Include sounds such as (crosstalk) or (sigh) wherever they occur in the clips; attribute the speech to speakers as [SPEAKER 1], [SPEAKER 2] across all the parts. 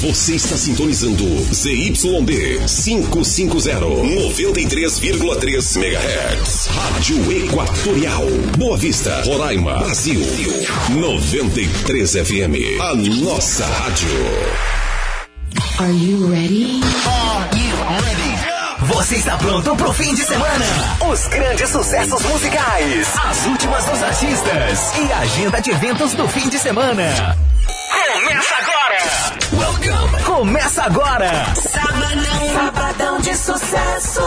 [SPEAKER 1] Você está sintonizando ZYD 550, 93,3 MHz. Rádio Equatorial. Boa Vista, Roraima, Brasil. 93 FM. A nossa rádio.
[SPEAKER 2] Are you ready?
[SPEAKER 3] Are you ready? Você está pronto pro fim de semana? Os grandes sucessos musicais, as últimas dos artistas e a agenda de eventos do fim de semana. Começa! Começa agora!
[SPEAKER 2] Sabadão, sabadão de sucesso.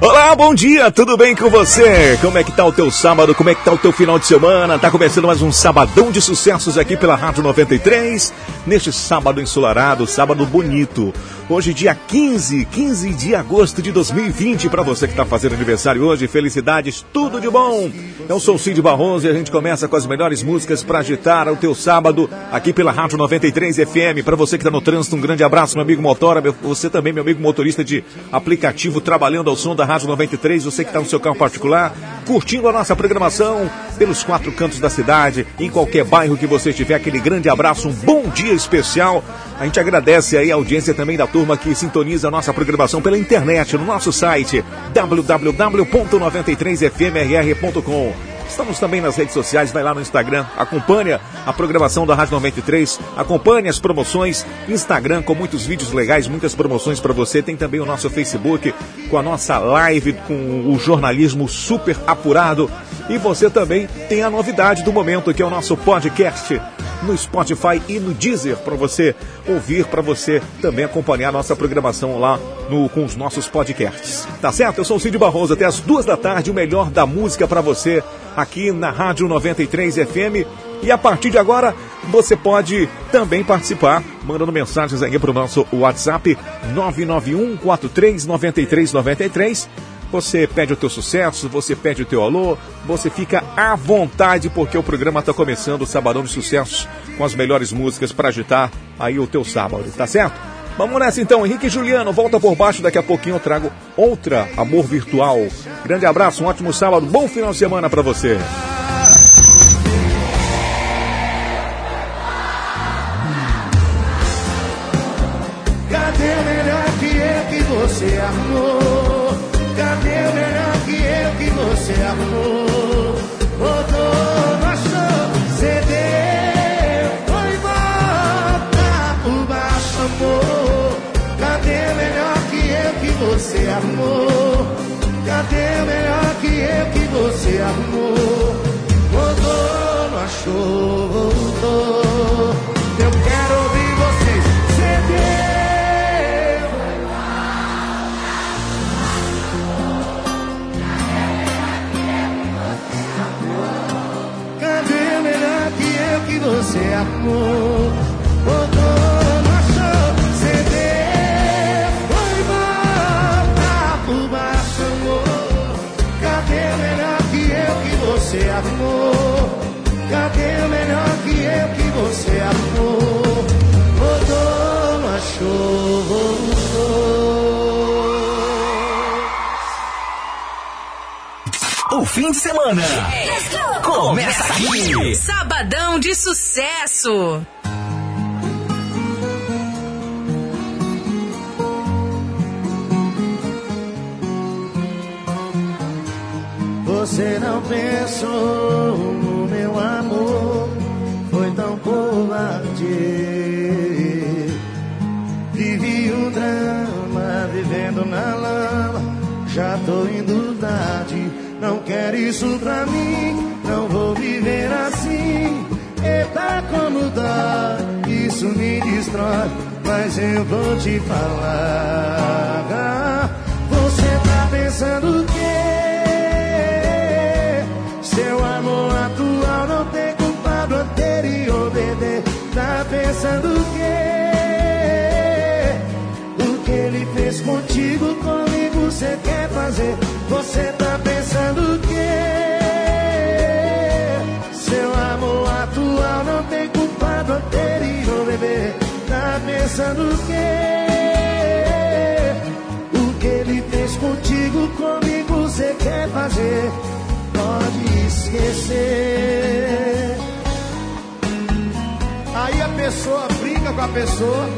[SPEAKER 4] Olá, bom dia, tudo bem com você? Como é que tá o teu sábado? Como é que tá o teu final de semana? Tá começando mais um sabadão de sucessos aqui pela Rádio 93, neste sábado ensolarado, sábado bonito. Hoje, dia 15, 15 de agosto de 2020, para você que está fazendo aniversário hoje, felicidades, tudo de bom. Eu sou o Cid Barroso e a gente começa com as melhores músicas para agitar o teu sábado aqui pela Rádio 93 FM. Para você que está no trânsito, um grande abraço, meu amigo motora, meu- você também, meu amigo motorista de aplicativo, trabalhando ao som da Rádio 93, você que está no seu carro particular, curtindo a nossa programação pelos quatro cantos da cidade, em qualquer bairro que você estiver, aquele grande abraço, um bom dia especial. A gente agradece aí a audiência também da turma que sintoniza a nossa programação pela internet, no nosso site www.93fmrr.com. Estamos também nas redes sociais, vai lá no Instagram, acompanha a programação da Rádio 93, acompanhe as promoções, Instagram com muitos vídeos legais, muitas promoções para você. Tem também o nosso Facebook com a nossa live com o jornalismo super apurado. E você também tem a novidade do momento, que é o nosso podcast no Spotify e no Deezer para você ouvir, para você também acompanhar nossa programação lá no, com os nossos podcasts. Tá certo? Eu sou o Cid Barroso, até as duas da tarde, o melhor da música para você aqui na Rádio 93 FM. E a partir de agora, você pode também participar, mandando mensagens aí para o nosso WhatsApp 991 43 93 93. Você pede o teu sucesso, você pede o teu alô, você fica à vontade porque o programa está começando o Sabadão de Sucessos com as melhores músicas para agitar aí o teu sábado, tá certo? Vamos nessa então, Henrique e Juliano, volta por baixo, daqui a pouquinho eu trago outra Amor Virtual. Grande abraço, um ótimo sábado, bom final de semana para você.
[SPEAKER 5] Você? Cadê o melhor que eu que você você arrumou? Cadê o melhor que eu que você arrumou? Rodou, não achou, voltou. Eu quero ouvir vocês. Cedeu. Cadê o melhor que eu que você arrumou? Cadê o melhor que eu que você? Botou, não achou, voltou.
[SPEAKER 3] O fim de semana começa aqui.
[SPEAKER 2] Sabadão de sucesso.
[SPEAKER 5] Você não pensou amor, foi tão covarde. Vivi um drama, vivendo na lama, já tô indo tarde. Não quero isso pra mim, não vou viver assim. Eita, como dá, isso me destrói, mas eu vou te falar. Você tá pensando Tá pensando o quê? O que ele fez contigo, comigo você quer fazer? Você tá pensando o quê? Seu amor atual não tem culpa do anterior, bebê. Tá pensando o quê? O que ele fez contigo, comigo você quer fazer? Pode esquecer. Com a pessoa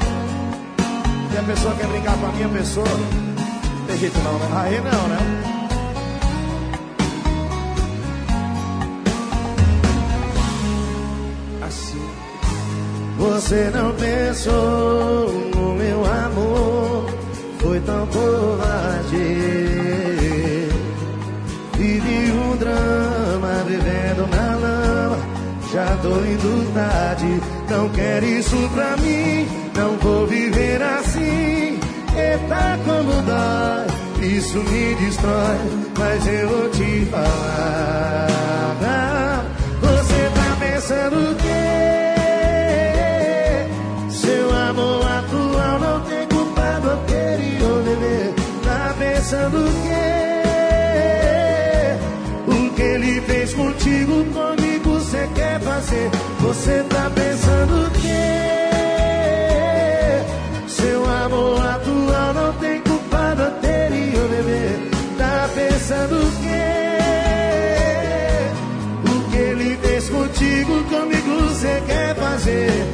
[SPEAKER 5] e a pessoa quer brincar com a minha pessoa. Não tem jeito não, né? Aí não, né? Assim. Você não pensou no meu amor, foi tão covarde. Vivi um drama vivendo na já tô indo tarde. Não quer isso pra mim, não vou viver assim. Eita, como dói, isso me destrói, mas eu vou te falar. Você tá pensando o quê? Seu amor atual não tem culpa do anterior, bebê. Tá pensando o quê? Você quer fazer? Você tá pensando o quê? Seu amor atual não tem culpa do anterior, bebê. Tá pensando o quê? O que ele fez contigo, comigo, você quer fazer?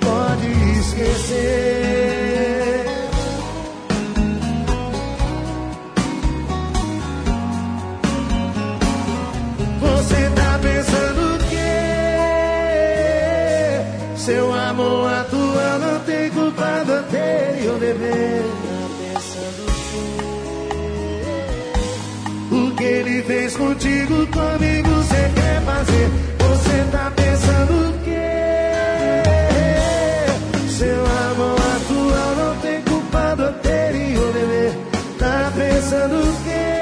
[SPEAKER 5] Pode esquecer. Contigo, comigo, você quer fazer? Você tá pensando o quê? Seu amor atual não tem culpa do anterior, bebê. Tá pensando o quê?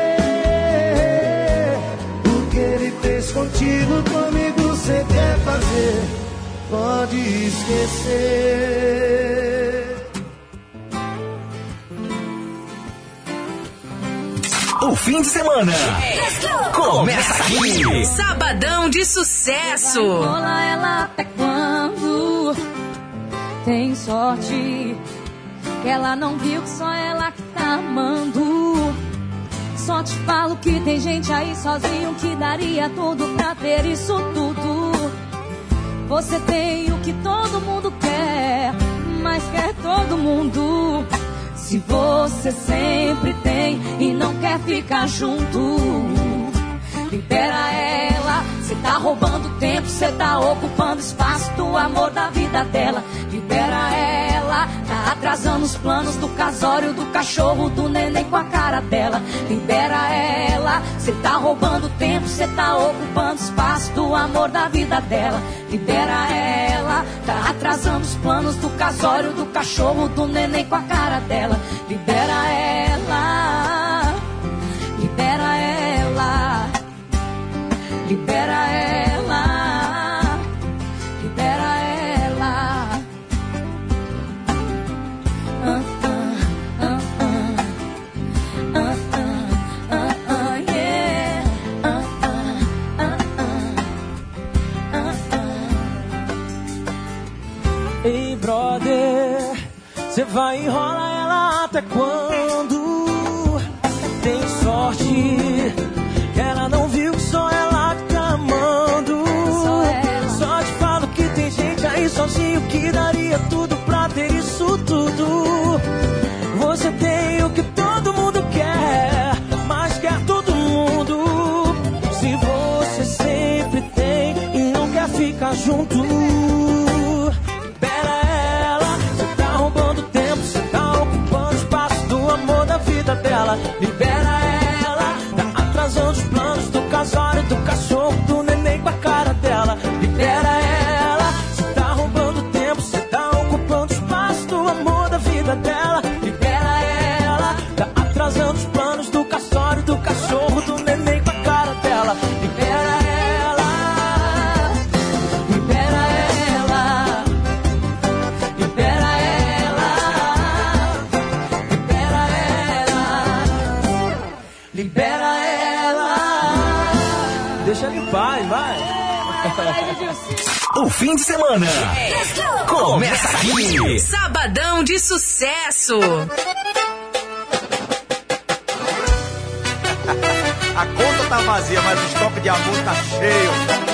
[SPEAKER 5] O que ele fez contigo, comigo, você quer fazer? Pode esquecer.
[SPEAKER 3] O fim de semana começa aqui.
[SPEAKER 2] Sabadão de sucesso.
[SPEAKER 6] Rola ela até quando tem sorte que ela não viu que só ela que tá amando. Só te falo que tem gente aí sozinho que daria tudo pra ter isso tudo. Você tem o que todo mundo quer, mas quer todo mundo. Se você sempre tem e não quer ficar junto, libera ela. Você tá roubando tempo, você tá ocupando espaço do amor da vida dela. Libera ela, tá atrasando os planos do casório, do cachorro, do neném com a cara dela. Libera ela, você tá roubando tempo, você tá ocupando espaço do amor da vida dela. Libera ela, tá atrasando os planos do casório, do cachorro, do neném com a cara dela. Libera ela,
[SPEAKER 7] você vai enrolar ela até quando? Tem sorte que ela não viu que só ela que tá amando.
[SPEAKER 6] Só ela.
[SPEAKER 7] Só te falo que tem gente aí sozinho que daria tudo pra ter isso tudo. Você tem o que todo mundo quer, mas quer todo mundo. Se você sempre tem e não quer ficar junto. Vida dela.
[SPEAKER 3] Fim de semana começa aqui.
[SPEAKER 2] Sabadão de sucesso.
[SPEAKER 8] A conta tá vazia, mas o estoque de amor tá cheio.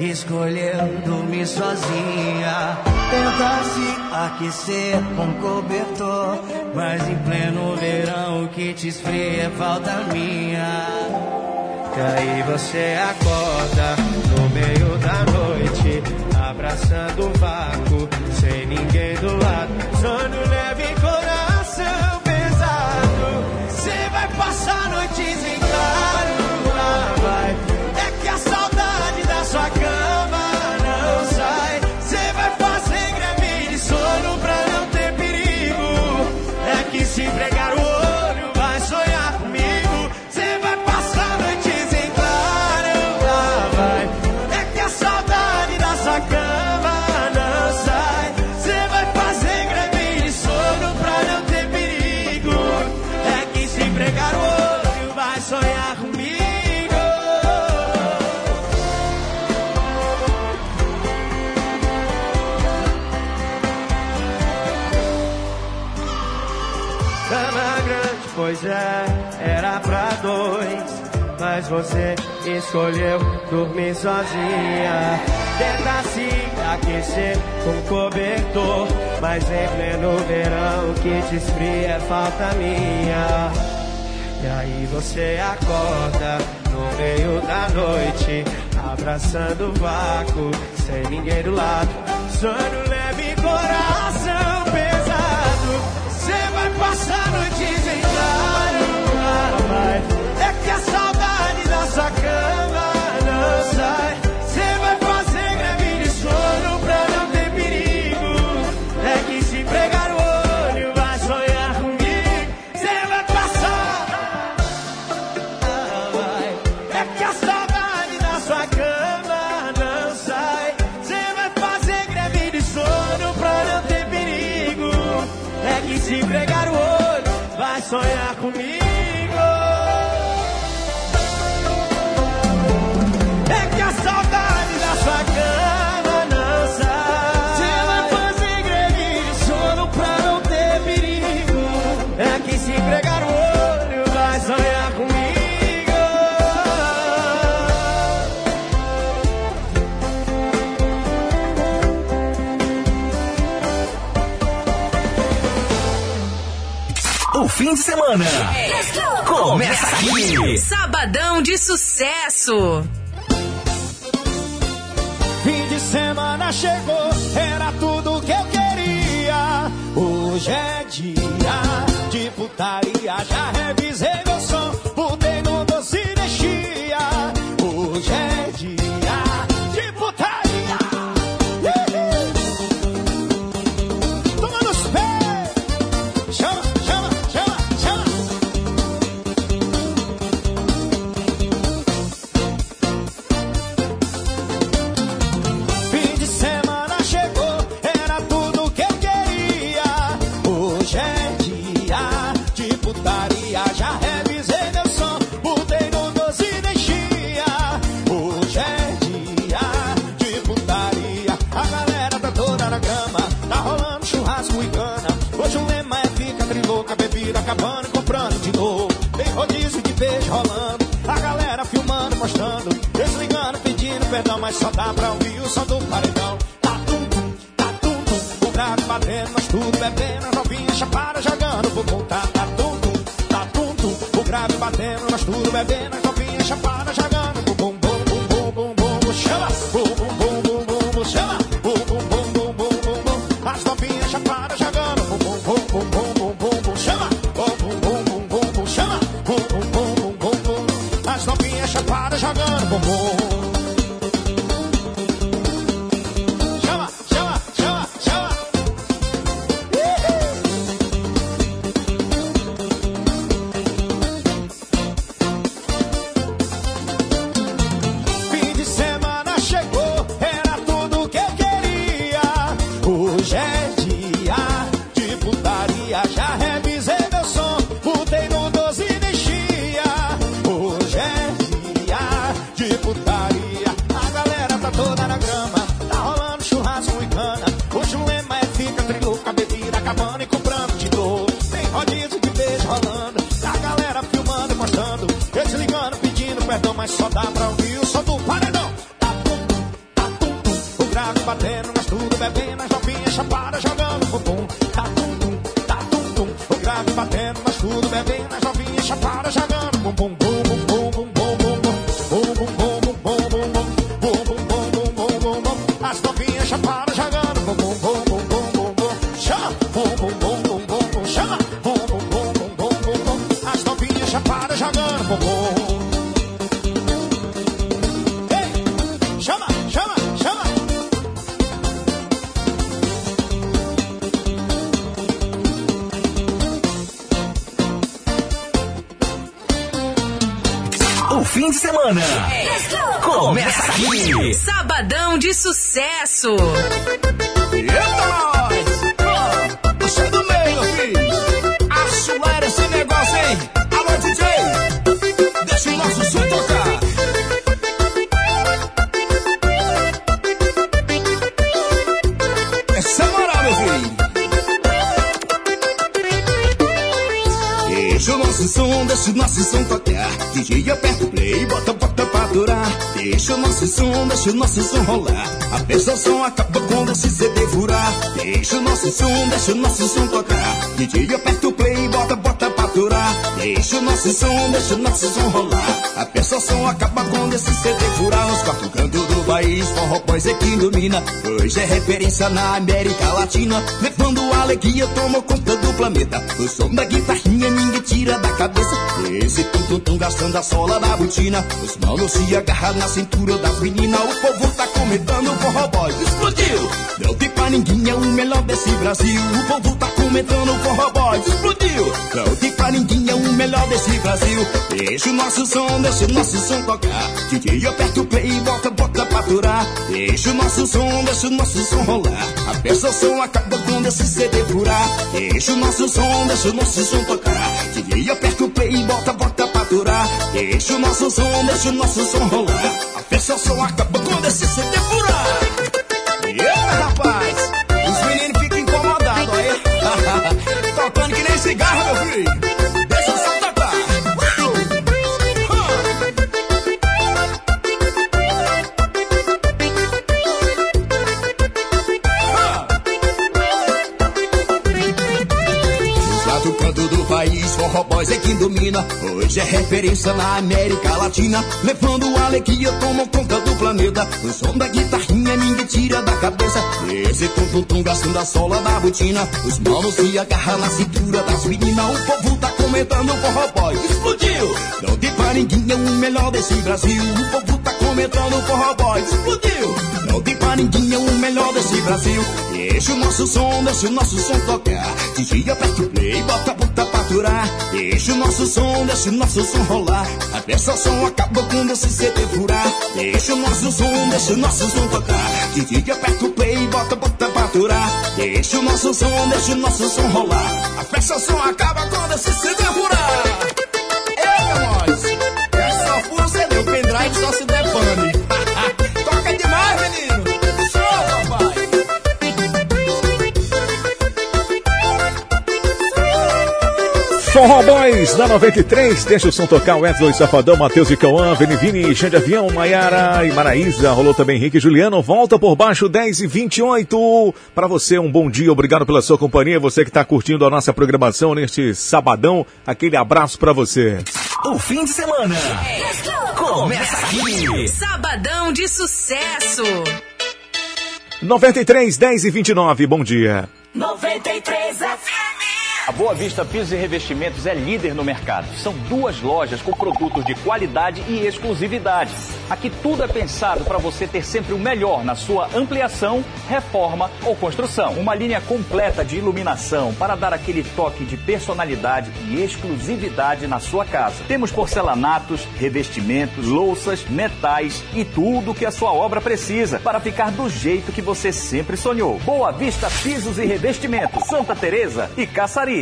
[SPEAKER 9] Escolhendo dormir sozinha. tentar se aquecer com cobertor, mas em pleno verão o que te esfria é falta minha. E aí você acorda no meio da noite, abraçando o vácuo, sem ninguém do lado. Sono leve e coração pesado, você vai passar noites em era pra dois, mas você escolheu dormir sozinha. Tenta se aquecer com cobertor, mas em pleno verão o que te esfria é falta minha. E aí você acorda no meio da noite, abraçando o vácuo, sem ninguém do lado, sonho leve coração vai passar noite em claro. É que a saudade dessa cama não sai. sonhar
[SPEAKER 3] com fim de semana. Começa aqui.
[SPEAKER 2] Sabadão de sucesso.
[SPEAKER 9] Fim de semana chegou, era tudo que eu queria. Hoje é dia de putaria, já revisei mas só dá pra
[SPEAKER 10] É moral, meu filho! Deixa o nosso som, deixa o nosso som tocar. DJ aperta o play, bota, bota pra durar. Deixa o nosso som, deixa o nosso som rolar. A prestação acaba quando esse CD furar. Deixa o nosso som, deixa o nosso som tocar. DJ aperta o play, bota, bota pra durar. Deixa o nosso som, deixa o nosso som rolar. A prestação acaba quando esse CD furar. Os quatro cantos do país, forró pois é que ilumina. Hoje é referência na América Latina. Levando alegria, toma conta do planeta. O som da guitarrinha ninguém tira da cabeça. Esse tum tum tum gastando a sola da botina. Os manos se agarram na cintura das meninas. O povo tá comentando forró boys. Explodiu! Ninguém, é o melhor desse Brasil. O povo tá comentando forró boys. Explodiu! Ninguém, é o melhor desse Brasil. Deixa o nosso som, deixa o nosso som tocar. DJ aperta o play e bota, bota pra durar. Deixa o nosso som, deixa o nosso som rolar. A prestação acaba quando esse CD furar. Deixa o nosso som, deixa o nosso som tocar. DJ aperta o play e bota, bota pra durar. Deixa o nosso som, deixa o nosso som rolar. A prestação acaba quando esse CD furar. Eita, rapaz! Os meninos ficam incomodados aí. (laughs) Tocando que nem cigarro, meu filho. Domina. Hoje é referência na América Latina. Levando alegria, tomam conta do planeta. O som da guitarrinha ninguém tira da cabeça. Esse tum tum tum gastando a sola da botina. Os manos se agarram na cintura das meninas. O povo tá comentando o forró boy. Explodiu! Não pra ninguém, é o melhor desse Brasil. O povo tá comentando o forró boy. Explodiu! Não tem pra ninguém, é o melhor desse Brasil. Deixa o nosso som, deixa o nosso som tocar. DJ aperta o play, bota, bota pra durar. Deixa o nosso som, deixa o nosso som rolar. A som acaba quando esse CD furar. Deixa o nosso som, deixa o nosso som tocar. DJ aperta o play, bota, bota pra durar. Deixa o nosso som, deixa o nosso som rolar. A som acaba quando esse CD furar.
[SPEAKER 4] Forró Boys da 93, deixa o som tocar, Wesley Safadão, Matheus e Cauã, Venivini, Xande Avião, Maiara e Maraísa, rolou também Henrique e Juliano, volta por baixo 10 e 28. Para você, um bom dia, obrigado pela sua companhia, você que está curtindo a nossa programação neste sabadão, aquele abraço para você.
[SPEAKER 3] O fim de semana começa aqui.
[SPEAKER 2] Sabadão de sucesso.
[SPEAKER 4] 93, 10 e 29, bom dia.
[SPEAKER 3] 93 FM.
[SPEAKER 11] A Boa Vista Pisos e Revestimentos é líder no mercado. São duas lojas com produtos de qualidade e exclusividade. Aqui tudo é pensado para você ter sempre o melhor na sua ampliação, reforma ou construção. Uma linha completa de iluminação para dar aquele toque de personalidade e exclusividade na sua casa. Temos porcelanatos, revestimentos, louças, metais e tudo que a sua obra precisa para ficar do jeito que você sempre sonhou. Boa Vista Pisos e Revestimentos, Santa Teresa e Caçari.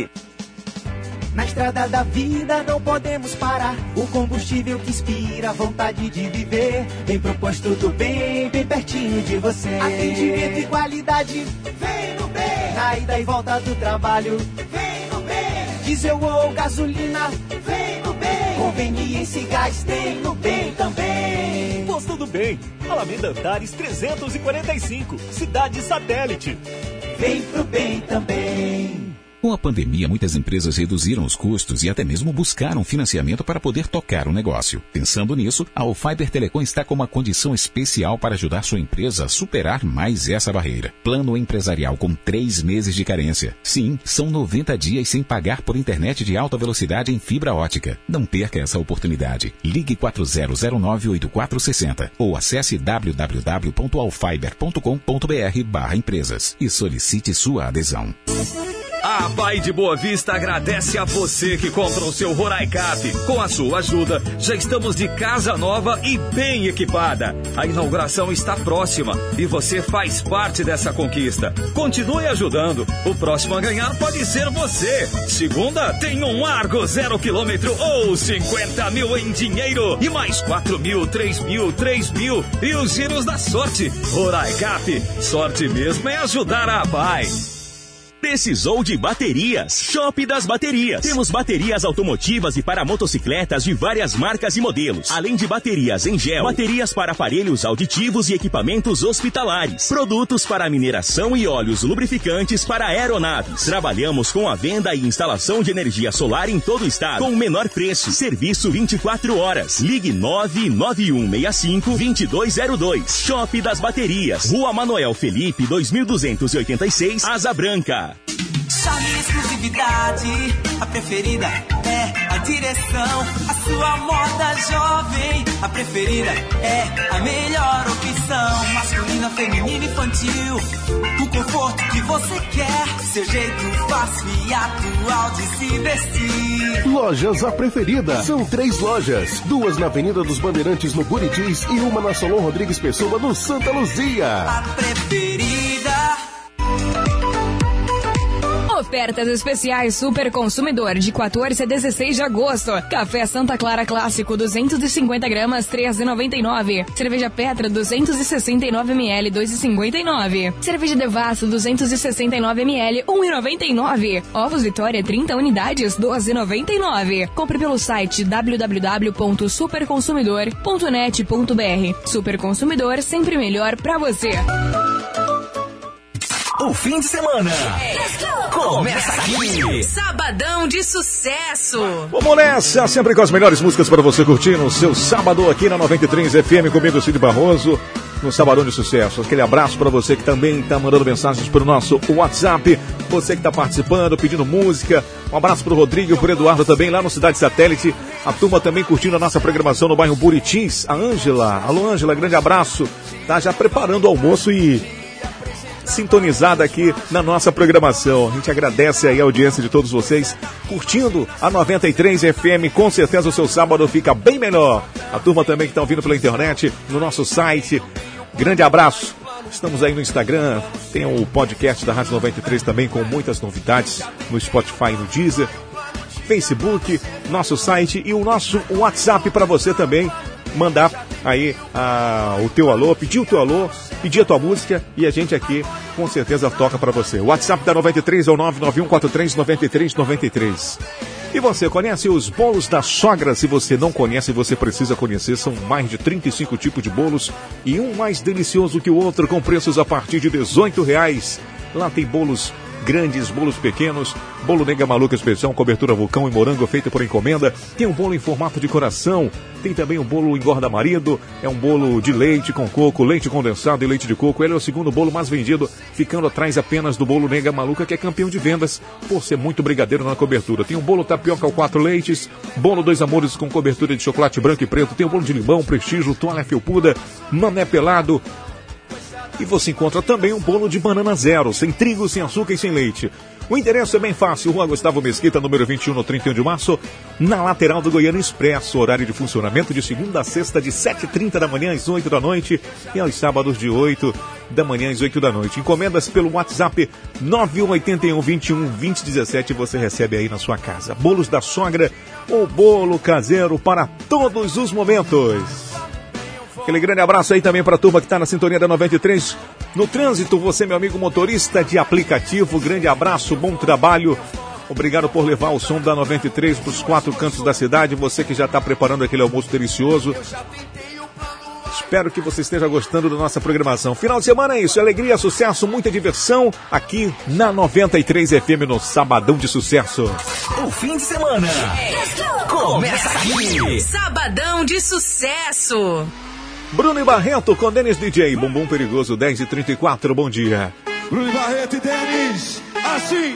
[SPEAKER 7] Na estrada da vida não podemos parar. O combustível que inspira a vontade de viver. Bem proposto do bem, bem pertinho de você. Atendimento e qualidade. Vem no bem. Na ida e volta do trabalho. Vem no bem. Diesel ou gasolina. Vem no bem. Conveniência e gás tem no bem também.
[SPEAKER 12] Posto do Bem, Alameda Antares 345, Cidade Satélite.
[SPEAKER 7] Vem pro bem também.
[SPEAKER 13] Com a pandemia, muitas empresas reduziram os custos e até mesmo buscaram financiamento para poder tocar o negócio. Pensando nisso, a Alfiber Telecom está com uma condição especial para ajudar sua empresa a superar mais essa barreira. Plano empresarial com três meses de carência. Sim, são 90 dias sem pagar por internet de alta velocidade em fibra ótica. Não perca essa oportunidade. Ligue 40098460 ou acesse www.alfiber.com.br barra empresas e solicite sua adesão.
[SPEAKER 14] A Pai de Boa Vista agradece a você que compra o seu Roraicap. Com a sua ajuda, já estamos de casa nova e bem equipada. A inauguração está próxima e você faz parte dessa conquista. Continue ajudando. O próximo a ganhar pode ser você. Segunda, tem um Argo zero quilômetro ou 50 mil em dinheiro e mais 4 mil, 3 mil, 3 mil e os giros da sorte. Roraicap, sorte mesmo é ajudar a Pai.
[SPEAKER 15] Precisou de baterias? Shop das Baterias. Temos baterias automotivas e para motocicletas de várias marcas e modelos, além de baterias em gel, baterias para aparelhos auditivos e equipamentos hospitalares, produtos para mineração e óleos lubrificantes para aeronaves. Trabalhamos com a venda e instalação de energia solar em todo o estado, com o menor preço. Serviço 24 horas. Ligue 99165 2202. Shop das Baterias. Rua Manoel Felipe, 2286, Asa Branca.
[SPEAKER 7] Charme exclusividade, a preferida é a direção. A sua moda jovem, a preferida é a melhor opção. Masculina, feminina, infantil, o conforto que você quer. Seu jeito fácil e atual de se vestir.
[SPEAKER 16] Lojas A Preferida. São três lojas. Duas na Avenida dos Bandeirantes, no Buritis, e uma na Solon Rodrigues Pessoa, no Santa Luzia.
[SPEAKER 7] A preferida.
[SPEAKER 17] Ofertas especiais Super Consumidor de 14 a 16 de agosto. Café Santa Clara Clássico 250 gramas 13,99. Cerveja Petra 269 ml 2,59. Cerveja Devasso 269 ml 1,99. Ovos Vitória 30 unidades 12,99. Compre pelo site www.superconsumidor.net.br. Super Consumidor sempre melhor pra você.
[SPEAKER 3] O fim de semana começa aqui.
[SPEAKER 2] Sabadão de sucesso.
[SPEAKER 4] Vamos nessa, sempre com as melhores músicas para você curtir no seu sábado aqui na 93 FM comigo, Cid Barroso, no Sabadão de Sucesso. Aquele abraço para você que também está mandando mensagens pelo nosso WhatsApp, você que está participando, pedindo música. Um abraço para o Rodrigo e para o Eduardo também lá no Cidade Satélite. A turma também curtindo a nossa programação no bairro Buritis. A Ângela, alô Ângela, grande abraço. Tá já preparando o almoço e sintonizada aqui na nossa programação. A gente agradece aí a audiência de todos vocês curtindo a 93 FM. Com certeza o seu sábado fica bem melhor. A turma também que está ouvindo pela internet, no nosso site. Grande abraço. Estamos aí no Instagram, tem o podcast da Rádio 93 também com muitas novidades no Spotify no Deezer. Facebook, nosso site e o nosso WhatsApp para você também mandar aí ah, o teu alô, pedir o teu alô, pedir a tua música e a gente aqui com certeza toca para você. O WhatsApp da 93 é o 991439393. E você conhece os bolos da sogra? Se você não conhece, você precisa conhecer. São mais de 35 tipos de bolos e um mais delicioso que o outro com preços a partir de 18 reais. Lá tem bolos grandes, bolos pequenos, bolo nega maluca especial, cobertura vulcão e morango feito por encomenda. Tem um bolo em formato de coração. Tem também um bolo engorda marido. É um bolo de leite com coco, leite condensado e leite de coco. Ele é o segundo bolo mais vendido, ficando atrás apenas do bolo nega maluca, que é campeão de vendas por ser muito brigadeiro na cobertura. Tem um bolo tapioca ao quatro leites, bolo dois amores com cobertura de chocolate branco e preto. Tem um bolo de limão, prestígio, toalha felpuda, mané pelado, e você encontra também um bolo de banana zero, sem trigo, sem açúcar e sem leite. O endereço é bem fácil, Rua Gustavo Mesquita, número 21, no 31 de março, na lateral do Goiânia Expresso. Horário de funcionamento de segunda a sexta, de 7h30 da manhã às 8 da noite e aos sábados de 8 da manhã às 8 da noite. Encomendas pelo WhatsApp 9181 21 2017 você recebe aí na sua casa. Bolos da sogra, o bolo caseiro para todos os momentos. Aquele grande abraço aí também para a turma que está na sintonia da 93. No trânsito, você, meu amigo motorista de aplicativo, grande abraço, bom trabalho. Obrigado por levar o som da 93 para os quatro cantos da cidade. Você que já está preparando aquele almoço delicioso. Espero que você esteja gostando da nossa programação. Final de semana é isso, alegria, sucesso, muita diversão aqui na 93 FM no Sabadão de Sucesso.
[SPEAKER 3] O fim de semana começa aqui.
[SPEAKER 2] Sabadão de sucesso.
[SPEAKER 4] Bruno e Barreto com Denis DJ, Bumbum Perigoso 10 e 34, bom dia.
[SPEAKER 16] Bruno e Barreto e Denis, assim.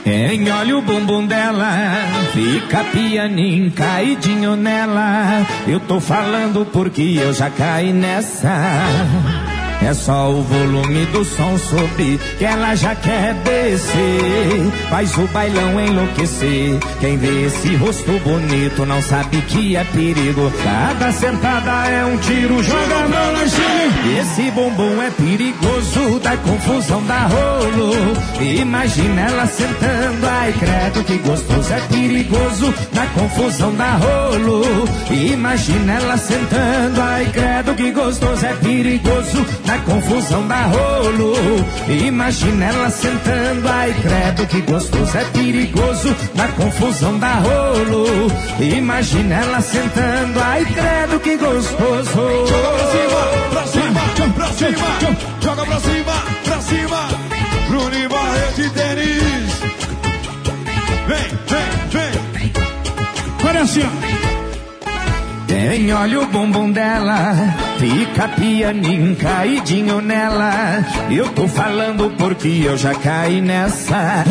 [SPEAKER 18] Olha o bumbum dela, fica pianinho caidinho nela. Eu tô falando porque eu já caí nessa. É só o volume do som subir que ela já quer descer. Faz o bailão enlouquecer. Quem vê esse rosto bonito não sabe que é perigo. Cada sentada é um tiro, joga a chão. Esse bumbum é perigoso, dá confusão, dá rolo. Imagina ela sentando, ai credo que gostoso. É perigoso, dá confusão, dá rolo. Imagina ela sentando, ai credo que gostoso. É perigoso, confusão, dá rolo. Imagina ela sentando, ai credo que gostoso. É perigoso, dá confusão, dá rolo. Imagina ela sentando, ai credo que gostoso.
[SPEAKER 16] Joga pra cima, pra cima, pra cima. Joga pra cima, pra cima. Bruno e Barreto e Denis. Vem, vem, vem.
[SPEAKER 18] Olha assim, ó. Quem olha o bumbum dela, fica pianinho caidinho nela. Eu tô falando porque eu já caí nessa.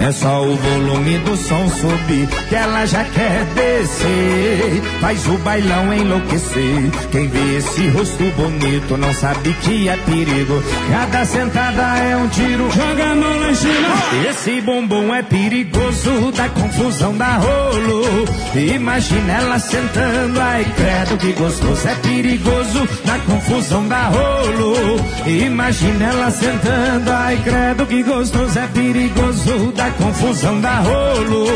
[SPEAKER 18] É só o volume do som subir que ela já quer descer. Faz o bailão enlouquecer. Quem vê esse rosto bonito não sabe que é perigo. Cada sentada é um tiro. Joga a mão lá em cima. Esse bumbum é perigoso, dá confusão, dá rolo. Imagina ela sentando, ai credo que gostoso. É perigoso, dá confusão, dá rolo. Imagina ela sentando, ai credo que gostoso. É perigoso, dá confusão, dá rolo.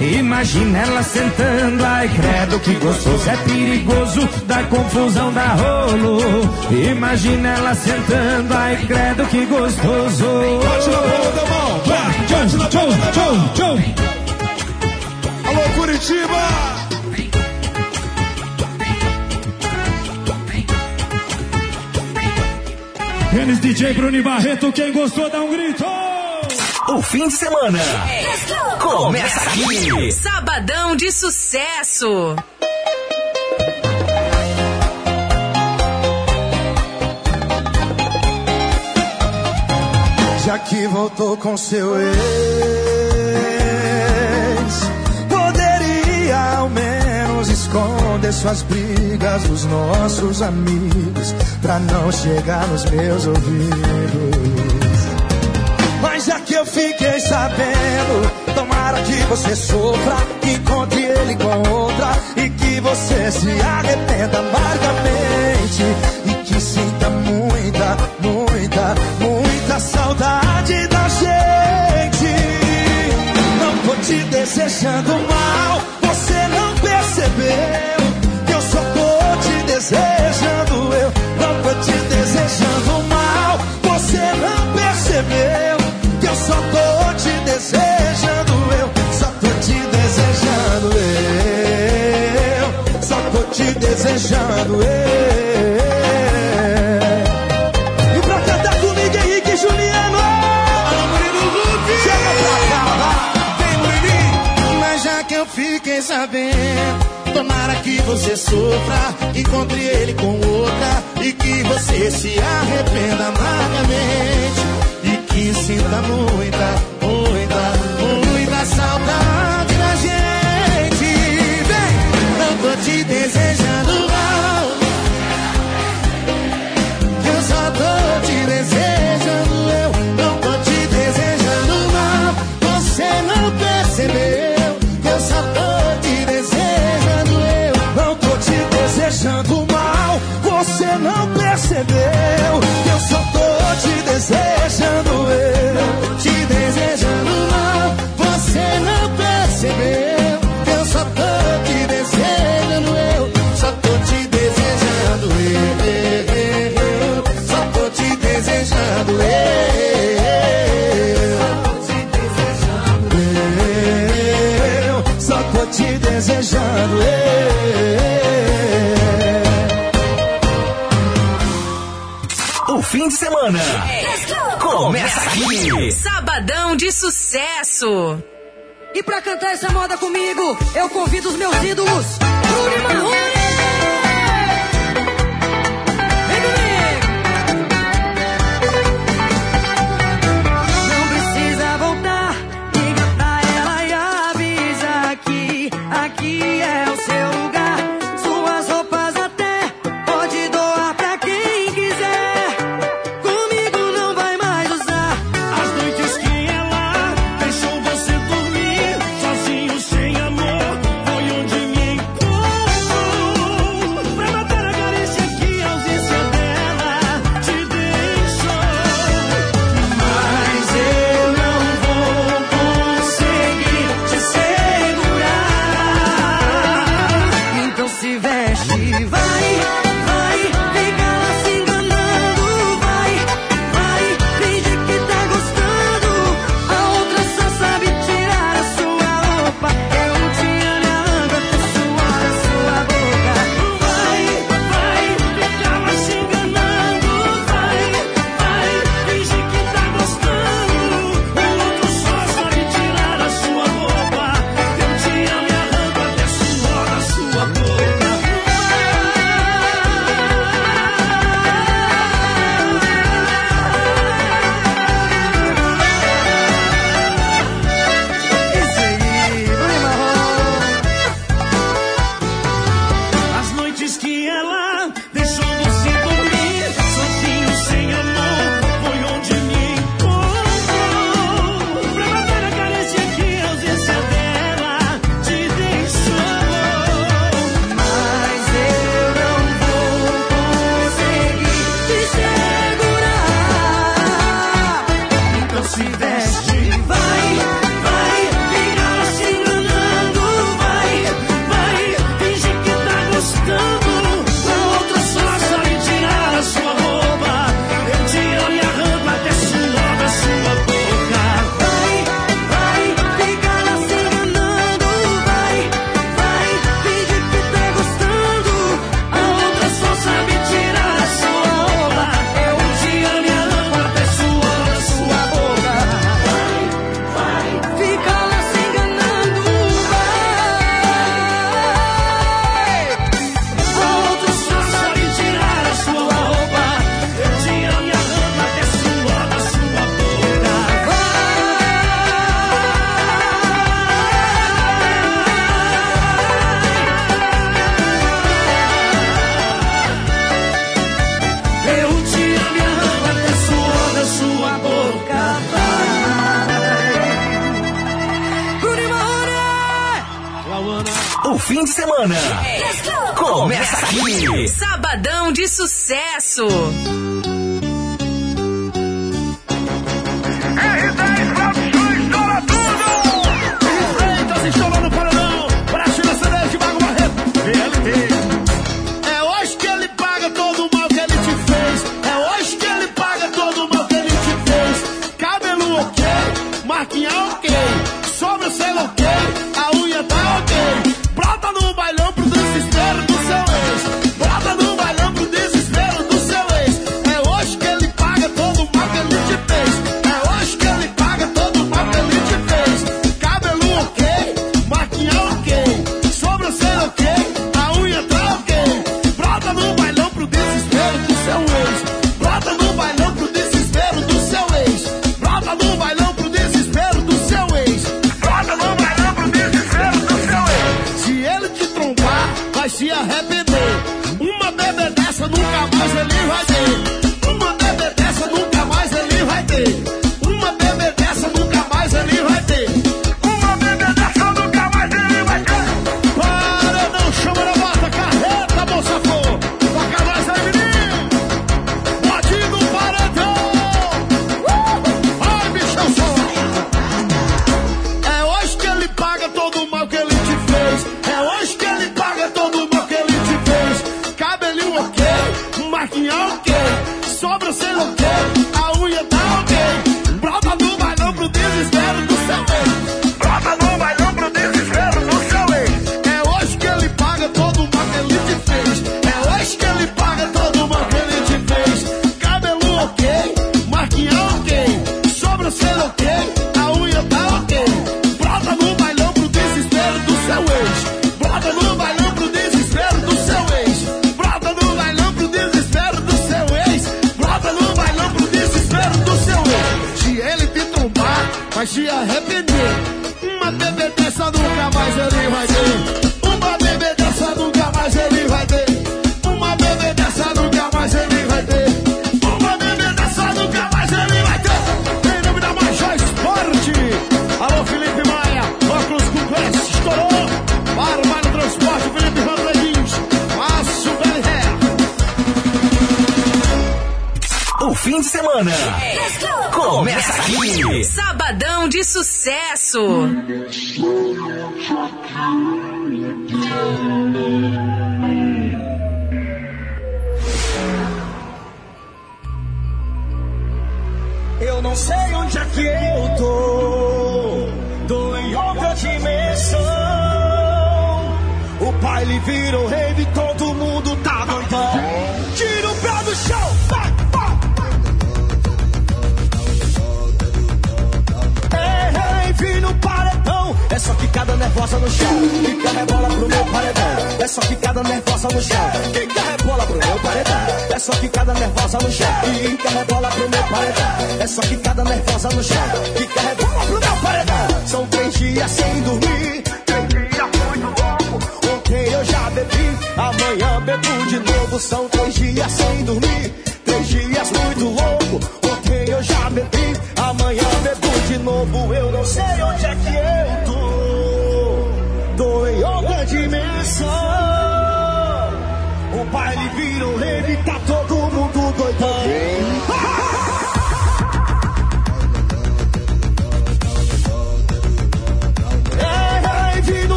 [SPEAKER 18] Imagina ela sentando, ai credo que gostoso. É perigoso, dá confusão, dá rolo. Imagina ela sentando, ai credo que gostoso.
[SPEAKER 16] Da da. Alô, Curitiba!
[SPEAKER 18] Denis DJ Bruno e Barreto, quem gostou dá um grito.
[SPEAKER 3] O fim de semana começa aqui.
[SPEAKER 2] Sabadão de sucesso.
[SPEAKER 19] Já que voltou com seu ex, poderia ao menos esconder suas brigas dos nossos amigos, pra não chegar nos meus ouvidos. Mas já que eu fiquei sabendo, tomara que você sofra, que encontre ele com outra e que você se arrependa amargamente e que sinta muita, muita, muita saudade da gente. Não tô te desejando mal, você não percebeu que eu só tô te desejando eu. Não tô te desejando mal, você não percebeu tô te desejando eu. E pra cantar comigo, Henrique e Juliano. Chega pra cá. Vem, Murilinho. Mas já que eu fiquei sabendo. Tomara que você sofra, encontre ele com outra e que você se arrependa amargamente e que sinta muita, muita, muita saudade
[SPEAKER 3] fim de semana. Começa aqui.
[SPEAKER 2] Sabadão de sucesso.
[SPEAKER 20] E pra cantar essa moda comigo, eu convido os meus ídolos. Bruno Marrone. aqui é o seu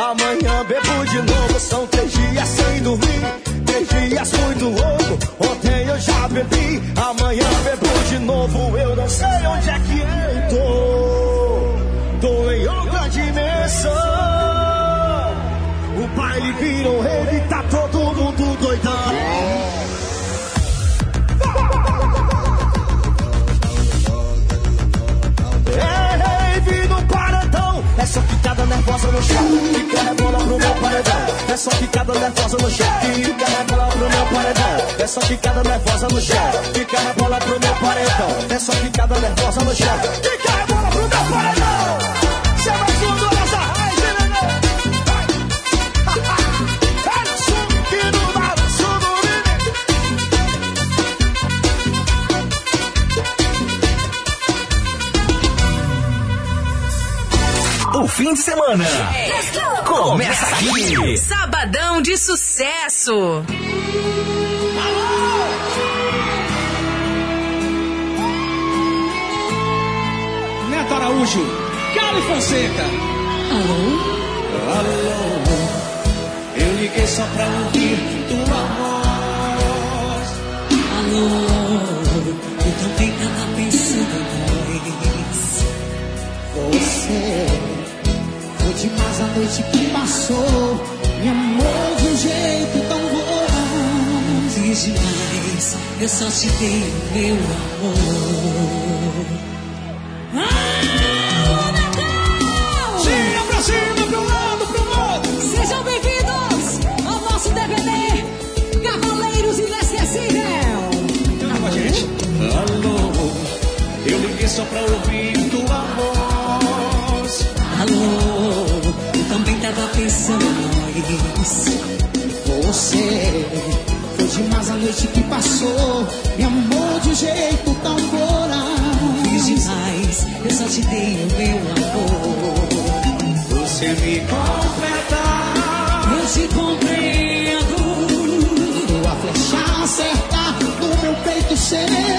[SPEAKER 21] Amanhã bebo de novo, são três dias sem dormir. Três dias muito louco, ontem eu já bebi, amanhã bebo nervosa no chão e quer pro meu paredão. É só ficada nervosa no chão e quer bola pro meu paredão. É só ficada nervosa no chão e quer é bola pro meu paredão. É só ficada nervosa no chão e quer é bola pro meu paredão.
[SPEAKER 3] fim de semana. Começa aqui.
[SPEAKER 2] Sabadão de sucesso.
[SPEAKER 20] Neto Araújo, Cali Fonseca. Alô? Alô, eu liguei só pra ouvir tua voz.
[SPEAKER 22] Alô?
[SPEAKER 20] Essa noite que passou me amou de um jeito tão bom.
[SPEAKER 22] Fiz demais, eu só te dei o meu amor. Ah, Natal!
[SPEAKER 20] Gira pra cima, pro lado, pro outro.
[SPEAKER 23] Sejam bem-vindos ao nosso DVD Cavaleiros Inesquecível.
[SPEAKER 20] Alô, gente. Alô, eu liguei só pra ouvir
[SPEAKER 22] demais.
[SPEAKER 20] Você foi demais a noite que passou. Me amou de um jeito tão coral.
[SPEAKER 22] Fiz demais, eu só te dei o meu amor.
[SPEAKER 20] Você me completa.
[SPEAKER 22] Eu te compreendo.
[SPEAKER 20] A flecha acerta no meu peito
[SPEAKER 22] cheio.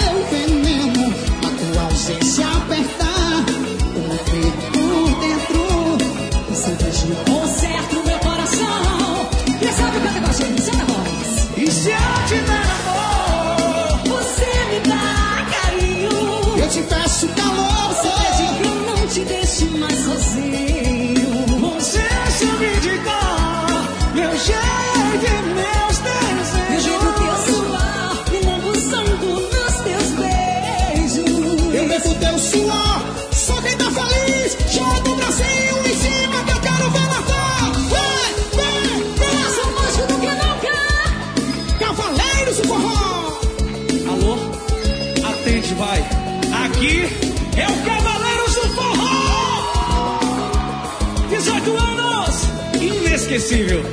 [SPEAKER 20] Inesquecível.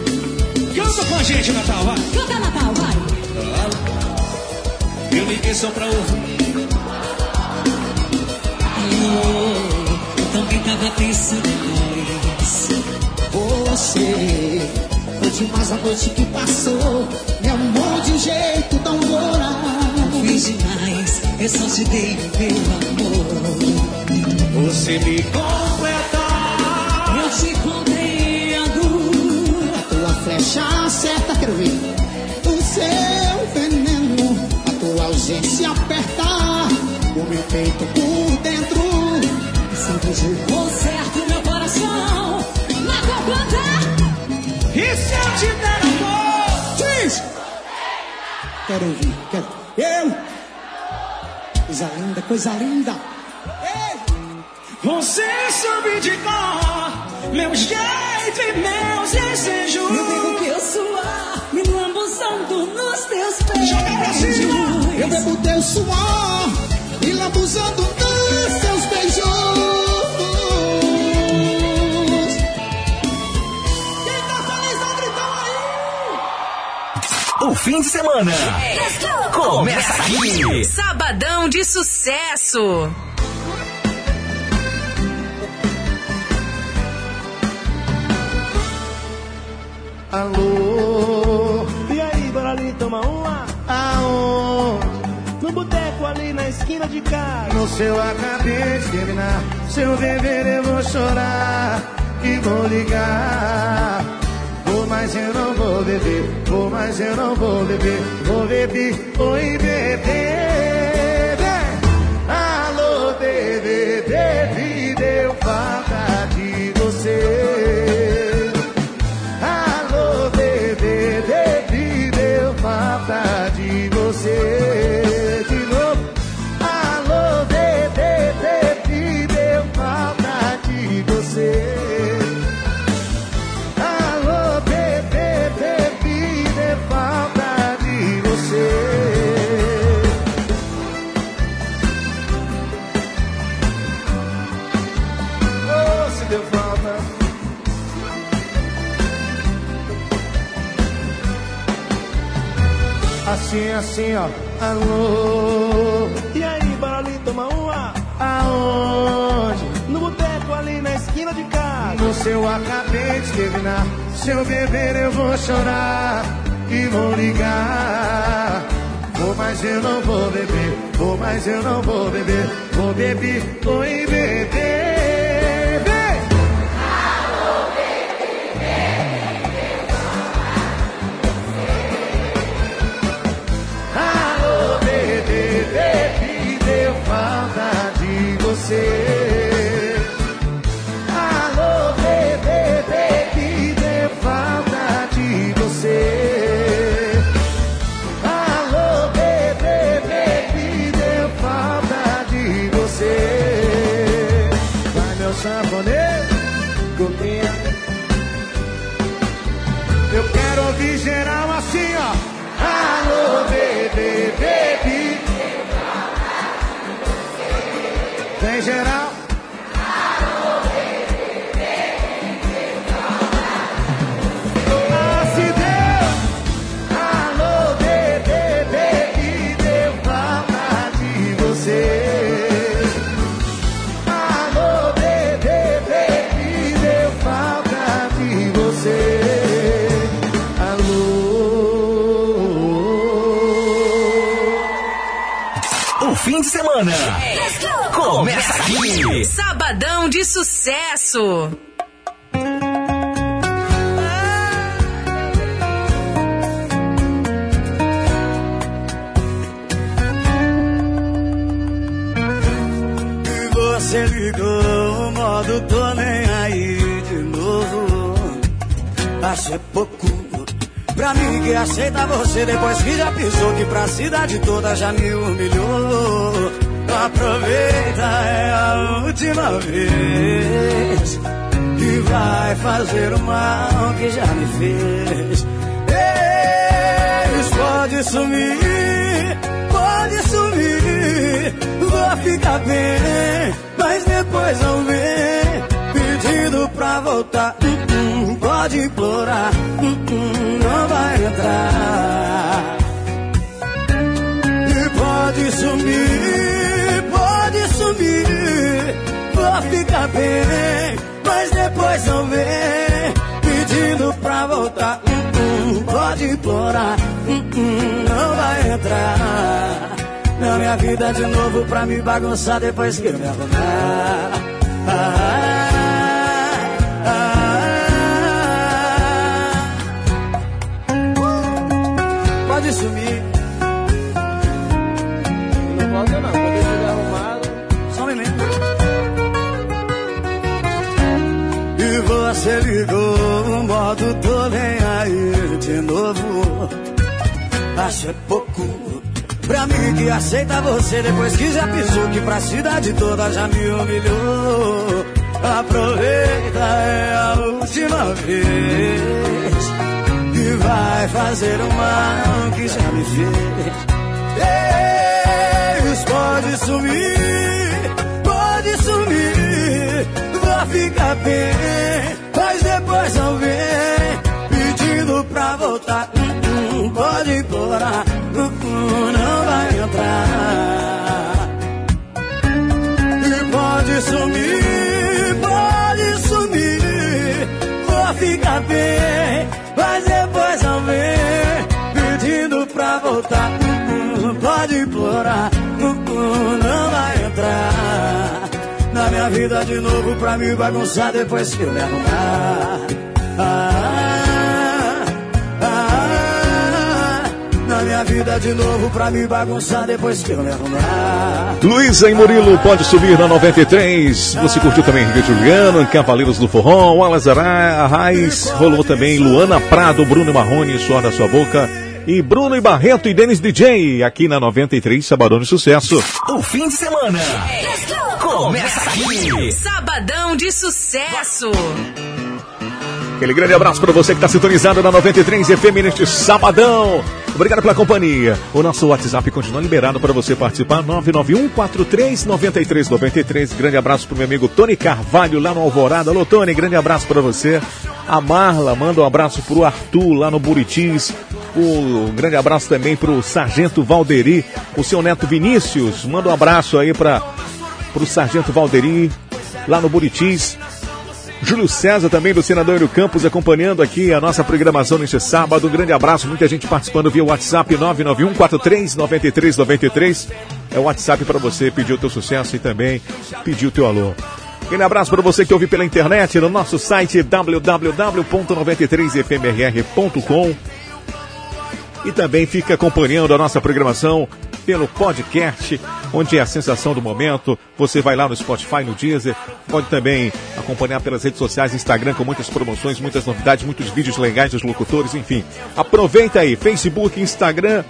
[SPEAKER 20] Canta com a gente, Natal, vai.
[SPEAKER 24] Canta Natal, vai.
[SPEAKER 20] Eu liguei só pra ouvir.
[SPEAKER 22] Eu também tava pensando em nós. Você foi demais a noite que passou. Me amou de um jeito tão moral. Fiz demais, eu só te dei o meu amor.
[SPEAKER 20] Você me completa.
[SPEAKER 22] Ver. O seu veneno, a tua ausência apertar. O meu peito por dentro. Sempre de
[SPEAKER 24] Conserto meu coração. Na tua planta.
[SPEAKER 20] E se eu te der amor?
[SPEAKER 22] Diz! Quero ouvir, quero. Eu! Coisa linda, coisa linda.
[SPEAKER 24] Bebo teu suor
[SPEAKER 22] e lambuzando nos seus beijos. Quem tá feliz, dá gritão aí!
[SPEAKER 3] O fim de semana começa aqui.
[SPEAKER 2] Sabadão de sucesso.
[SPEAKER 5] Alô,
[SPEAKER 20] boteco ali na esquina de casa.
[SPEAKER 5] No seu acabei de terminar. Se eu beber, eu vou chorar e vou ligar. Vou, mas eu não vou beber. Vou, mas eu não vou beber. Vou beber, oi, bebê. Alô, bebê, bebê, deu falta Assim, ó. Alô,
[SPEAKER 20] E aí, bora ali tomar uma?
[SPEAKER 5] aonde?
[SPEAKER 20] No boteco ali na esquina de casa.
[SPEAKER 5] No seu acabei de terminar. Se eu beber, eu vou chorar e vou ligar. Vou, mas eu não vou beber. Vou, mas eu não vou beber. Vou beber, oi, beber.
[SPEAKER 3] Fim de semana começa aqui.
[SPEAKER 2] Sabadão de sucesso.
[SPEAKER 25] E você ligou o modo tô nem aí de novo. Acho é pouco mim que aceita você depois que já pensou que pra cidade toda já me humilhou. Aproveita, é a última vez que vai fazer o mal que já me fez. Eles pode sumir, pode sumir, vou ficar bem, mas depois não vem pedindo pra voltar. Pode implorar, hum, hum, não vai entrar. E pode sumir, pode sumir, vou ficar bem, mas depois não vem, pedindo pra voltar, hum, pode implorar, não vai entrar. Na minha vida de novo pra me bagunçar depois que eu me arrumar. Você ligou, o modo tô aí de novo. Acho é pouco. Pra mim que aceita você depois que já pisou que pra cidade toda já me humilhou. Aproveita, é a última vez que vai fazer o mal que já me fez. Eis, pode sumir, pode sumir, vai ficar bem, depois não vem pedindo pra voltar. Hum, hum, pode implorar, hum, não vai entrar. E pode sumir, pode sumir, vou ficar bem, mas depois não vem pedindo pra voltar. Pode implorar, não vai entrar na minha vida de novo pra me bagunçar depois que eu me arrumar. Ah, ah, na minha vida de novo pra me bagunçar depois que eu me arrumar.
[SPEAKER 4] Luísa e Murilo pode subir na 93. Você curtiu também Henrique Juliano, Cavaleiros do Forró, Alas Arraes, rolou também Luana Prado, Bruno Marrone, Suor da Sua Boca. E Bruno e Barreto e Denis DJ, aqui na 93, Sabadão de Sucesso.
[SPEAKER 3] O fim de semana começa aqui.
[SPEAKER 2] Sabadão de sucesso.
[SPEAKER 4] Aquele grande abraço para você que está sintonizado na 93 FM neste sabadão. Obrigado pela companhia. O nosso WhatsApp continua liberado para você participar. 991-43-9393. Grande abraço para o meu amigo Tony Carvalho lá no Alvorada. Alô, Tony, grande abraço para você. A Marla manda um abraço para o Arthur lá no Buritis. Um grande abraço também para o Sargento Valderi. O seu neto Vinícius. Manda um abraço aí para o Sargento Valderi lá no Buritis. Júlio César também do Senador Campos acompanhando aqui a nossa programação neste sábado. Um grande abraço, muita gente participando via WhatsApp 991 43 93 93. É o WhatsApp para você pedir o teu sucesso e também pedir o teu alô. Grande abraço para você que ouve pela internet no nosso site www.93fmrr.com e também fica acompanhando a nossa programação pelo podcast, onde é a sensação do momento. Você vai lá no Spotify, no Deezer, pode também acompanhar pelas redes sociais, Instagram, com muitas promoções, muitas novidades, muitos vídeos legais dos locutores, enfim. Aproveita aí, Facebook, Instagram,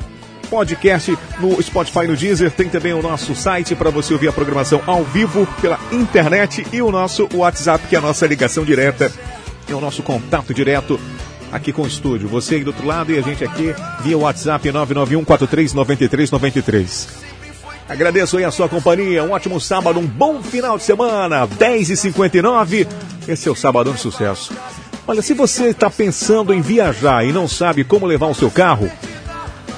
[SPEAKER 4] podcast no Spotify, no Deezer. Tem também o nosso site para você ouvir a programação ao vivo pela internet e o nosso WhatsApp, que é a nossa ligação direta, é o nosso contato direto aqui com o estúdio. Você aí do outro lado e a gente aqui via WhatsApp 991 43 93 93. Agradeço aí a sua companhia, um ótimo sábado, um bom final de semana, 10h59. Esse é o Sabadão de Sucesso. Olha, se você está pensando em viajar e não sabe como levar o seu carro,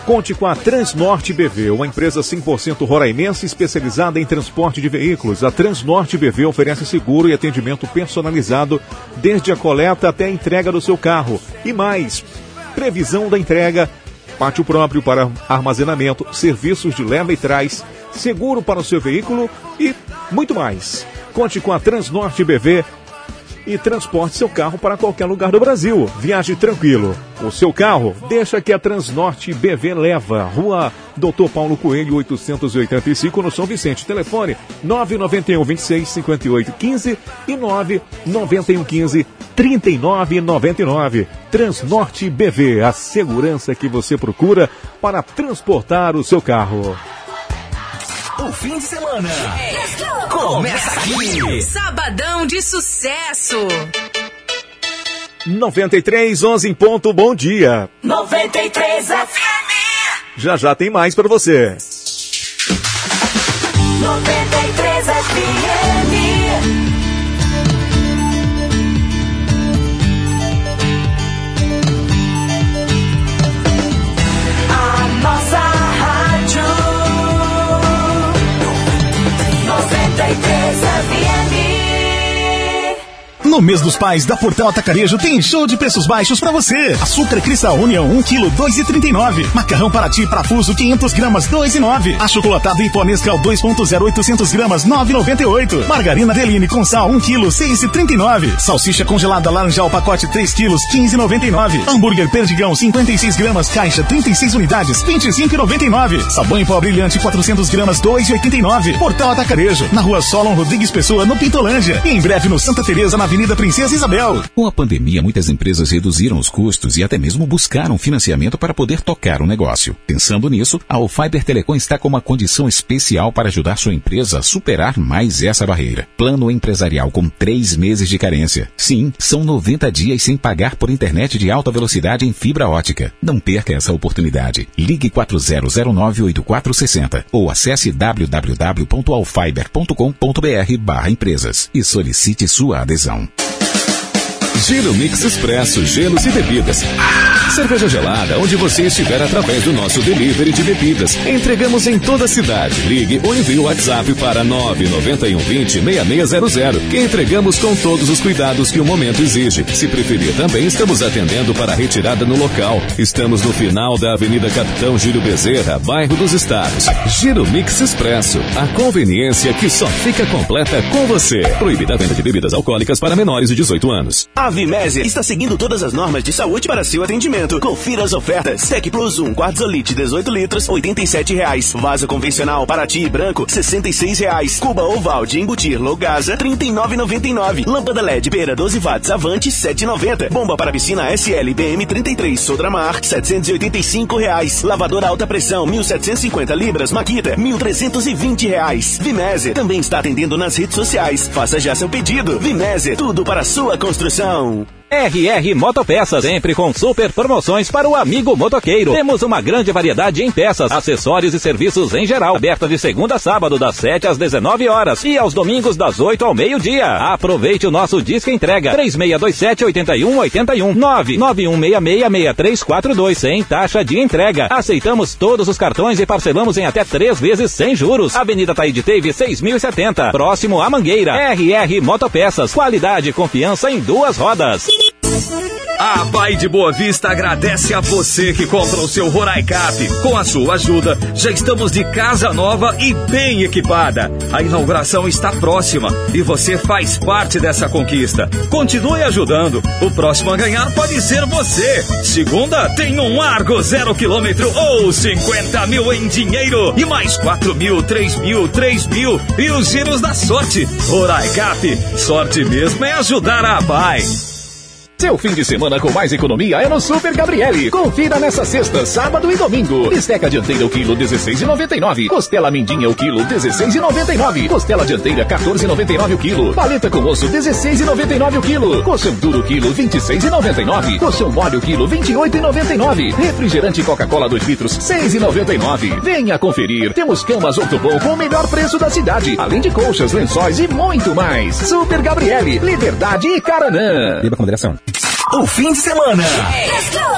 [SPEAKER 4] Conte com a Transnorte BV, uma empresa 100% roraimense especializada em transporte de veículos. A Transnorte BV oferece seguro e atendimento personalizado desde a coleta até a entrega do seu carro. E mais, previsão da entrega, pátio próprio para armazenamento, serviços de leva e trás, seguro para o seu veículo e muito mais. Conte com a Transnorte BV e transporte seu carro para qualquer lugar do Brasil. Viaje tranquilo. O seu carro, deixa que a Transnorte BV leva. Rua Doutor Paulo Coelho, 885, no São Vicente. Telefone 991 26 58 15 e 991 15 39 99. Transnorte BV, a segurança que você procura para transportar o seu carro.
[SPEAKER 3] O fim de semana começa aqui.
[SPEAKER 2] Sabadão de sucesso.
[SPEAKER 4] 93, 11 em ponto, bom dia.
[SPEAKER 26] 93 FM.
[SPEAKER 4] Já já tem mais para você.
[SPEAKER 26] 93 FM. they did.
[SPEAKER 27] No mês dos pais da Portal Atacarejo tem show de preços baixos pra você. Açúcar Cristal União 1 kg 2,39. Macarrão Paraty Parafuso 500 gramas 2,9. Achocolatado Nescau 2.0 800 gramas 9,98. Margarina Deline com sal 1 kg 6,39. Salsicha congelada laranjal pacote 3 kg 15,99. Hambúrguer Perdigão 56 gramas caixa 36 unidades 25,99. Sabão em pó brilhante 400 gramas 2,89. Portal Atacarejo na rua Solon Rodrigues Pessoa no Pintolândia. E em breve no Santa Teresa na Avenida Princesa Isabel.
[SPEAKER 13] Com a pandemia, muitas empresas reduziram os custos e até mesmo buscaram financiamento para poder tocar o negócio. Pensando nisso, a Alfiber Telecom está com uma condição especial para ajudar sua empresa a superar mais essa barreira. Plano empresarial com três meses de carência. Sim, são 90 dias sem pagar por internet de alta velocidade em fibra ótica. Não perca essa oportunidade. Ligue 40098460 ou acesse www.alfiber.com.br barra empresas e solicite sua adesão.
[SPEAKER 1] Gelo Mix Expresso, gelos e bebidas. Cerveja gelada, onde você estiver através do nosso delivery de bebidas. Entregamos em toda a cidade. Ligue ou envie o WhatsApp para 99120 6600, que entregamos com todos os cuidados que o momento exige. Se preferir, também estamos atendendo para retirada no local. Estamos no final da Avenida Capitão Gírio Bezerra, bairro dos Estados. Giro Mix Expresso, a conveniência que só fica completa com você. Proibida a venda de bebidas alcoólicas para menores de 18 anos.
[SPEAKER 28] A Vimésia está seguindo todas as normas de saúde para seu atendimento. Confira as ofertas. Tec Plus 1, Quartzolite 18 litros, 87 reais. Vaso convencional Paraty branco, 66 reais. Cuba oval de embutir Logasa, R$ 39,99. Lâmpada LED Pera 12 watts Avante, R$ 7,90. Bomba para piscina SL BM 33 Sodramar, 785 reais. Lavadora alta pressão, 1.750 libras Makita, 1.320 reais. Vimésia também está atendendo nas redes sociais. Faça já seu pedido. Vimésia, tudo para sua construção. Não.
[SPEAKER 29] RR Motopeças, sempre com super promoções para o amigo motoqueiro. Temos uma grande variedade em peças, acessórios e serviços em geral. Aberta de segunda a sábado, das 7 às 19 horas e aos domingos, das 8 ao meio-dia. Aproveite o nosso disco entrega 3627 8181 991666342 sem taxa de entrega. Aceitamos todos os cartões e parcelamos em até três vezes sem juros. Avenida Taíde Teve 6070, próximo à Mangueira. RR Motopeças, qualidade e confiança em duas rodas.
[SPEAKER 14] A Pai de Boa Vista agradece a você que compra o seu Roraicap. Com a sua ajuda, já estamos de casa nova e bem equipada. A inauguração está próxima e você faz parte dessa conquista. Continue ajudando. O próximo a ganhar pode ser você. Segunda, tem um Argo zero quilômetro ou 50 mil em dinheiro e mais 4 mil, 3 mil, 3 mil e os giros da sorte. Roraicap, sorte mesmo é ajudar a Pai.
[SPEAKER 30] Seu fim de semana com mais economia é no Super Gabriele. Confira nessa sexta, sábado e domingo. Bisteca dianteira o quilo 16,99. Costela mindinha o quilo 16,99. Costela dianteira 14,99 o quilo. Paleta com osso 16,99 o quilo. Colchão duro quilo 26,99. Colchão mole o quilo 28,99. Refrigerante Coca-Cola 2 litros 6,99. Venha conferir. Temos camas Ortobon com o melhor preço da cidade. Além de colchas, lençóis e muito mais. Super Gabriele, Liberdade e Caranã.
[SPEAKER 4] Beba com moderação.
[SPEAKER 3] O fim de semana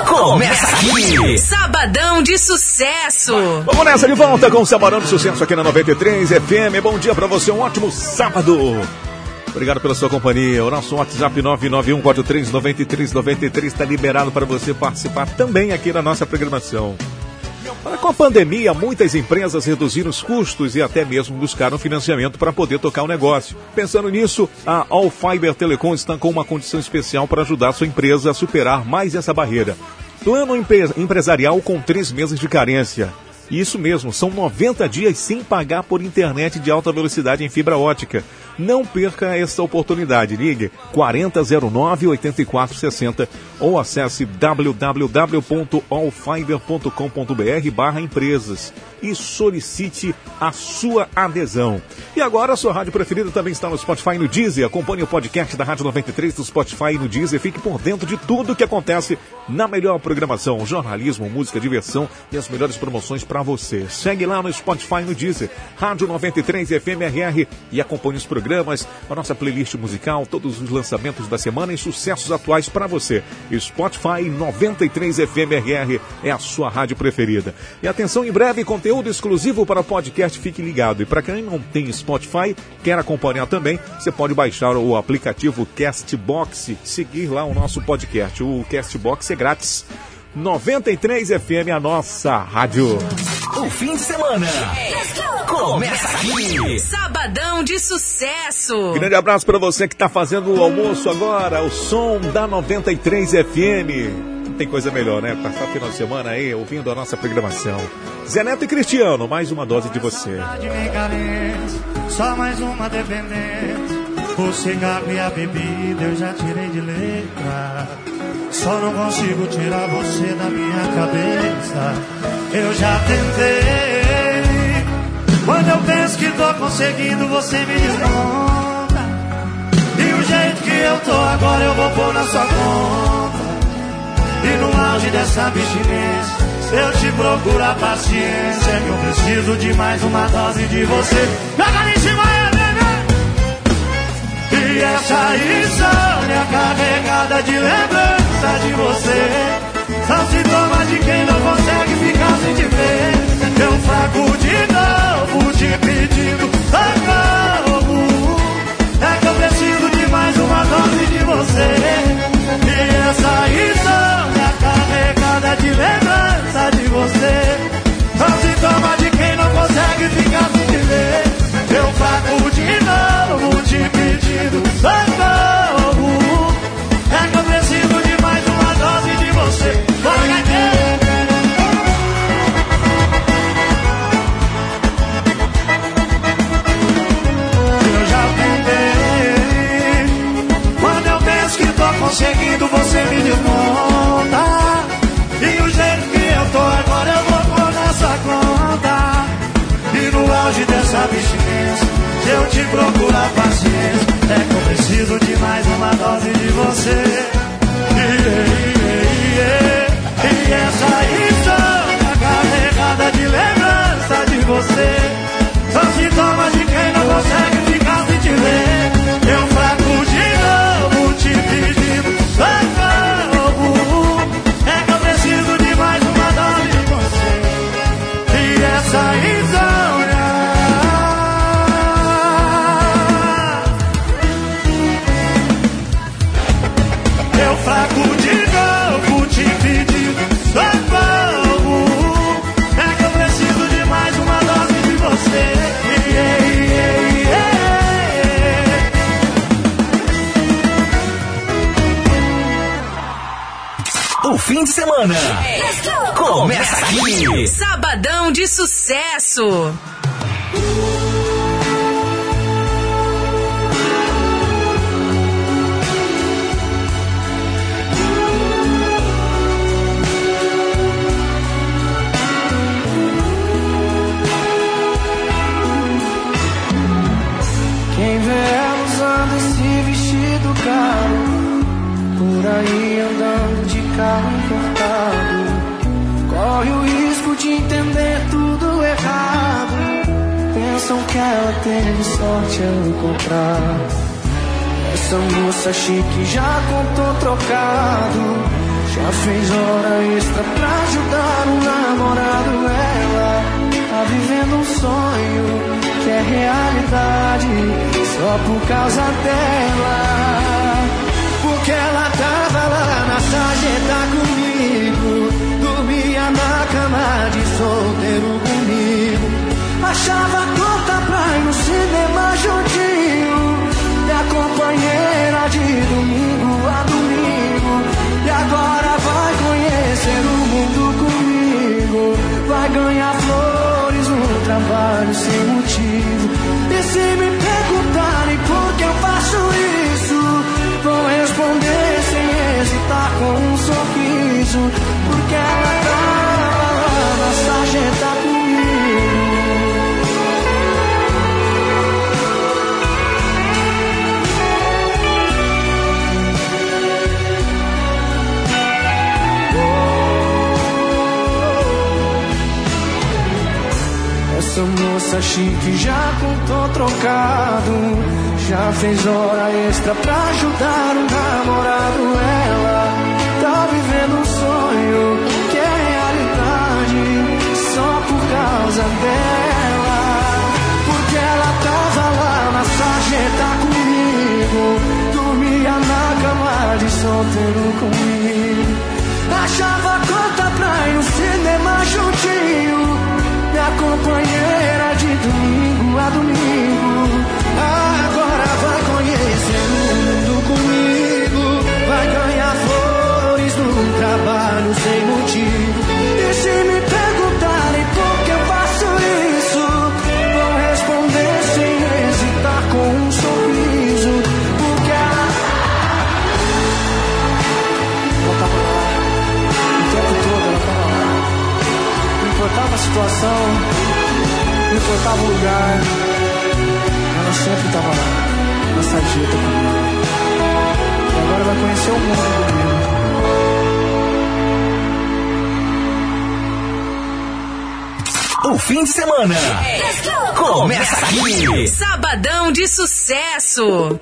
[SPEAKER 3] começa aqui.
[SPEAKER 2] Sabadão de sucesso.
[SPEAKER 4] Vamos nessa de volta com o Sabadão de Sucesso aqui na 93 FM. Bom dia pra você, um ótimo sábado. Obrigado pela sua companhia. O nosso WhatsApp 991439393 está liberado para você participar também aqui na nossa programação. Com a pandemia, muitas empresas reduziram os custos e até mesmo buscaram financiamento para poder tocar o negócio. Pensando nisso, a All Fiber Telecom está com uma condição especial para ajudar sua empresa a superar mais essa barreira. Plano empre- empresarial com três meses de carência. Isso mesmo, são 90 dias sem pagar por internet de alta velocidade em fibra ótica. Não perca essa oportunidade. Ligue 4009-8460 ou acesse www.allfiber.com.br barra empresas e solicite a sua adesão. E agora a sua rádio preferida também está no Spotify e no Deezer. Acompanhe o podcast da Rádio 93 do Spotify e no Deezer. Fique por dentro de tudo o que acontece na melhor programação. Jornalismo, música, diversão e as melhores promoções para você. Segue lá no Spotify e no Deezer. Rádio 93 FMRR e acompanhe os programas programas, a nossa playlist musical, todos os lançamentos da semana e sucessos atuais para você. Spotify 93 FMRR é a sua rádio preferida. E atenção, em breve, conteúdo exclusivo para podcast Fique Ligado. E para quem não tem Spotify, quer acompanhar também, você pode baixar o aplicativo Castbox, seguir lá o nosso podcast. O Castbox é grátis. 93 FM, a nossa rádio.
[SPEAKER 3] O fim de semana começa aqui.
[SPEAKER 2] Sabadão de sucesso.
[SPEAKER 4] Grande abraço para você que está fazendo o almoço agora, o som da 93 FM. Não tem coisa melhor, né? Passar o final de semana aí ouvindo a nossa programação. Zé Neto e Cristiano, mais uma dose de você.
[SPEAKER 31] só mais uma dependente. O cigarro e a bebida eu já tirei de letra. Só não consigo tirar você da minha cabeça. Eu já tentei. Quando eu penso que tô conseguindo, você me desmonta. E o jeito que eu tô agora eu vou pôr na sua conta. E no auge dessa abstinência, eu te procuro a paciência. Que eu preciso de mais uma dose de você. Joga ali em cima! E essa insônia carregada de lembrança de você. São sintomas de quem não consegue ficar sem te ver. Eu fraco de novo te pedindo socorro. É que eu preciso de mais uma dose de você. E essa insônia carregada de lembrança de você. São sintomas de quem não consegue ficar sem te ver. Eu fraco de pedindo socorro É que eu preciso de mais uma dose de você. Eu já tentei. Quando eu penso que tô conseguindo Você me desmonta. E o jeito que eu tô agora Eu vou pôr na sua conta. E no auge dessa abstinência eu te procurar paciência. É que eu preciso de mais uma dose de você. Iê, iê, iê. E essa insônia carregada de lembrança de você. São sintomas de quem não consegue
[SPEAKER 3] fim de semana começa aqui.
[SPEAKER 2] Sabadão de sucesso.
[SPEAKER 32] Quem vê ela usando esse vestido caro Por aí andando de carro importado Corre o risco de entender tudo errado. Pensam que ela teve sorte ao encontrar. Essa moça chique já contou trocado. Já fez hora extra pra ajudar um namorado Ela tá vivendo um sonho que é realidade só por causa dela. Porque ela tava lá na sarjeta comigo, dormia na cama de solteiro comigo. Achava torta pra ir no cinema juntinho, minha companheira de domingo a domingo. E agora vai conhecer o mundo comigo, vai ganhar flores no trabalho sem moça chique já contou trocado. Já fez hora extra pra ajudar um namorado. Ela tá vivendo um sonho que é realidade só por causa dela. Porque ela tava lá na sarjeta comigo. Dormia na cama de solteiro comigo. Achava conta pra ir no cinema juntinho minha companheira de domingo a domingo. Agora vai conhecer o mundo comigo, vai ganhar flores no trabalho sem motivo. situação me colocava lugar. Ela sempre estava lá, nessa dieta comigo. E agora vai conhecer o mundo comigo.
[SPEAKER 3] O fim de semana
[SPEAKER 33] é.
[SPEAKER 3] começa aqui.
[SPEAKER 34] Sabadão de sucesso.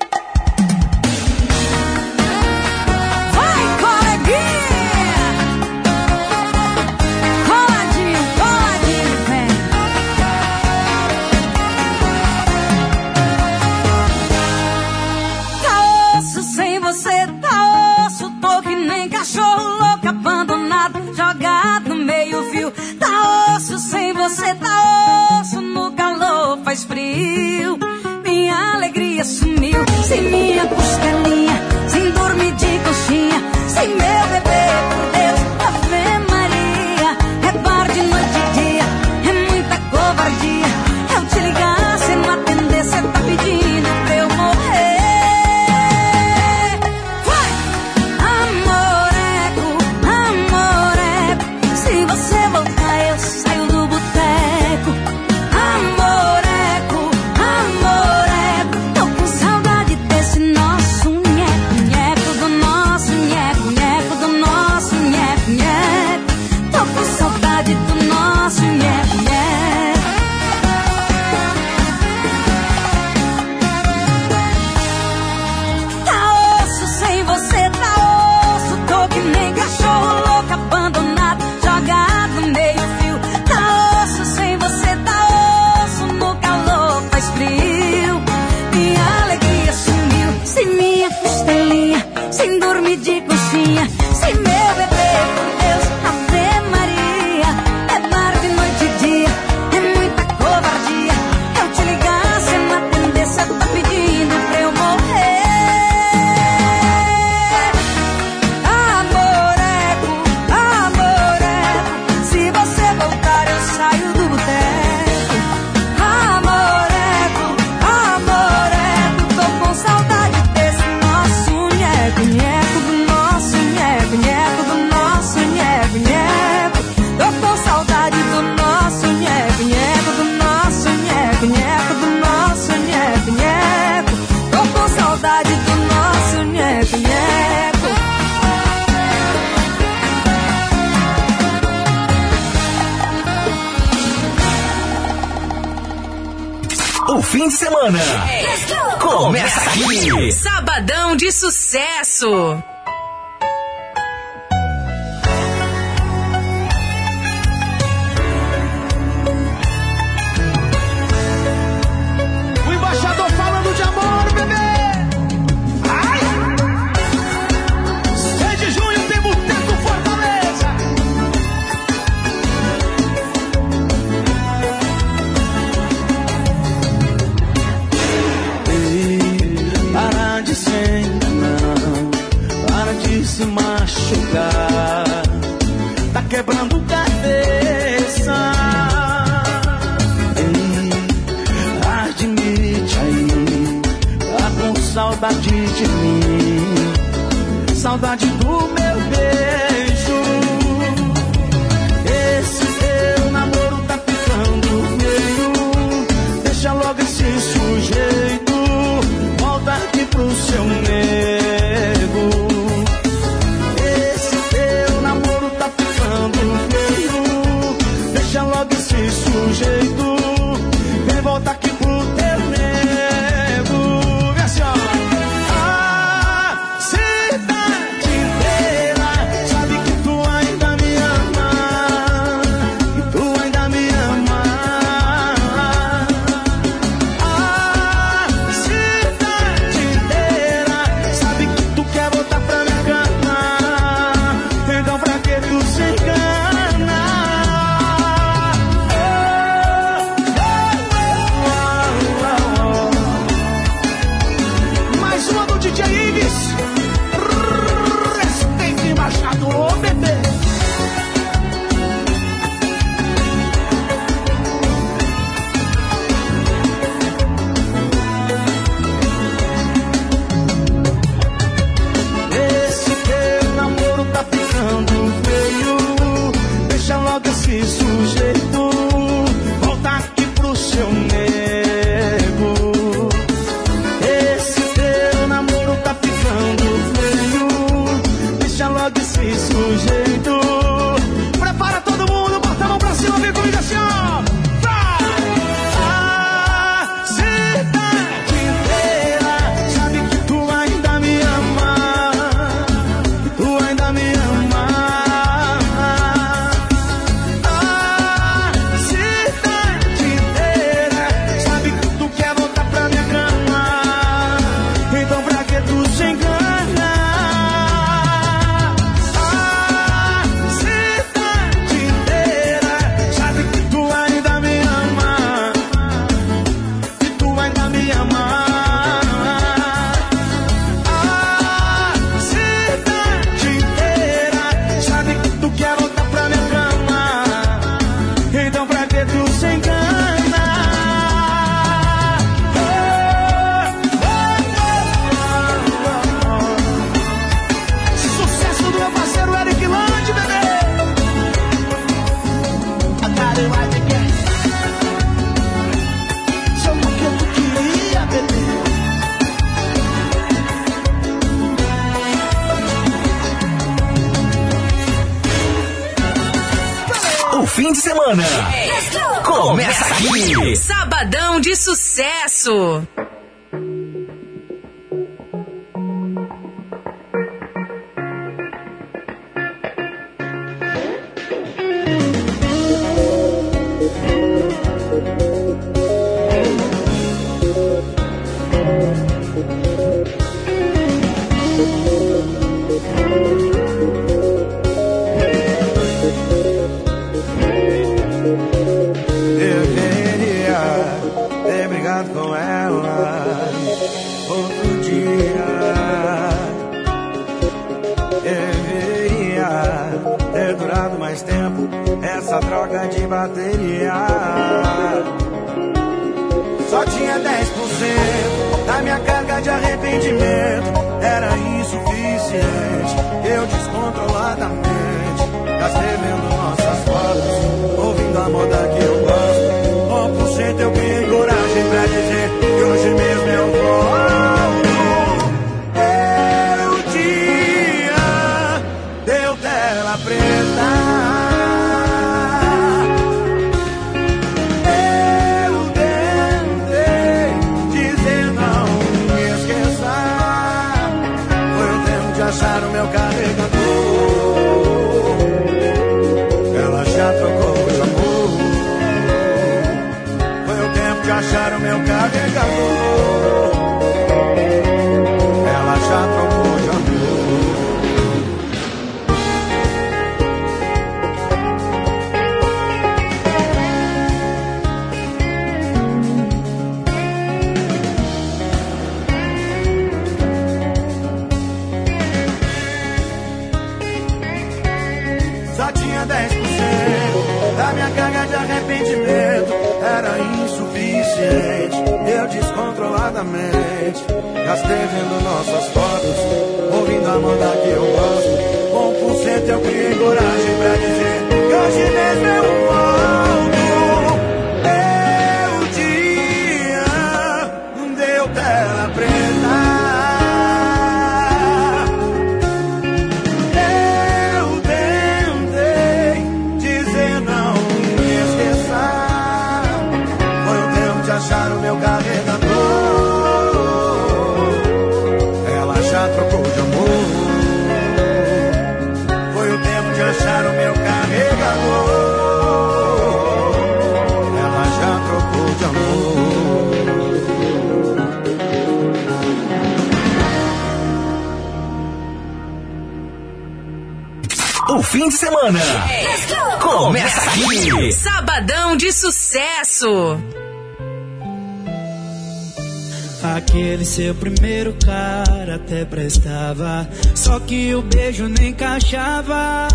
[SPEAKER 35] Seu
[SPEAKER 36] primeiro cara até prestava, só que o beijo nem encaixava.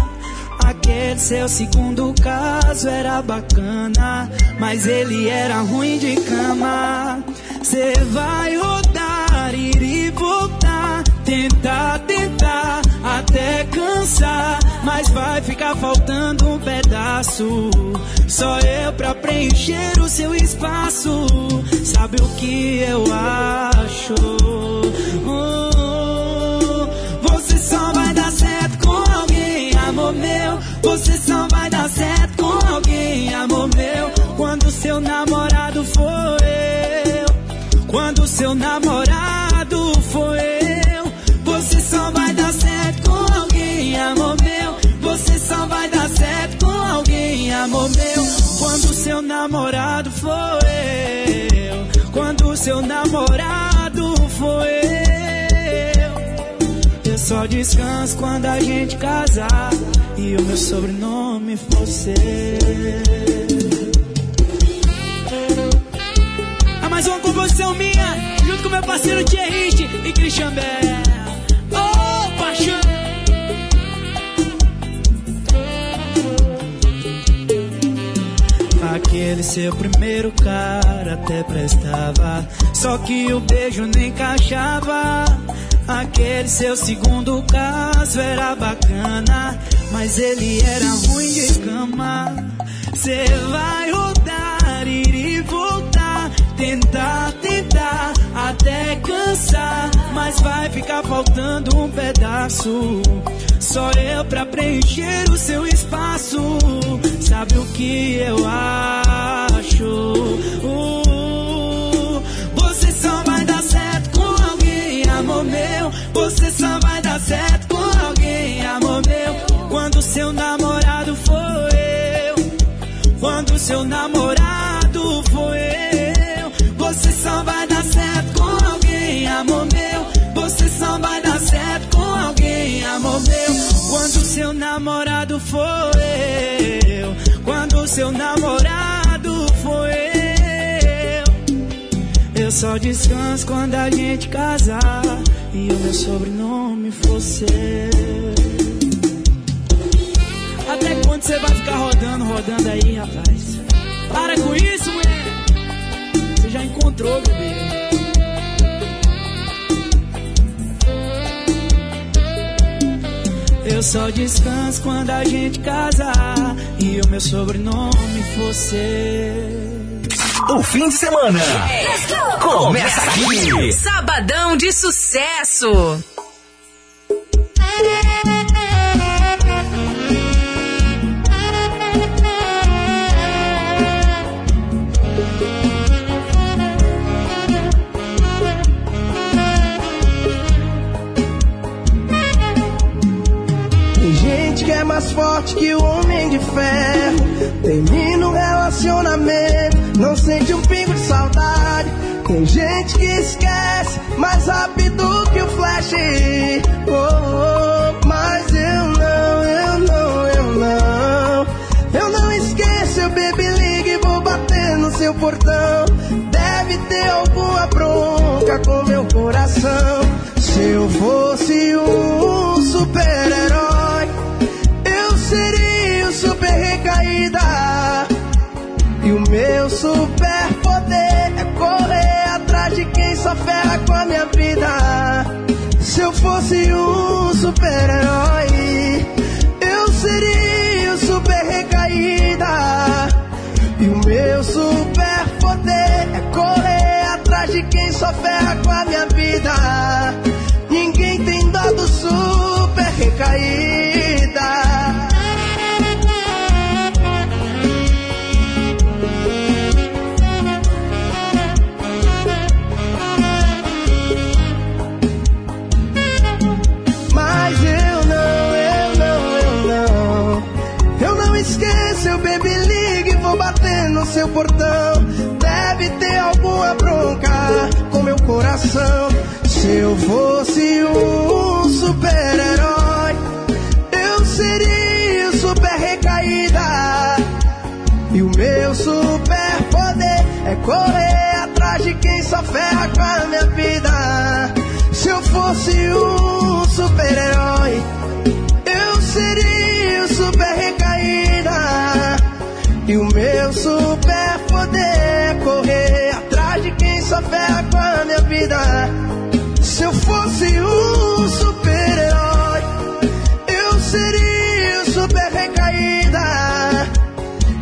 [SPEAKER 36] Aquele seu segundo caso era bacana, mas ele era ruim de cama. Cê vai rodar, ir e voltar, tentar, tentar, até cansar, mas vai ficar faltando um pedaço. Só eu pra preencher o seu espaço. Sabe o que eu acho? Hum, você só vai dar certo com alguém, amor meu. Você só vai dar certo com alguém, amor meu. Quando seu namorado for eu, quando seu namorado for eu, você só vai dar certo com alguém, amor meu. Você só vai dar certo com alguém, amor meu. Quando seu namorado for eu, seu namorado for eu, eu só descanso quando a gente casar e o meu sobrenome for seu. A mais uma composição minha, junto com meu parceiro Thierry e Christian Bell. Seu primeiro cara até prestava, só que o beijo nem encaixava. Aquele seu segundo caso era bacana, mas ele era ruim de cama. Cê vai rodar, ir e voltar, tentar, tentar, até cansar, mas vai ficar faltando um pedaço. Só eu pra preencher o seu espaço. Sabe o que eu acho? Você só vai dar certo com alguém, amor meu. Quando seu namorado for eu, quando seu namorado for eu, você só vai dar certo com alguém, amor meu. Você só vai dar certo com alguém, amor meu. Quando seu namorado for eu, quando seu namorado só descanso quando a gente casar e o meu sobrenome for seu. Até quando você vai ficar rodando, rodando aí, rapaz? Para com isso, mulher. Você já encontrou, bebê. Eu só descanso quando a gente casar e o meu sobrenome for seu.
[SPEAKER 3] O fim de semana começa aqui.
[SPEAKER 2] Sabadão de sucesso.
[SPEAKER 37] Tem gente que é mais forte que o homem de ferro. Tem gente que esquece mais rápido que o flash. Oh, oh, mas eu não, eu não, eu não. Eu não esqueço, eu baby liga e vou bater no seu portão. Deve ter alguma bronca com meu coração. Se eu fosse um super-herói, eu seria o super recaída. E o meu super só ferra com a minha vida. Se eu fosse um super-herói, eu seria o super recaída. E o meu super poder é correr atrás de quem só ferra com a minha vida. Ninguém tem dó do super recaída. seu portão. Deve ter alguma bronca com meu coração. Se eu fosse um super-herói, eu seria super recaída.
[SPEAKER 5] E o meu super poder é correr atrás de quem só ferra com a minha vida. Se eu fosse um super-herói, eu seria super recaída. E o meu superpoder é correr atrás de quem só ferra com a minha vida. Se eu fosse um super-herói, eu seria super recaída.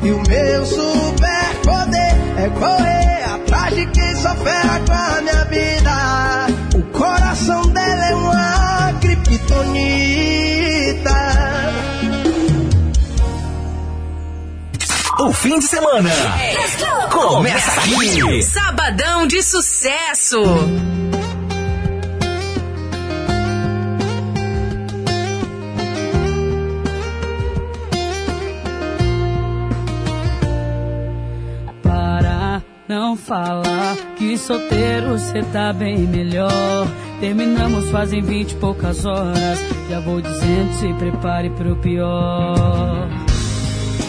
[SPEAKER 5] E o meu superpoder é correr atrás de quem só ferra com a minha vida. O
[SPEAKER 3] fim de semana começa aqui.
[SPEAKER 2] Sabadão de sucesso.
[SPEAKER 36] Para não falar que solteiro cê tá bem melhor. Terminamos fazem vinte e poucas horas. Já vou dizendo, se prepare pro pior.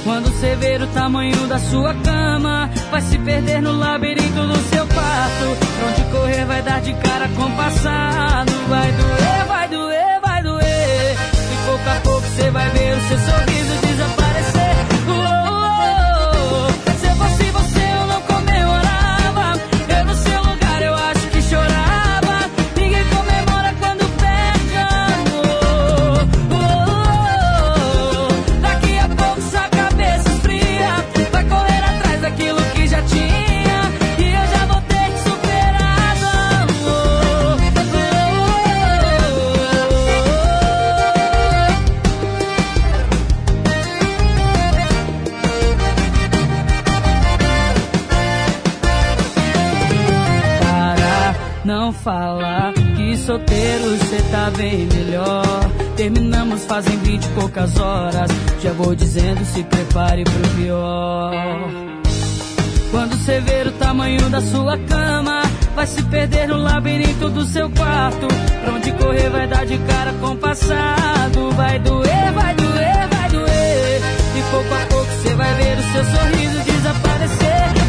[SPEAKER 36] Quando você ver o tamanho da sua cama, vai se perder no labirinto do seu quarto. Pra onde correr vai dar de cara com o passado. Vai doer, vai doer, vai doer. E pouco a pouco você vai ver o seu sorriso desaparecer. Falar que solteiro cê tá bem melhor. Terminamos fazem vinte e poucas horas. Já vou dizendo, se prepare pro pior. Quando você ver o tamanho da sua cama, vai se perder no labirinto do seu quarto. Pra onde correr vai dar de cara com o passado. Vai doer, vai doer, vai doer. E pouco a pouco você vai ver o seu sorriso desaparecer.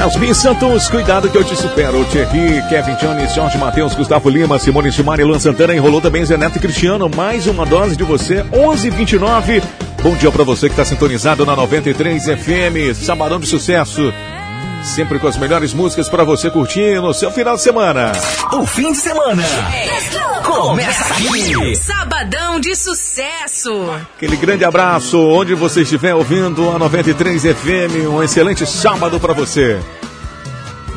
[SPEAKER 4] Yasmin Santos, cuidado que eu te supero. Thierry, Kevin Jones, Jorge Matheus, Gustavo Lima, Simone Simari, Luan Santana, enrolou também Zé Neto e Cristiano. Mais uma dose de você, 11:29. Bom dia pra você que tá sintonizado na 93 FM, Sabadão de Sucesso. Sempre com as melhores músicas pra você curtir no seu final de semana.
[SPEAKER 3] O fim de semana começa aqui.
[SPEAKER 2] Sabadão de sucesso.
[SPEAKER 4] Aquele grande abraço, onde você estiver ouvindo a 93 FM, um excelente sábado pra você.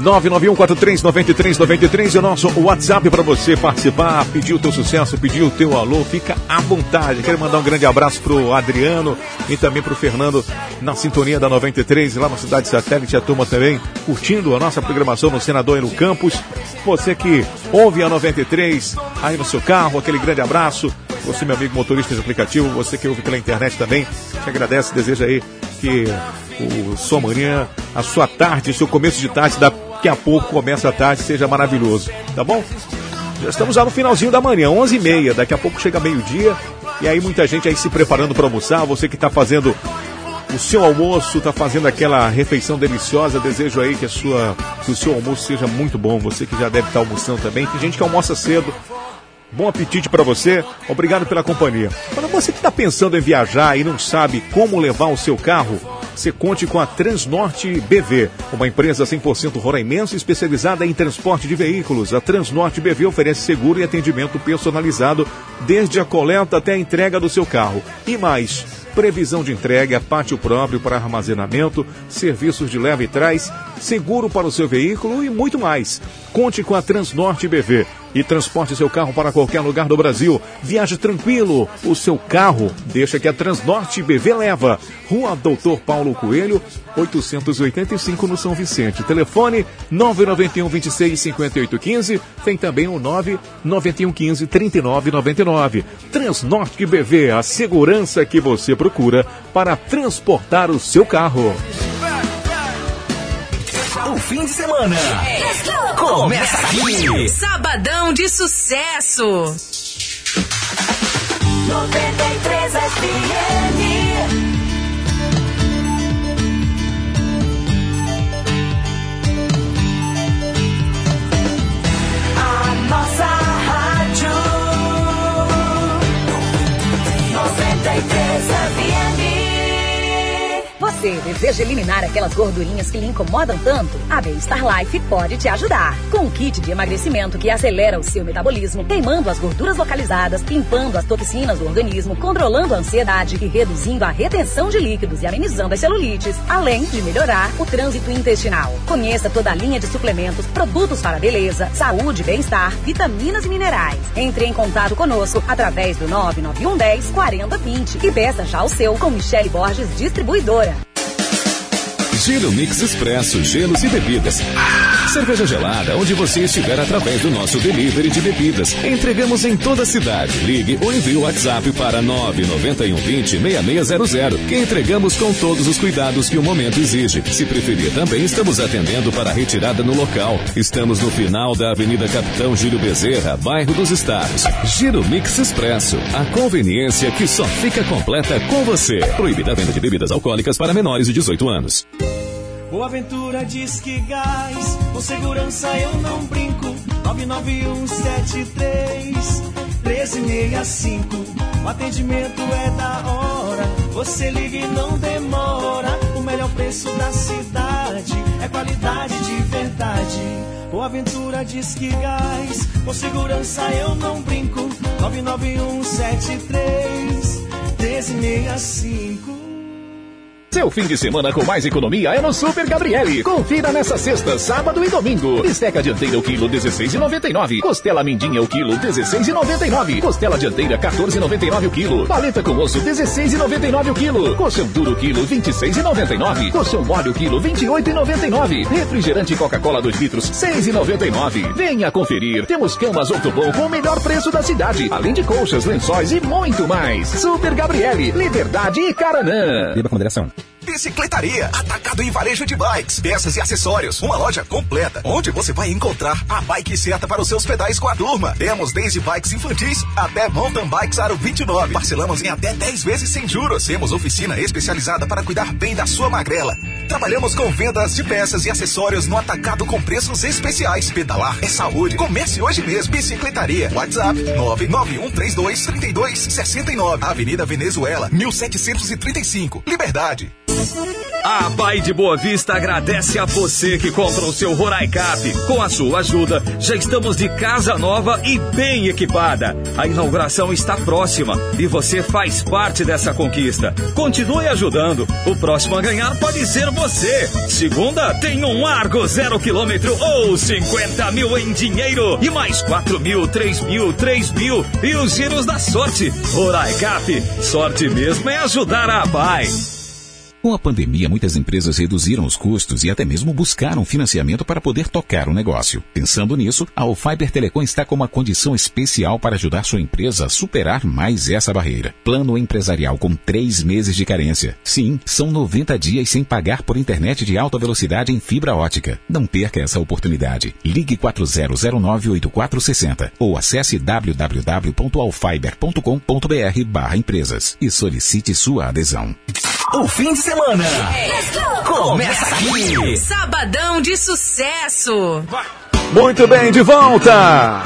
[SPEAKER 4] 991439393 é o nosso WhatsApp para você participar, pedir o teu sucesso, pedir o teu alô, fica à vontade. Quero mandar um grande abraço pro Adriano e também pro Fernando na sintonia da 93, lá na cidade satélite, a turma também curtindo a nossa programação no Senador e no Campus. Você que ouve a 93 aí no seu carro, aquele grande abraço. Você, meu amigo motorista de aplicativo, você que ouve pela internet também, te agradece, deseja aí que o sua manhã, a sua tarde, seu começo de tarde, daqui a pouco começa a tarde, seja maravilhoso, tá bom? Já estamos já no finalzinho da manhã, 11h30, daqui a pouco chega meio-dia, e aí muita gente aí se preparando para almoçar, você que está fazendo o seu almoço, está fazendo aquela refeição deliciosa, desejo aí que, a sua, que o seu almoço seja muito bom, você que já deve estar almoçando também, tem gente que almoça cedo, Bom apetite para você, obrigado pela companhia. Para você que está pensando em viajar e não sabe como levar o seu carro, você conte com a Transnorte BV, uma empresa 100% roraimense especializada em transporte de veículos. A Transnorte BV oferece seguro e atendimento personalizado desde a coleta até a entrega do seu carro. E mais, previsão de entrega, pátio próprio para armazenamento, serviços de leva e trás, seguro para o seu veículo e muito mais. Conte com a Transnorte BV e transporte seu carro para qualquer lugar do Brasil. Viaje tranquilo, o seu carro deixa que a Transnorte BV leva. Rua Doutor Paulo Coelho, 885 no São Vicente. Telefone 991 26 58 15. Tem também o 991 15 39 99. Transnorte BV, a segurança que você procura para transportar o seu carro.
[SPEAKER 3] O fim de semana começa aqui.
[SPEAKER 2] Sabadão de sucesso.
[SPEAKER 38] 93 FM. A nossa rádio 93 FM.
[SPEAKER 39] Você deseja eliminar aquelas gordurinhas que lhe incomodam tanto? A Bem-Estar Life pode te ajudar. Com um kit de emagrecimento que acelera o seu metabolismo, queimando as gorduras localizadas, limpando as toxinas do organismo, controlando a ansiedade e reduzindo a retenção de líquidos e amenizando as celulites, além de melhorar o trânsito intestinal. Conheça toda a linha de suplementos, produtos para beleza, saúde bem-estar, vitaminas e minerais. Entre em contato conosco através do 991 10 40 20 e peça já o seu com Michele Borges Distribuidora.
[SPEAKER 1] Giro Mix Expresso, gelos e bebidas. Cerveja gelada, onde você estiver através do nosso delivery de bebidas. Entregamos em toda a cidade. Ligue ou envie o WhatsApp para 991 20 6600, que entregamos com todos os cuidados que o momento exige. Se preferir, também estamos atendendo para retirada no local. Estamos no final da Avenida Capitão Júlio Bezerra, bairro dos Estados. Giro Mix Expresso, a conveniência que só fica completa com você. Proibida a venda de bebidas alcoólicas para menores de 18 anos.
[SPEAKER 7] Boa Aventura diz que gás, com segurança eu não brinco. 99173 1365. O atendimento é da hora. Você liga e não demora. O melhor preço da cidade é qualidade de verdade. Boa Aventura diz que gás, com segurança eu não brinco. 99173 1365.
[SPEAKER 30] Seu fim de semana com mais economia é no Super Gabriele. Confira nessa sexta, sábado e domingo. Bisteca dianteira o quilo 16,99. Costela mindinha o quilo 16,99. Costela dianteira 14,99 o quilo. Paleta com osso 16,99 o quilo. Coxão duro o quilo 26,99. Coxão mole o quilo 28,99. Refrigerante Coca-Cola 2 litros 6,99. Venha conferir. Temos camas Ortobon com o melhor preço da cidade. Além de colchas, lençóis e muito mais. Super Gabriele, Liberdade e Caranã.
[SPEAKER 40] Beba com moderação.
[SPEAKER 3] Bicicletaria, atacado em varejo de bikes, peças e acessórios. Uma loja completa, onde você vai encontrar a bike certa para os seus pedais com a turma. Temos desde bikes infantis até mountain bikes aro 29. Parcelamos em até 10 vezes sem juros. Temos oficina especializada para cuidar bem da sua magrela. Trabalhamos com vendas de peças e acessórios no atacado com preços especiais. Pedalar é saúde. Comece hoje mesmo. Bicicletaria. WhatsApp 991323269. Avenida Venezuela, 1735. Liberdade.
[SPEAKER 14] A Pai de Boa Vista agradece a você que compra o seu Roraicap. Com a sua ajuda, já estamos de casa nova e bem equipada. A inauguração está próxima e você faz parte dessa conquista. Continue ajudando. O próximo a ganhar pode ser você. Segunda, tem um Argo zero quilômetro ou 50 mil em dinheiro e mais 4 mil, 3 mil, 3 mil e os giros da sorte. Roraicap, sorte mesmo é ajudar a Pai.
[SPEAKER 13] Com a pandemia, muitas empresas reduziram os custos e até mesmo buscaram financiamento para poder tocar o negócio. Pensando nisso, a Fiber Telecom está com uma condição especial para ajudar sua empresa a superar mais essa barreira. Plano empresarial com três meses de carência. Sim, são 90 dias sem pagar por internet de alta velocidade em fibra ótica. Não perca essa oportunidade. Ligue 40098460 ou acesse www.alfiber.com.br barra empresas e solicite sua adesão.
[SPEAKER 3] O fim de semana começa aqui.
[SPEAKER 2] Sabadão de sucesso.
[SPEAKER 4] Muito bem, de volta.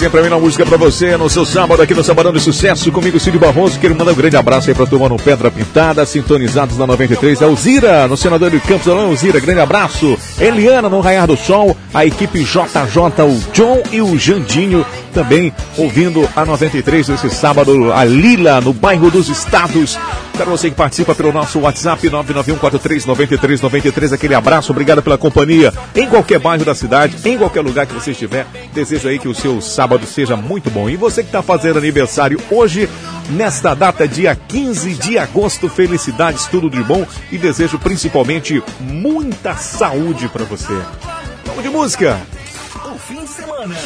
[SPEAKER 4] Sempre a melhor música pra você no seu sábado aqui no Sabadão de Sucesso. Comigo, Cid Barroso. Quero mandar um grande abraço aí pra turma no Pedra Pintada, sintonizados na 93. A Alzira, no Senador de Campos. Alô, Alzira, grande abraço. Eliana, no Raiar do Sol. A equipe JJ, o John e o Jandinho também ouvindo a 93 nesse sábado. A Lila, no bairro dos Estados. Para você que participa pelo nosso WhatsApp 991439393, aquele abraço, obrigado pela companhia em qualquer bairro da cidade, em qualquer lugar que você estiver. Desejo aí que o seu sábado seja muito bom. E você que está fazendo aniversário hoje, nesta data, dia 15 de agosto, felicidades, tudo de bom e desejo principalmente muita saúde para você. Vamos de música!
[SPEAKER 3] O fim de semana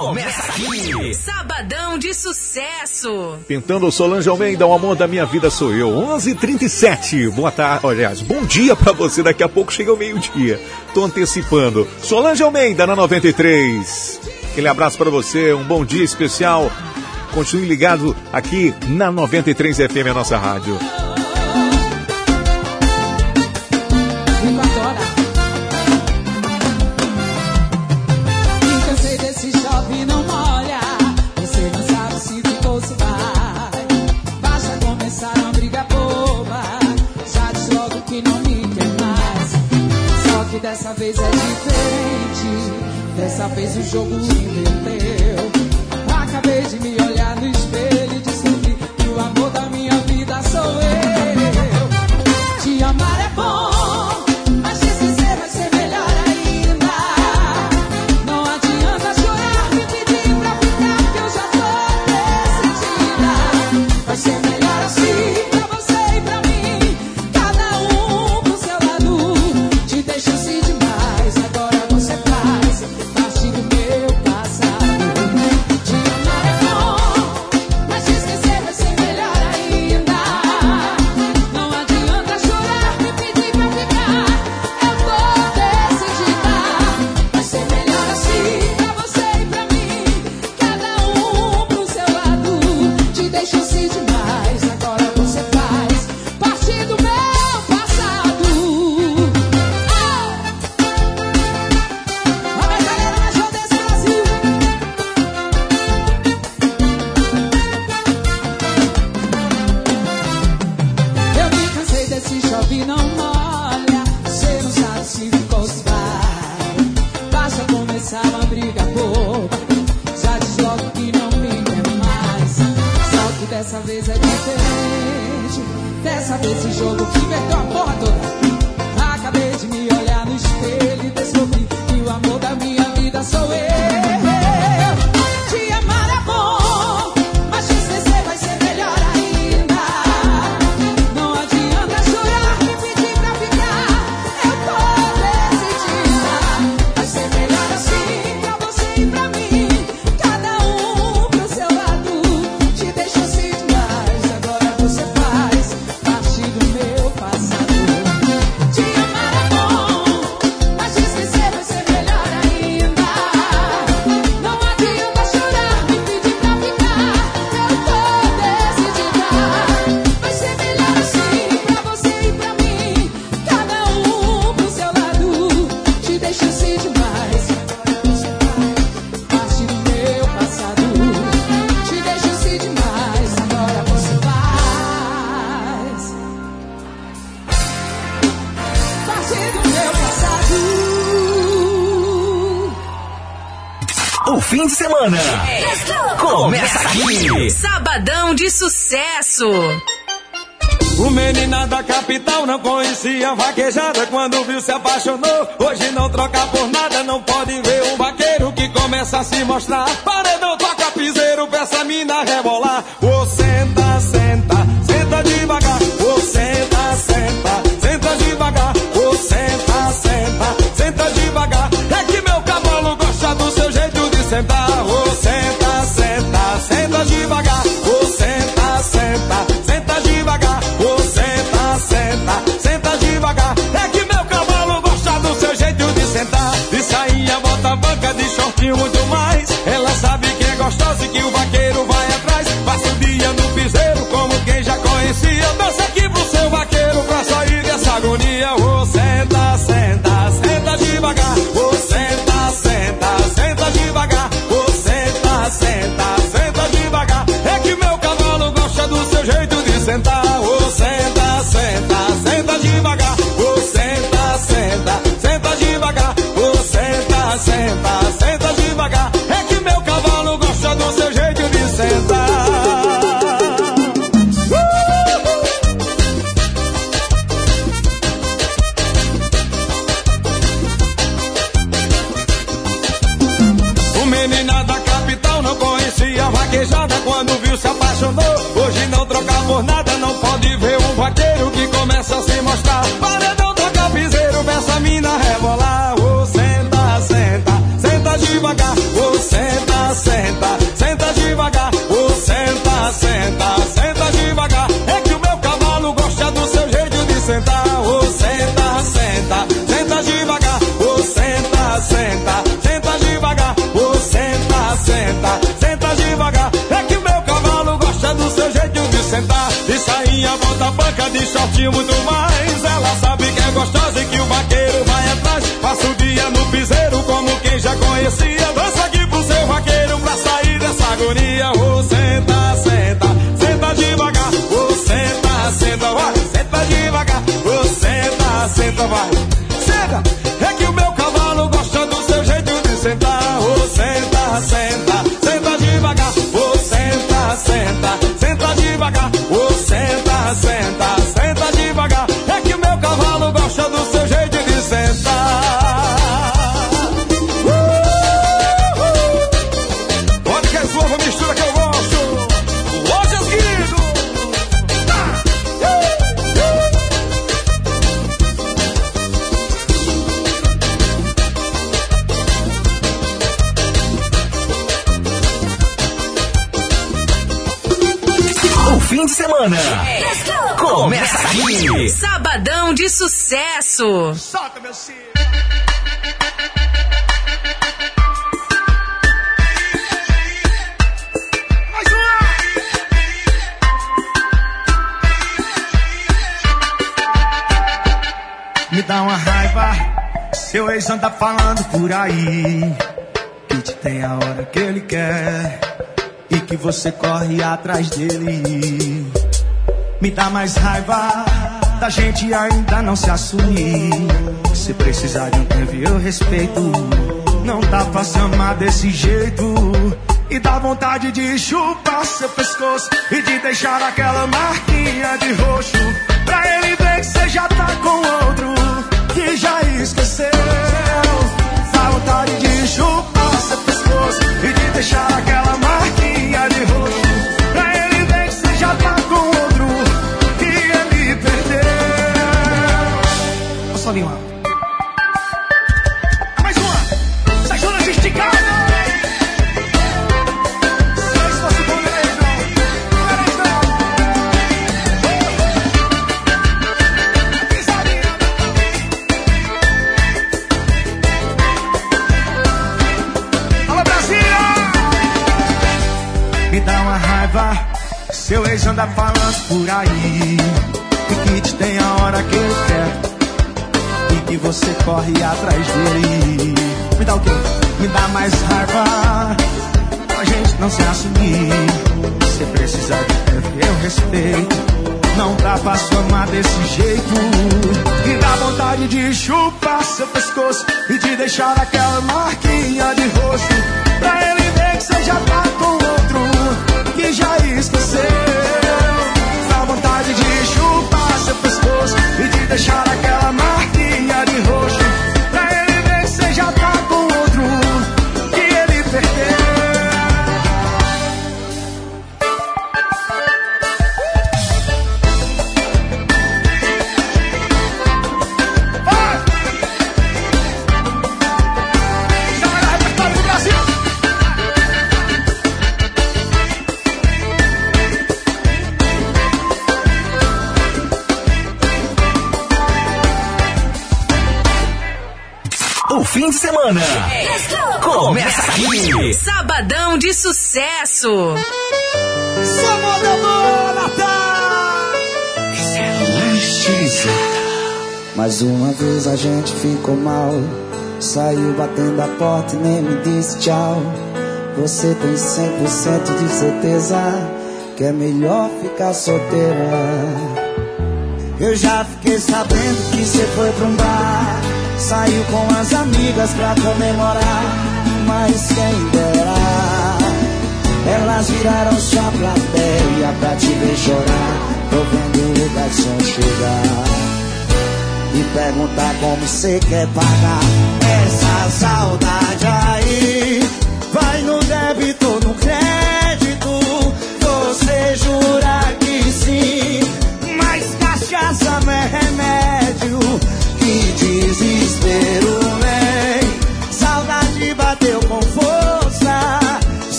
[SPEAKER 3] começa aqui.
[SPEAKER 2] Sabadão de sucesso.
[SPEAKER 4] Pintando Solange Almeida, o amor da minha vida sou eu. 11:37. Boa tarde, aliás, bom dia pra você. Daqui a pouco chega o meio-dia. Tô antecipando. Solange Almeida na 93. Aquele abraço pra você, um bom dia especial. Continue ligado aqui na 93 FM, a nossa rádio.
[SPEAKER 41] Vez o jogo inverteu. Acabei de me olhar no espelho e descobri que o amor da minha vida sou eu.
[SPEAKER 14] Quando viu se apaixonou. Hoje não troca por nada, não pode ver um vaqueiro que começa a se mostrar. Shortinho, muito mais. Ela sabe que é gostosa e que o vaqueiro vai atrás. Passa o dia no piseiro como quem já conhecia. Dança aqui pro seu vaqueiro pra sair dessa agonia. Ô, senta, senta, senta devagar. Ô, senta, senta, vai, senta devagar. Ô, senta, senta, vai.
[SPEAKER 42] Solta, meu. Mais uma.
[SPEAKER 43] Me dá uma raiva, seu ex anda falando por aí. Que te tem a hora que ele quer e que você corre atrás dele. Me dá mais raiva da gente ainda não se assumir. Se precisar de um tempo eu respeito. Não dá pra se amar desse jeito. E dá vontade de chupar seu pescoço e de deixar aquela marquinha de roxo. Pra ele ver que você já tá com outro que já esqueceu. Por aí. E que te tem a hora que ele quer. E que você corre atrás dele. Me dá o quê? Me dá mais raiva. A gente não se assumir. Se precisar de tempo, eu respeito. Não dá pra se amar desse jeito. E dá vontade de chupar seu pescoço e de deixar aquela marquinha de rosto. Pra ele ver que você já tá com outro que já esqueceu. Deixar aquela marquinha
[SPEAKER 3] fim de semana começa aqui.
[SPEAKER 2] Sabadão de sucesso.
[SPEAKER 44] Mais uma vez a gente ficou mal. Saiu batendo a porta e nem me disse tchau. Você tem 100% de certeza que é melhor ficar solteira. Eu já fiquei sabendo que você foi pra um bar. Saiu com as amigas pra comemorar. Mas quem dera, elas viraram sua plateia pra te ver chorar. Tô vendo o garçom chegar e perguntar como você quer pagar essa saudade aí. Vai no débito no crédito? Você jura que sim, mas coração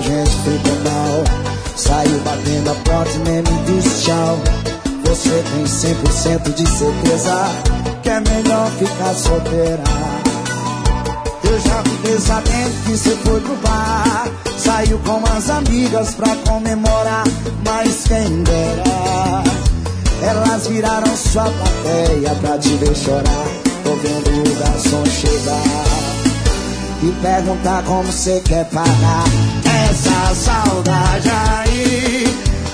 [SPEAKER 44] gente ficou mal. Saiu batendo a porta e nem me disse tchau. Você tem 100% de certeza que é melhor ficar solteira. Eu já fiquei sabendo que você foi pro bar. Saiu com as amigas pra comemorar, mas quem dera. Elas viraram sua plateia pra te ver chorar. Tô vendo o garçom chegar e perguntar como você quer pagar essa saudade aí.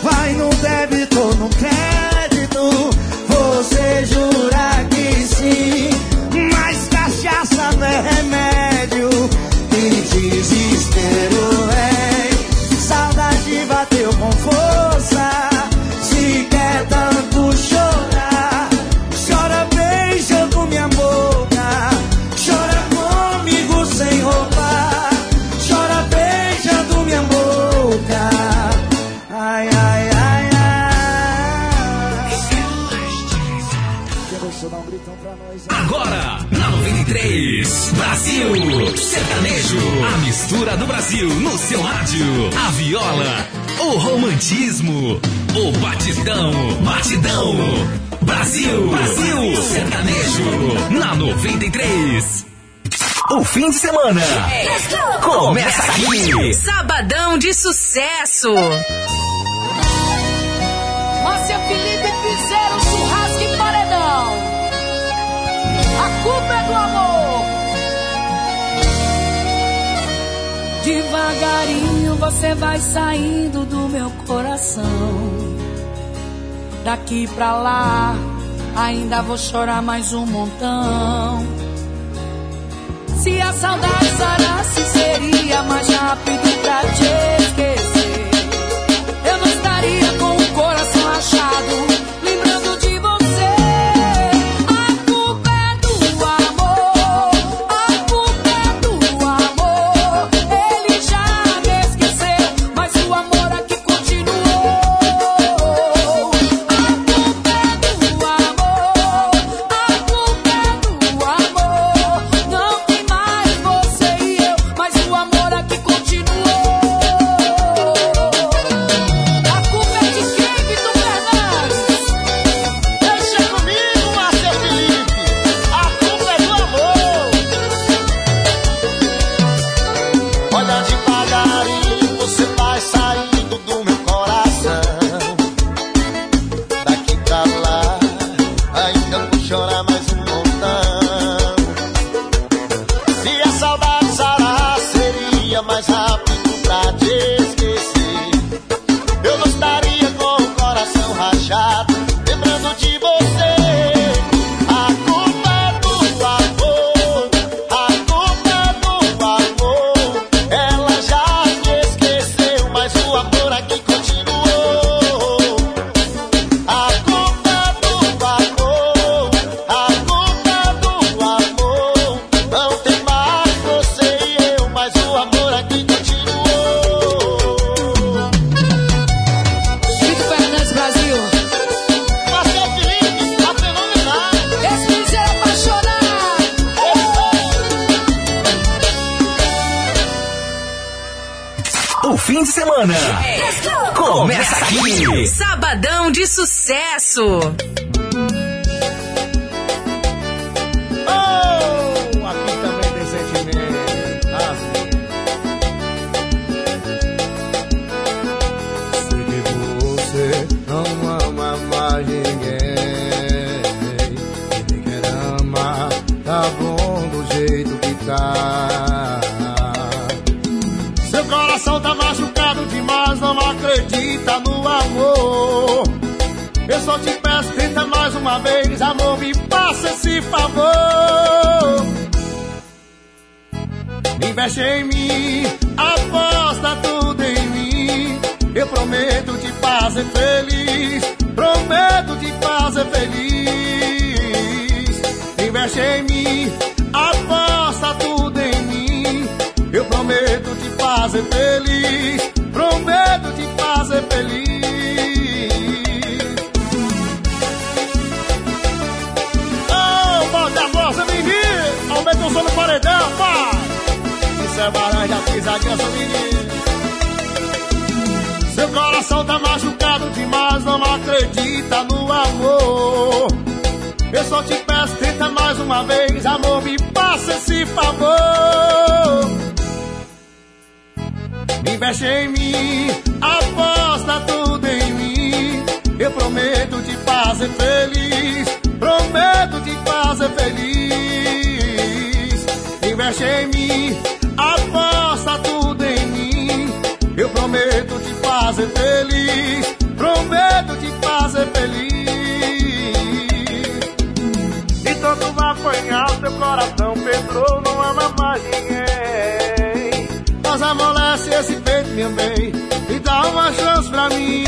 [SPEAKER 44] Vai no débito ou no crédito, você jura que sim. Mas cachaça não é remédio, que desespero é. Saudade bateu com força.
[SPEAKER 3] Brasil no seu rádio. A viola, o romantismo, o batidão, batidão. Brasil, Brasil, sertanejo, na 93. O fim de semana começa aqui.
[SPEAKER 2] Sabadão de sucesso.
[SPEAKER 41] devagarinho você vai saindo do meu coração. Daqui pra lá, ainda vou chorar mais um montão. Se a saudade sarasse, seria mais rápido pra te esquecer. Eu não estaria com
[SPEAKER 45] o
[SPEAKER 5] coração achado. Meu bem, e dá uma chance pra mim.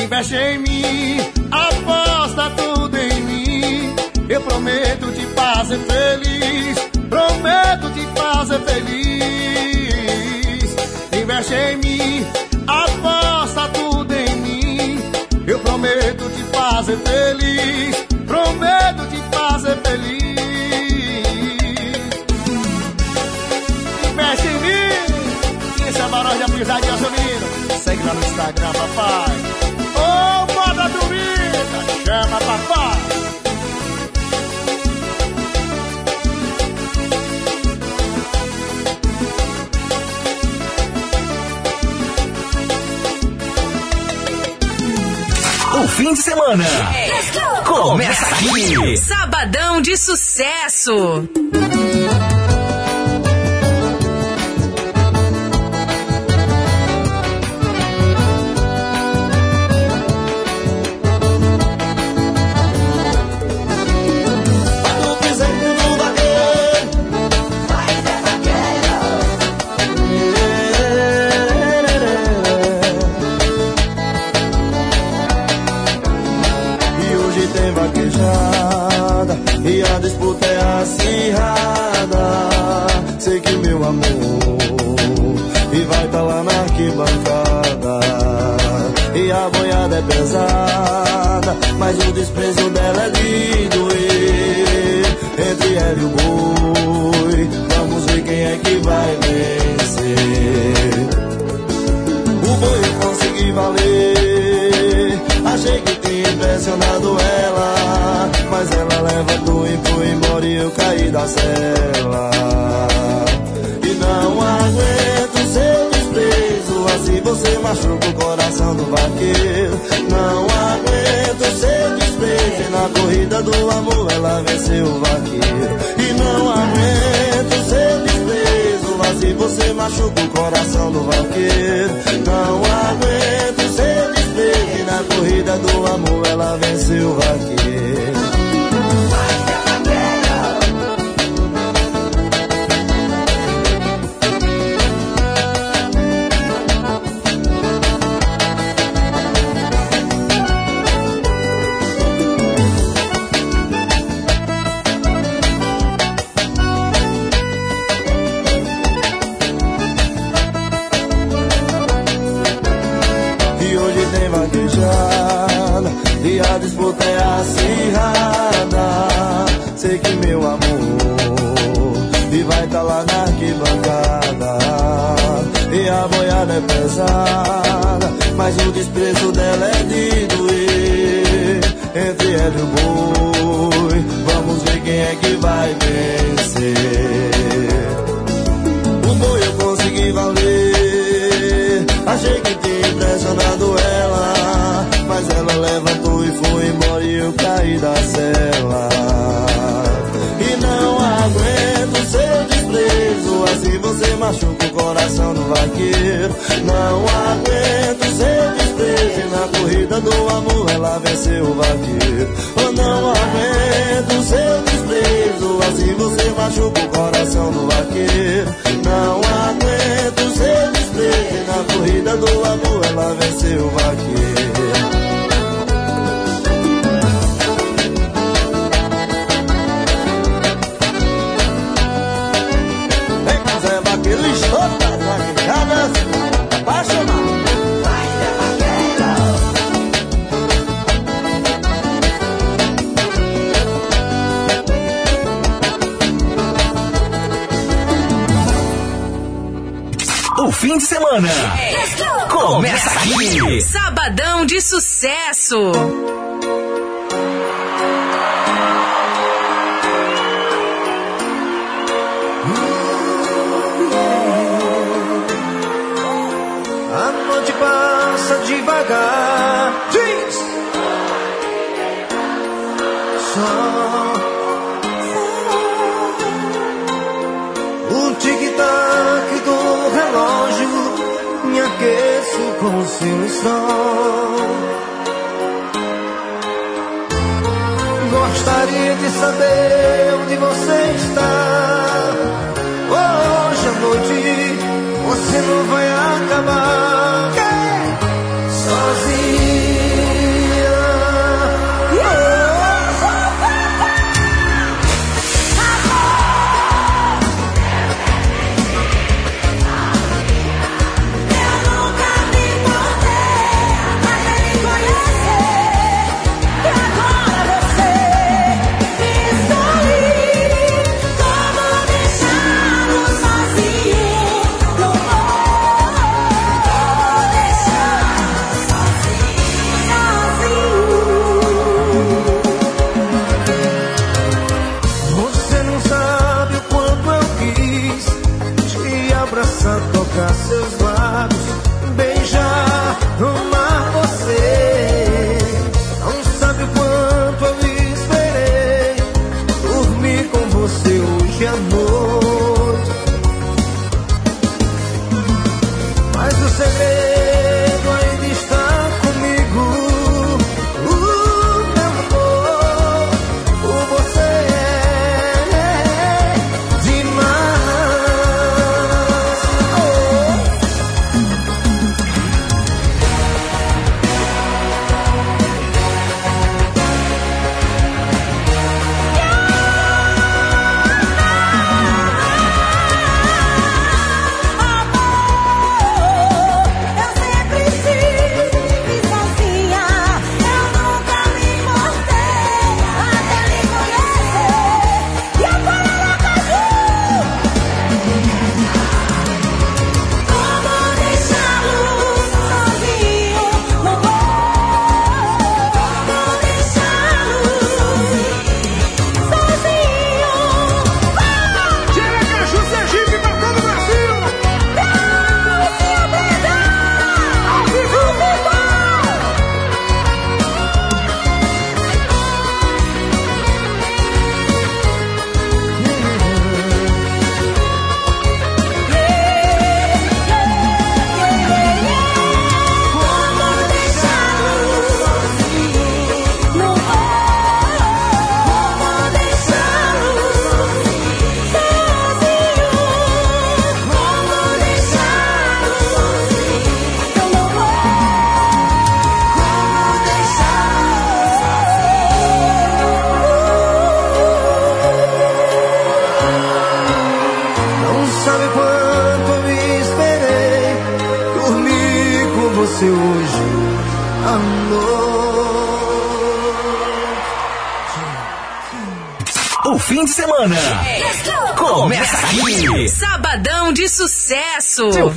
[SPEAKER 5] Investe em mim, aposta tudo em mim. Eu prometo te fazer feliz, prometo te fazer feliz. Investe em mim, aposta tudo em mim. Eu prometo te fazer feliz, a Barões de Amizade, seu menino. Segue lá no Instagram, papai. Ô, moda dormida, chama papai.
[SPEAKER 3] O fim de semana começa aqui.
[SPEAKER 2] Sabadão de sucesso.
[SPEAKER 45] Amor. E vai tá lá na arquibancada. E a boiada é pesada Mas o desprezo dela é de doer. Entre ela e o boi Vamos ver quem é que vai vencer. O boi eu consegui valer. Achei que tinha impressionado ela Mas ela levantou e foi embora e eu caí da cela não aguento seu desprezo. Assim você machuca o coração do vaqueiro. Não aguento seu desprezo. E na corrida do amor ela venceu o vaqueiro. E não aguento seu desprezo. Assim você machuca o coração do vaqueiro. Não aguento seu desprezo. E na corrida do amor ela venceu o vaqueiro Não aguento seu desprezo. Na corrida do amor ela venceu o vaqueiro não aguento seu desprezo. Assim você machuca o coração do vaqueiro Não aguento seu desprezo. Na corrida do amor ela venceu o vaqueiro
[SPEAKER 3] de semana. Começa aqui.
[SPEAKER 2] Sabadão de sucesso.
[SPEAKER 46] A noite passa devagar. Com seu sol. Gostaria de saber onde você está. Hoje à noite você não vai acabar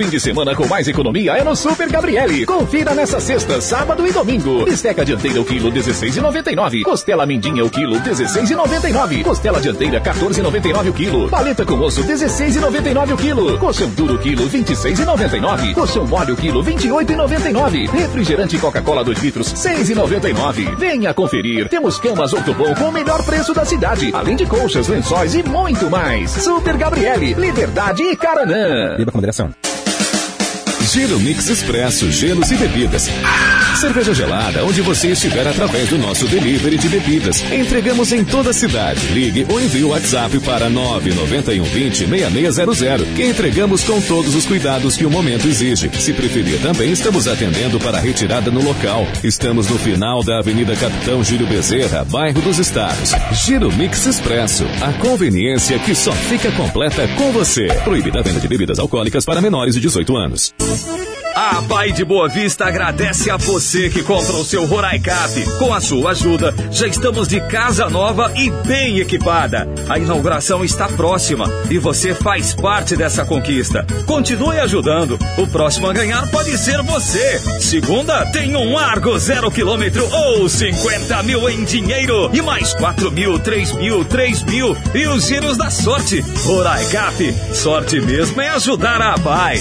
[SPEAKER 3] fim de semana
[SPEAKER 47] com mais economia é no Super Gabriele. Confira nessa sexta, sábado e domingo. Bisteca dianteira o quilo 16,99. Costela mindinha o quilo 16,99. Costela dianteira 14,99 o quilo. Paleta com osso 16,99 o quilo. Colchão duro quilo 26,99. Colchão mole o quilo 28,99. Refrigerante Coca-Cola 2 litros 6,99. Venha conferir. Temos camas Ortobon com o melhor preço da cidade, além de colchas, lençóis e muito mais. Super Gabriele, Liberdade e Caranã.
[SPEAKER 30] Beba com moderação. Giro Mix Expresso, gelos e bebidas. Cerveja gelada, onde você estiver através do nosso delivery de bebidas. Entregamos em toda a cidade. Ligue ou envie o WhatsApp para 991 20 6600, que entregamos com todos os cuidados que o momento exige. Se preferir, também estamos atendendo para retirada no local. Estamos no final da Avenida Capitão Júlio Bezerra, bairro dos Estados. Giro Mix Expresso, a conveniência que só fica completa com você. Proibida a venda de bebidas alcoólicas para menores de 18 anos.
[SPEAKER 14] A Pai de Boa Vista agradece a você que compra o seu Roraicap. Com a sua ajuda, já estamos de casa nova e bem equipada. A inauguração está próxima e você faz parte dessa conquista. Continue ajudando. O próximo a ganhar pode ser você. Segunda, tem um Argo zero quilômetro ou 50 mil em dinheiro e mais 4 mil, 3 mil, 3 mil e os giros da sorte. Roraicap, sorte mesmo é ajudar a Pai.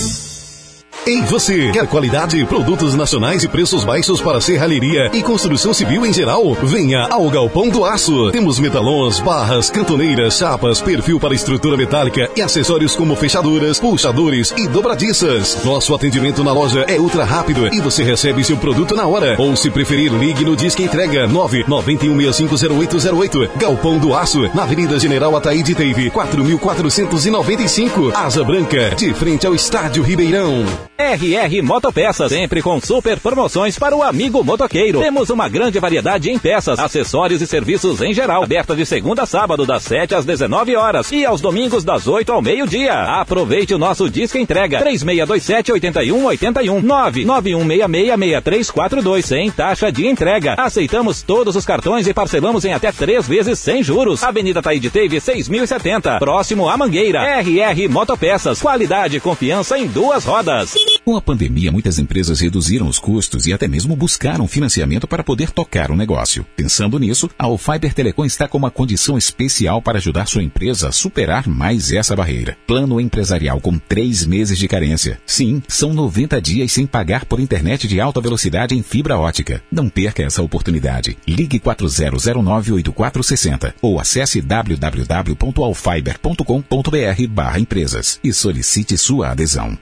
[SPEAKER 30] Ei você, quer qualidade, produtos nacionais e preços baixos para serralheria e construção civil em geral? Venha ao Galpão do Aço. Temos metalons, barras, cantoneiras, chapas, perfil para estrutura metálica e acessórios como fechaduras, puxadores e dobradiças. Nosso atendimento na loja é ultra rápido e você recebe seu produto na hora. Ou se preferir, ligue no Disque Entrega 991650808. Galpão do Aço, na Avenida General Ataíde Teve, 4495. Asa Branca, de frente ao Estádio Ribeirão.
[SPEAKER 29] RR Motopeças, sempre com super promoções para o amigo motoqueiro. Temos uma grande variedade em peças, acessórios e serviços em geral. Aberta de segunda a sábado, das 7 às 19 horas e aos domingos, das 8 ao meio-dia. Aproveite o nosso disco entrega 3627 8181 991666342 sem taxa de entrega. Aceitamos todos os cartões e parcelamos em até três vezes sem juros. Avenida Taíde Teve 6070, próximo à Mangueira. RR Motopeças, qualidade e confiança em duas rodas.
[SPEAKER 13] Com a pandemia, muitas empresas reduziram os custos e até mesmo buscaram financiamento para poder tocar o negócio. Pensando nisso, a Alfiber Telecom está com uma condição especial para ajudar sua empresa a superar mais essa barreira. Plano empresarial com três meses de carência. Sim, são 90 dias sem pagar por internet de alta velocidade em fibra ótica. Não perca essa oportunidade. Ligue 40098460 ou acesse www.alfiber.com.br barra empresas e solicite sua adesão.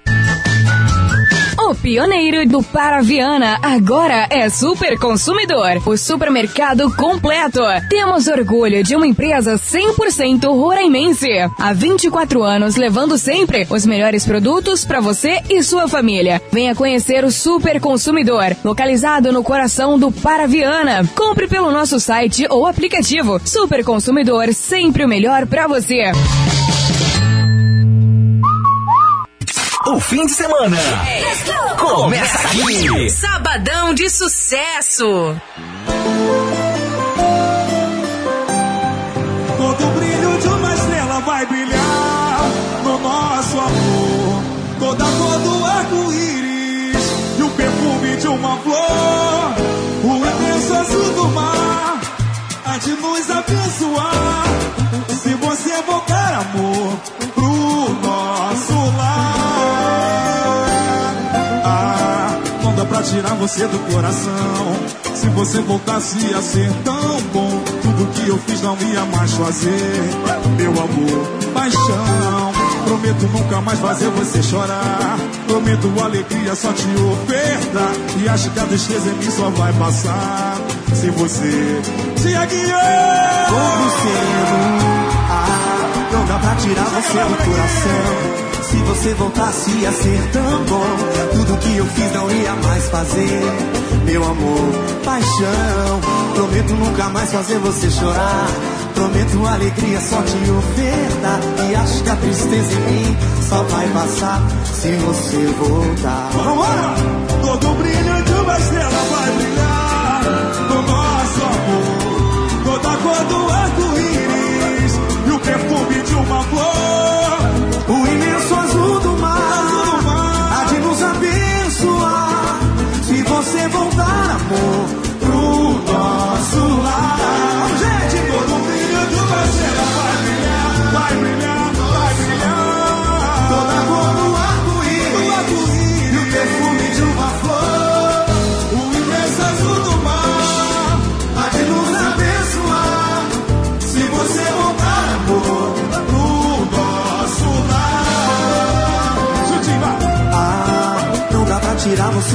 [SPEAKER 17] Pioneiro do Paraviana agora é Super Consumidor, o supermercado completo. Temos orgulho de uma empresa 100% roraimense. Há 24 anos levando sempre os melhores produtos para você e sua família. Venha conhecer o Super Consumidor, localizado no coração do Paraviana. Compre pelo nosso site ou aplicativo. Super Consumidor, sempre o melhor para você.
[SPEAKER 3] O fim de semana começa aqui.
[SPEAKER 17] Sabadão de sucesso.
[SPEAKER 48] Todo o brilho de uma estrela vai brilhar no nosso amor. Toda cor do arco-íris e o perfume de uma flor. O imenso azul do mar há de nos abençoar. Tirar você do coração. Se você voltasse a ser tão bom, tudo que eu fiz não ia mais fazer. Meu amor, paixão. Prometo nunca mais fazer você chorar. Prometo alegria só te ofertar. E acho que a tristeza em mim só vai passar. Se você se aguiar.
[SPEAKER 49] Como cedo, ah, não dá pra tirar você do coração. Se você voltasse a ser tão bom, tudo que eu fiz não ia mais fazer. Meu amor, paixão, prometo nunca mais fazer você chorar. Prometo alegria só te ofertar. E acho que a tristeza em mim só vai passar se você voltar.
[SPEAKER 48] Vambora! Todo brilho de uma estrela vai brilhar no nosso amor. Toda cor do arco-íris e o perfume de uma flor.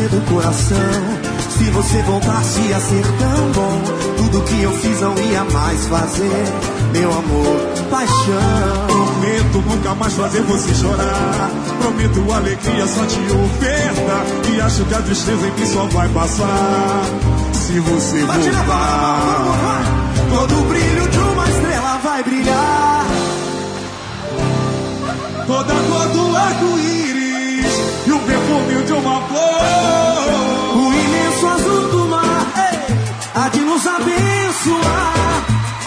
[SPEAKER 49] Você do coração. Se você voltasse a ser tão bom, tudo que eu fiz não ia mais fazer. Meu amor, paixão.
[SPEAKER 48] Prometo nunca mais fazer você chorar. Prometo alegria só te ofertar. E acho que a tristeza em mim só vai passar. Se você voltar.
[SPEAKER 49] Todo o brilho de uma estrela vai brilhar.
[SPEAKER 48] Toda e humilde uma flor. O imenso azul do mar ei, há de nos abençoar.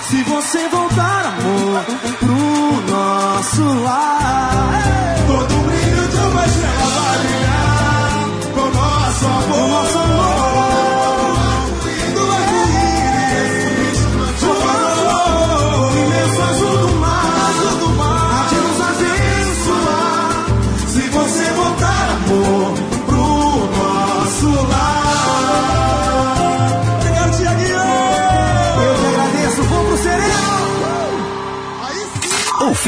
[SPEAKER 48] Se você voltar, amor, pro nosso lar. Todo o brilho de uma estrela vai brilhar com nosso amor. Com nosso amor.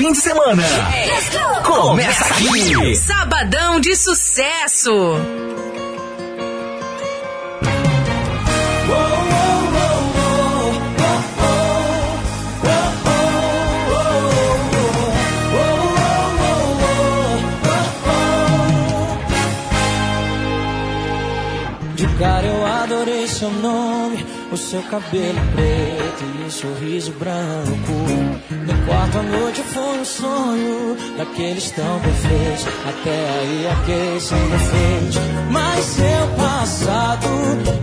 [SPEAKER 3] Fim de semana começa aqui.
[SPEAKER 2] Sabadão de sucesso.
[SPEAKER 7] De cara eu adorei seu nome, o seu cabelo preto e o sorriso branco. No quarto à noite foi um sonho daqueles tão perfeitos. Até aí aqueles sem defeitos. Mas seu passado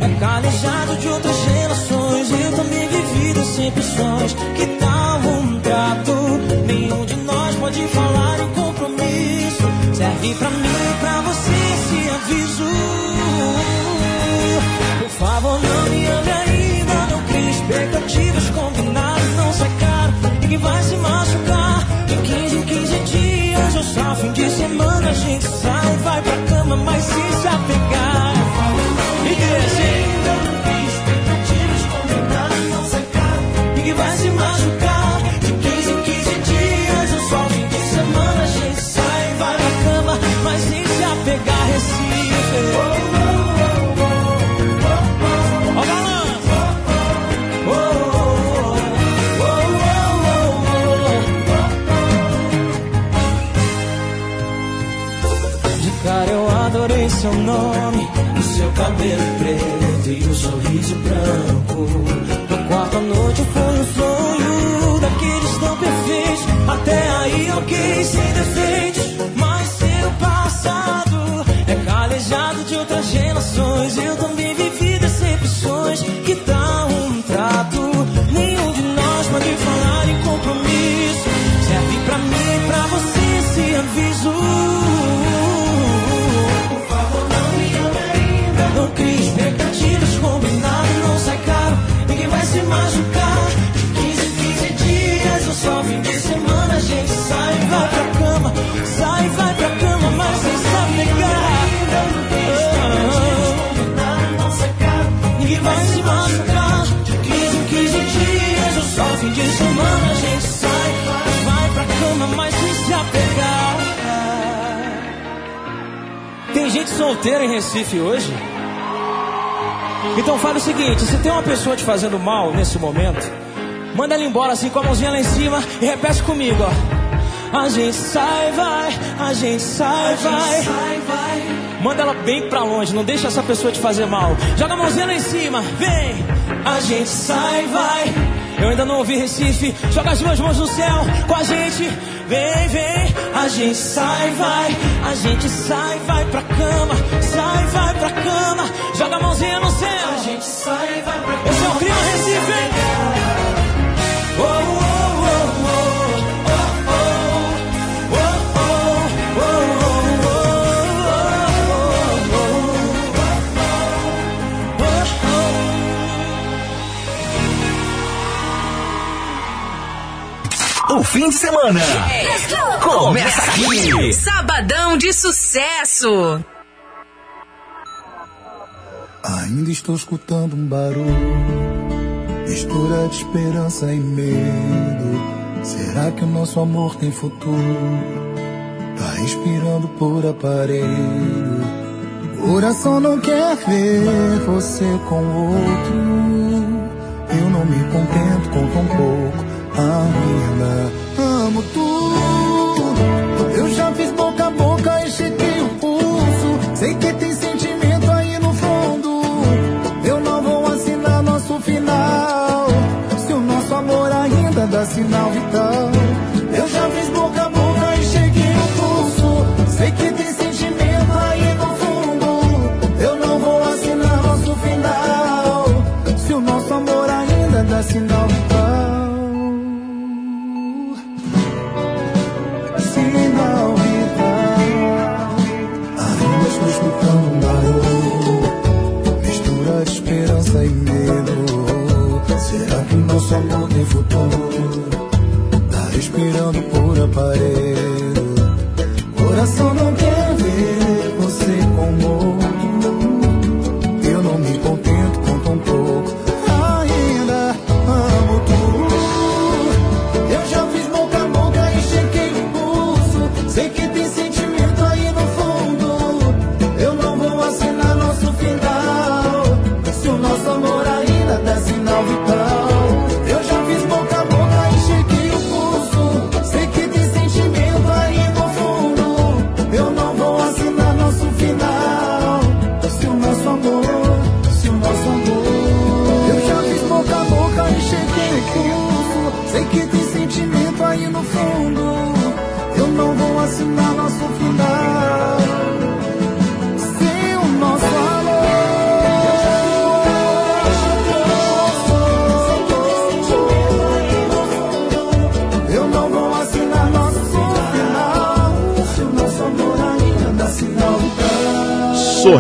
[SPEAKER 7] é calejado de outras gerações. Eu também vivi decepções. Que tal um trato? Nenhum de nós pode falar em compromisso. Serve pra mim e pra você esse aviso. Ninguém vai se machucar. De 15 em 15 dias, ou só fim de semana. A gente sai, vai pra cama, mas se se apegar. E deixa. Cabelo preto e o sorriso branco. No quarto à noite foi um sonho daqueles tão perfeitos. Até aí, ok, sem defeitos. Mas seu passado é calejado de outras gerações. Eu também vivi de semana, a gente sai. Vai pra cama, mas sem se apegar. Tem gente solteira em Recife hoje? Então fala o seguinte: se tem uma pessoa te fazendo mal nesse momento, manda ela embora assim com a mãozinha lá em cima e repete comigo, ó. A gente sai, vai, a gente sai, vai. Manda ela bem pra longe, não deixa essa pessoa te fazer mal. Joga a mãozinha lá em cima, vem. A gente sai, vai. Eu ainda não ouvi Recife. Joga as duas mãos no céu com a gente. Vem, vem. A gente sai, vai. A gente sai, vai pra cama. Sai, vai pra cama. Joga a mãozinha no céu. A gente sai, vai pra cama. Esse é o clima Recife, hein?
[SPEAKER 3] O fim de semana começa aqui.
[SPEAKER 2] Sabadão de sucesso.
[SPEAKER 44] Ainda estou escutando um barulho, mistura de esperança e medo. Será que o nosso amor tem futuro? Tá respirando por aparelho. O coração não quer ver você com outro. Eu não me contento com tão pouco. Ainda amo tudo. Eu já fiz boca a boca e chequei o pulso. Sei que tem sentimento aí no fundo. Eu não vou assinar nosso final. Se o nosso amor ainda dá sinal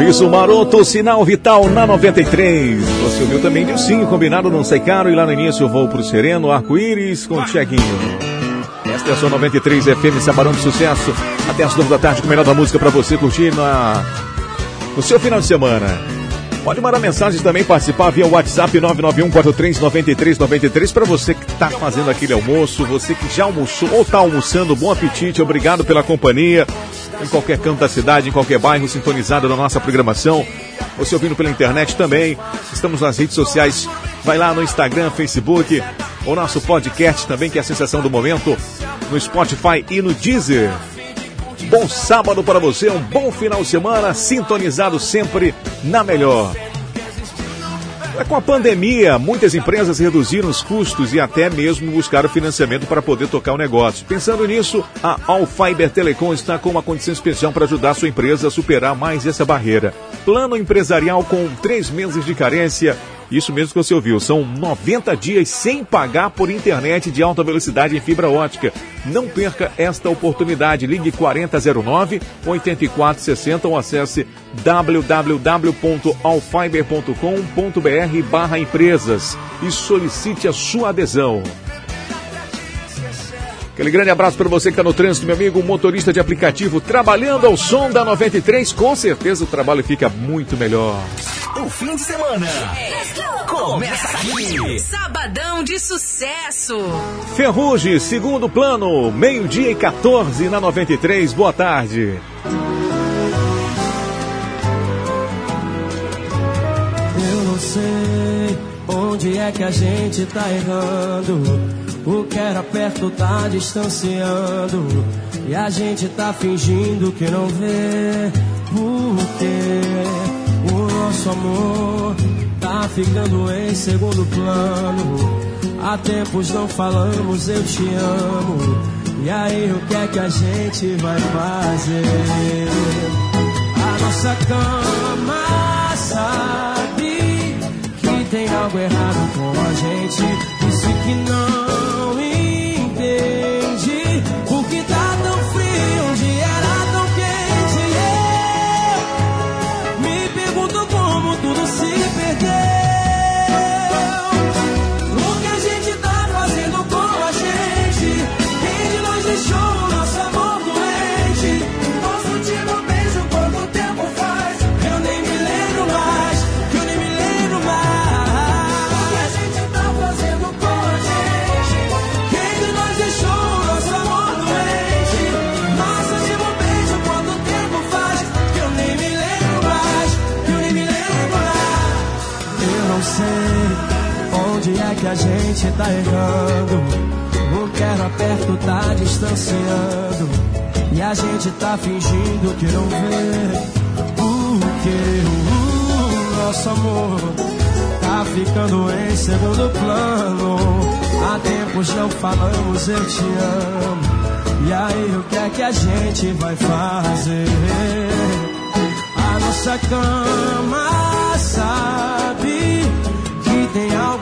[SPEAKER 4] Sorriso Maroto, sinal vital na 93. Você ouviu também Nilcinho, combinado não sei caro. E lá no início eu vou pro Sereno, arco-íris com Tiaguinho. Esta é a sua 93 FM, Sabarão de Sucesso. Até as 9 da tarde com o melhor da música pra você curtir na... no seu final de semana. Pode mandar mensagens também, participar via WhatsApp 991439393 para você que está fazendo aquele almoço, você que já almoçou ou está almoçando, bom apetite, obrigado pela companhia. Em qualquer canto da cidade, em qualquer bairro, sintonizado na nossa programação. Você ouvindo pela internet também. Estamos nas redes sociais. Vai lá no Instagram, Facebook, o nosso podcast também, que é a sensação do momento, no Spotify e no Deezer. Bom sábado para você, um bom final de semana, sintonizado sempre na melhor. Com a pandemia, muitas empresas reduziram os custos e até mesmo buscaram financiamento para poder tocar o negócio. Pensando nisso, a All Fiber Telecom está com uma condição especial para ajudar sua empresa a superar mais essa barreira. Plano empresarial com três meses de carência. Isso mesmo que você ouviu, são 90 dias sem pagar por internet de alta velocidade em fibra ótica. Não perca esta oportunidade. Ligue 4009 8460 ou acesse www.alfiber.com.br barra empresas e solicite a sua adesão. Aquele grande abraço para você que está no trânsito, meu amigo, motorista de aplicativo, trabalhando ao som da 93. Com certeza o trabalho fica muito melhor.
[SPEAKER 3] O fim de semana começa aqui.
[SPEAKER 2] Sabadão de sucesso.
[SPEAKER 4] Ferrugem, segundo plano, meio-dia e 14 na 93. Boa tarde.
[SPEAKER 50] Eu não sei onde é que a gente tá errando. O que era perto tá distanciando. E a gente tá fingindo que não vê. Porque o nosso amor tá ficando em segundo plano. Há tempos não falamos, eu te amo. E aí, o que é que a gente vai fazer? A nossa cama sabe que tem algo errado com a gente. Disse que não gente tá errando. O que era perto tá distanciando. E a gente tá fingindo que não vê. Porque o nosso amor tá ficando em segundo plano. Há tempos não falamos, eu te amo. E aí, o que é que a gente vai fazer? A nossa cama tem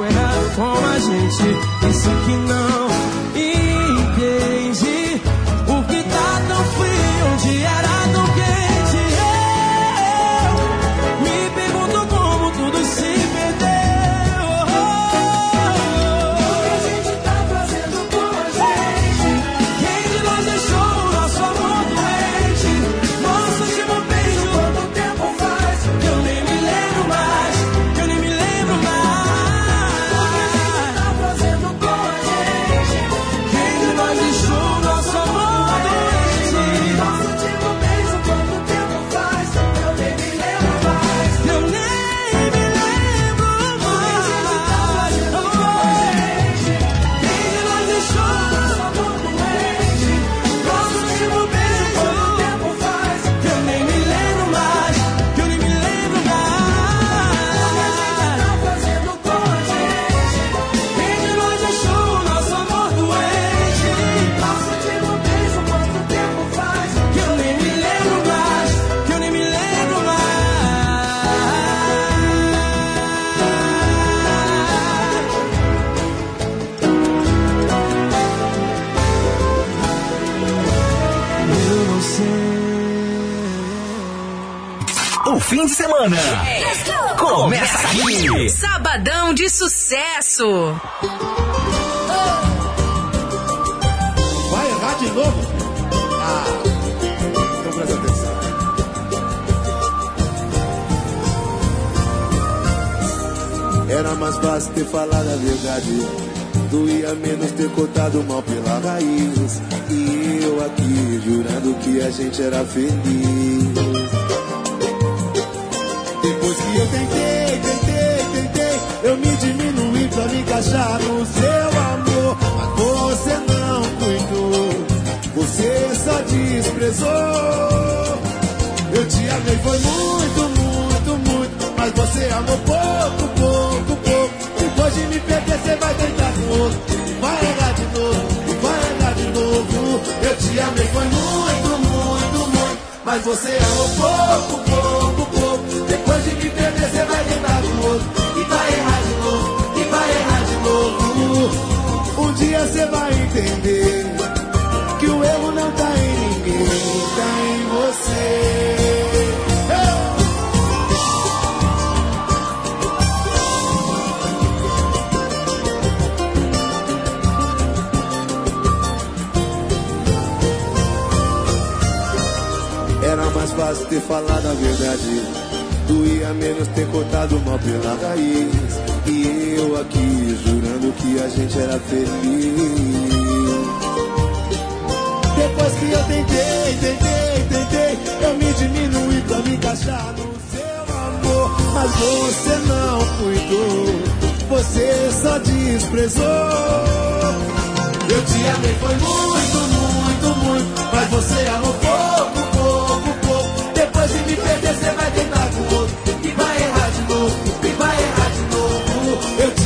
[SPEAKER 50] errado com a gente. Disse que não entende o que tá tão frio, onde era tão
[SPEAKER 3] semana. Começa aqui.
[SPEAKER 2] Sabadão de sucesso.
[SPEAKER 51] Vai errar de novo? Ah, então presta atenção.
[SPEAKER 52] Era mais fácil ter falado a verdade. Doía menos ter cortado mal pela raiz. E eu aqui jurando que a gente era feliz.
[SPEAKER 51] Encaixar no seu amor. Mas você não cuidou, você só desprezou. Eu te amei, foi muito, muito, muito. Mas você amou pouco, pouco, pouco. Depois de me perder, você vai tentar com outro. Vai errar de novo, vai errar de novo. Eu te amei, foi muito, muito, muito. Mas você amou pouco, pouco, pouco. Depois de me perder, você vai tentar com outro. Entender que o erro não tá em ninguém, tá em você.
[SPEAKER 52] Era mais fácil ter falado a verdade. Doía menos ter cortado mal pela raiz. E eu aqui jurando que a gente era feliz.
[SPEAKER 51] Depois que eu tentei, tentei, tentei, eu me diminui pra me encaixar no seu amor. Mas você não cuidou, você só desprezou. Eu te amei, foi muito, muito, muito. Mas você amou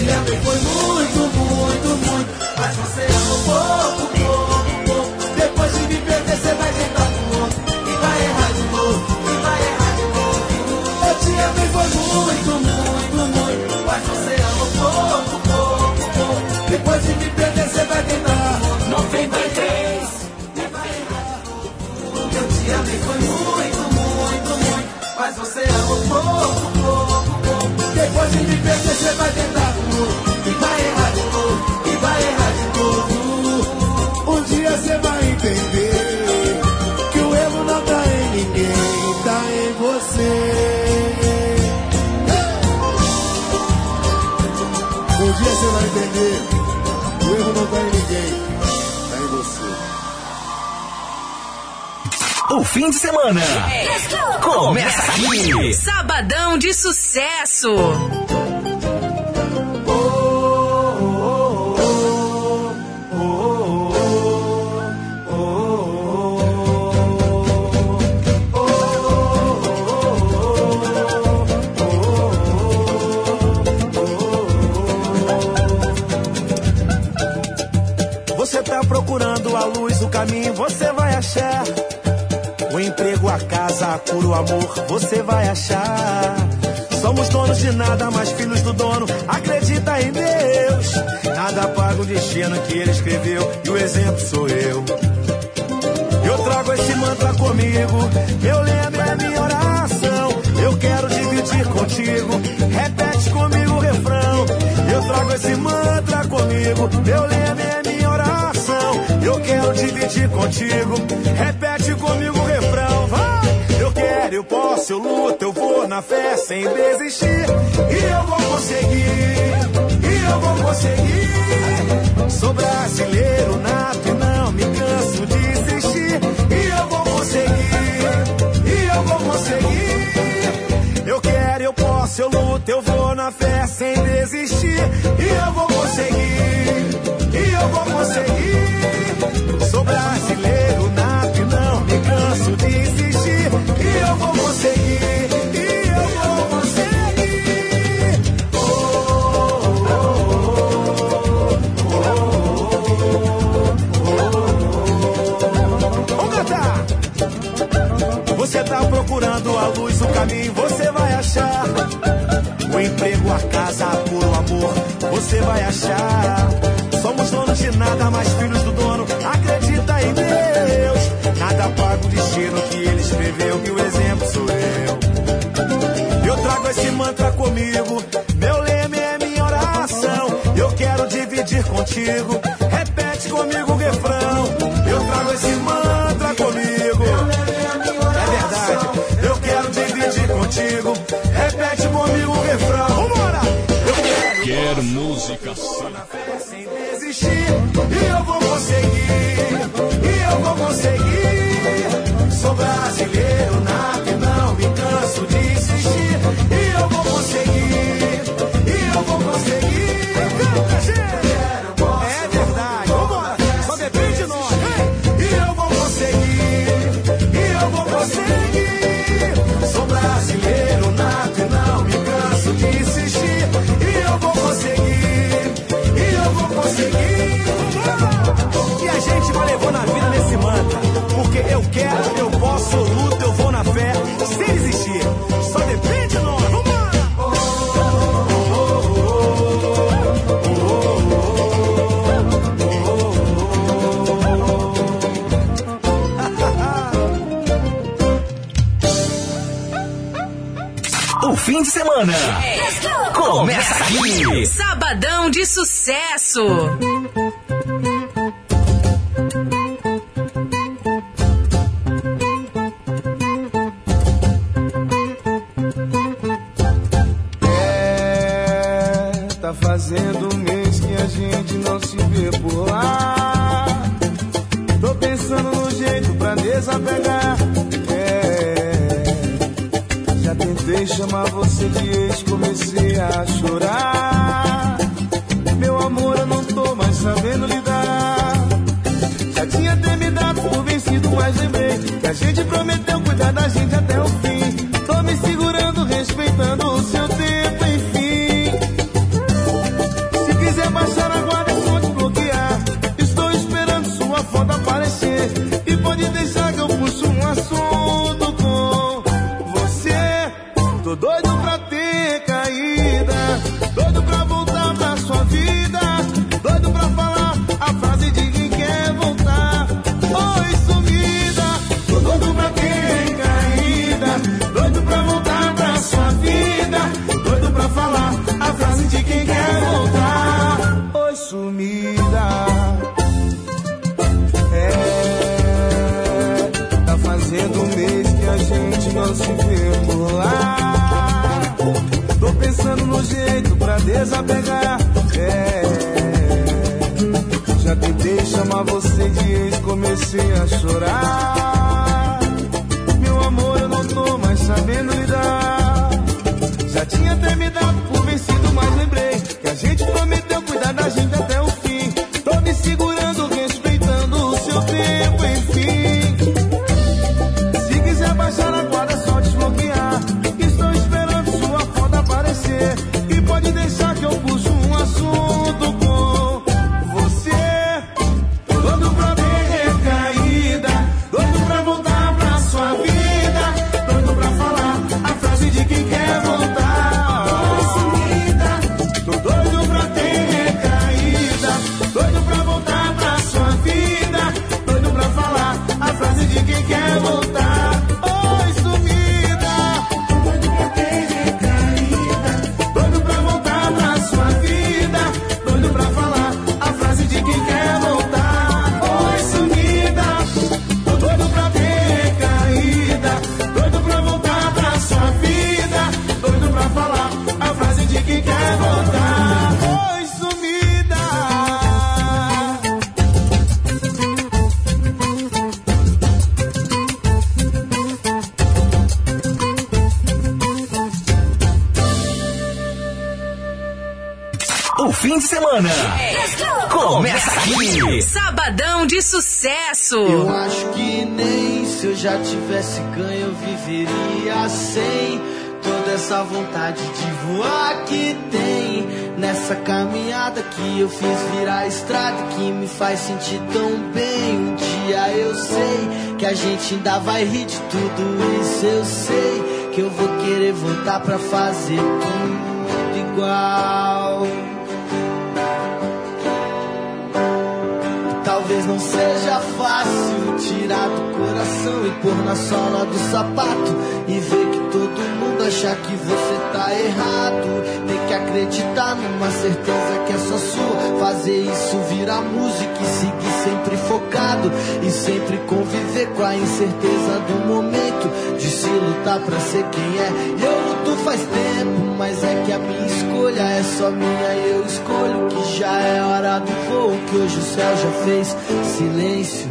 [SPEAKER 51] novo. Te amei, foi muito, muito, muito. Mas você amou pouco, pouco, pouco. Depois de me perder, você vai tentar com outro. E vai errar de novo, e vai errar de novo. Eu te amei, foi muito, muito, muito. Mas você amou pouco, pouco, pouco. Depois de me perder, você vai tentar. 93. Eu te amei, foi muito, muito, muito. Mas você amou pouco, pouco, pouco. Depois de me perder, você vai tentar
[SPEAKER 3] fim de semana começa aqui.
[SPEAKER 2] Sabadão de sucesso.
[SPEAKER 53] Você tá procurando a luz, o caminho, você vai achar. Casa, cura, o amor, você vai achar. Somos donos de nada, mas filhos do dono, acredita em Deus. Nada paga o destino que ele escreveu, e o exemplo sou eu. Eu trago esse mantra comigo, eu lembro é minha oração. Eu quero dividir contigo, repete comigo o refrão. Eu trago esse mantra comigo, eu lembro é minha oração. Eu quero dividir contigo, repete comigo o! Eu posso, eu luto, eu vou na fé sem desistir. E eu vou conseguir, e eu vou conseguir. Sou brasileiro nato não me canso de insistir. E eu vou conseguir, e eu vou conseguir. Eu quero, eu posso, eu luto, eu vou na fé sem desistir. E eu vou conseguir, e eu vou conseguir. Sou brasileiro nato caminho você vai achar. O emprego, a casa, por o amor, você vai achar. Somos donos de nada, mas filhos do dono, acredita em Deus. Nada paga o destino que ele escreveu, que o exemplo sou eu.
[SPEAKER 54] Eu trago esse mantra comigo, meu leme é minha oração. Eu quero dividir contigo, repete comigo o refrão. Eu trago esse mantra contigo. Repete comigo o refrão. Vambora! Eu quero,
[SPEAKER 55] música só
[SPEAKER 54] sem desistir. E eu vou conseguir. E eu vou conseguir. Sou brasileiro. E a gente vai levando a vida nesse mantra. Porque eu quero, eu posso, eu luto, eu vou na fé, sem desistir. Só depende de nós.
[SPEAKER 3] fim de semana. Começa aqui.
[SPEAKER 56] Sabadão de sucesso.
[SPEAKER 3] semana. Começa aqui.
[SPEAKER 56] Sabadão de sucesso.
[SPEAKER 46] Eu acho que nem se eu já tivesse ganho eu viveria sem toda essa vontade de voar que tem nessa caminhada que eu fiz virar estrada que me faz sentir tão bem. Um dia eu sei que a gente ainda vai rir de tudo isso. Eu sei que eu vou querer voltar pra fazer tudo igual. Talvez não seja fácil tirar do coração e pôr na sola do sapato e ver que todo mundo achar que você tá errado. Tem que acreditar numa certeza que é só sua. Fazer isso virar música e seguir sempre focado e sempre conviver com a incerteza do momento de se lutar para ser quem é. Eu faz tempo, mas é que a minha escolha é só minha. Eu escolho que já é hora do voo. Que hoje o céu já fez silêncio.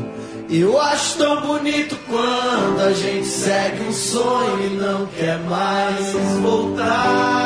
[SPEAKER 46] Eu acho tão bonito quando a gente segue um sonho e não quer mais voltar.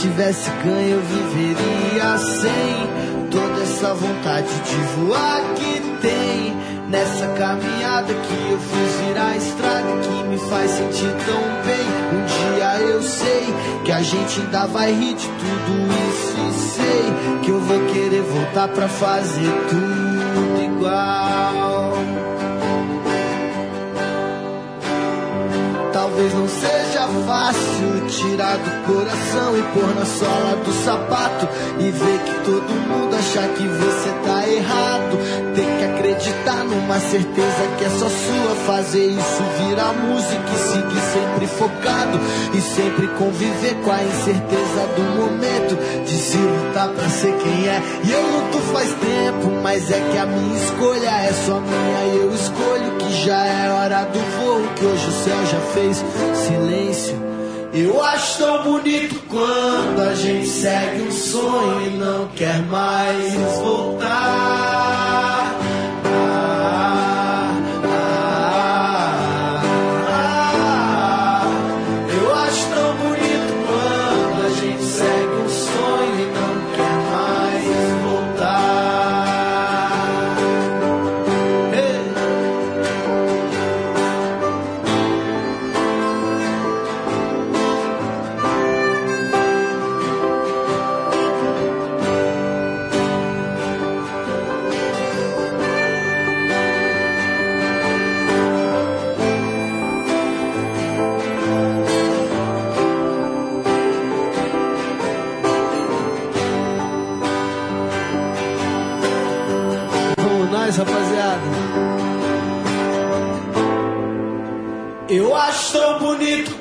[SPEAKER 46] Tivesse ganho eu viveria sem toda essa vontade de voar que tem nessa caminhada que eu fiz virar a estrada que me faz sentir tão bem. Um dia eu sei que a gente ainda vai rir de tudo isso e sei que eu vou querer voltar pra fazer tudo igual. Talvez não fácil tirar do coração e pôr na sola do sapato e ver que todo mundo achar que você tá errado. Tem que acreditar numa certeza que é só sua. Fazer isso virar música e seguir sempre focado e sempre conviver com a incerteza do momento de se lutar pra ser quem é. E eu luto faz tempo, mas é que a minha escolha é só minha. E eu escolho que já é hora do voo, que hoje o céu já fez silêncio. Eu acho tão bonito quando a gente segue um sonho e não quer mais voltar.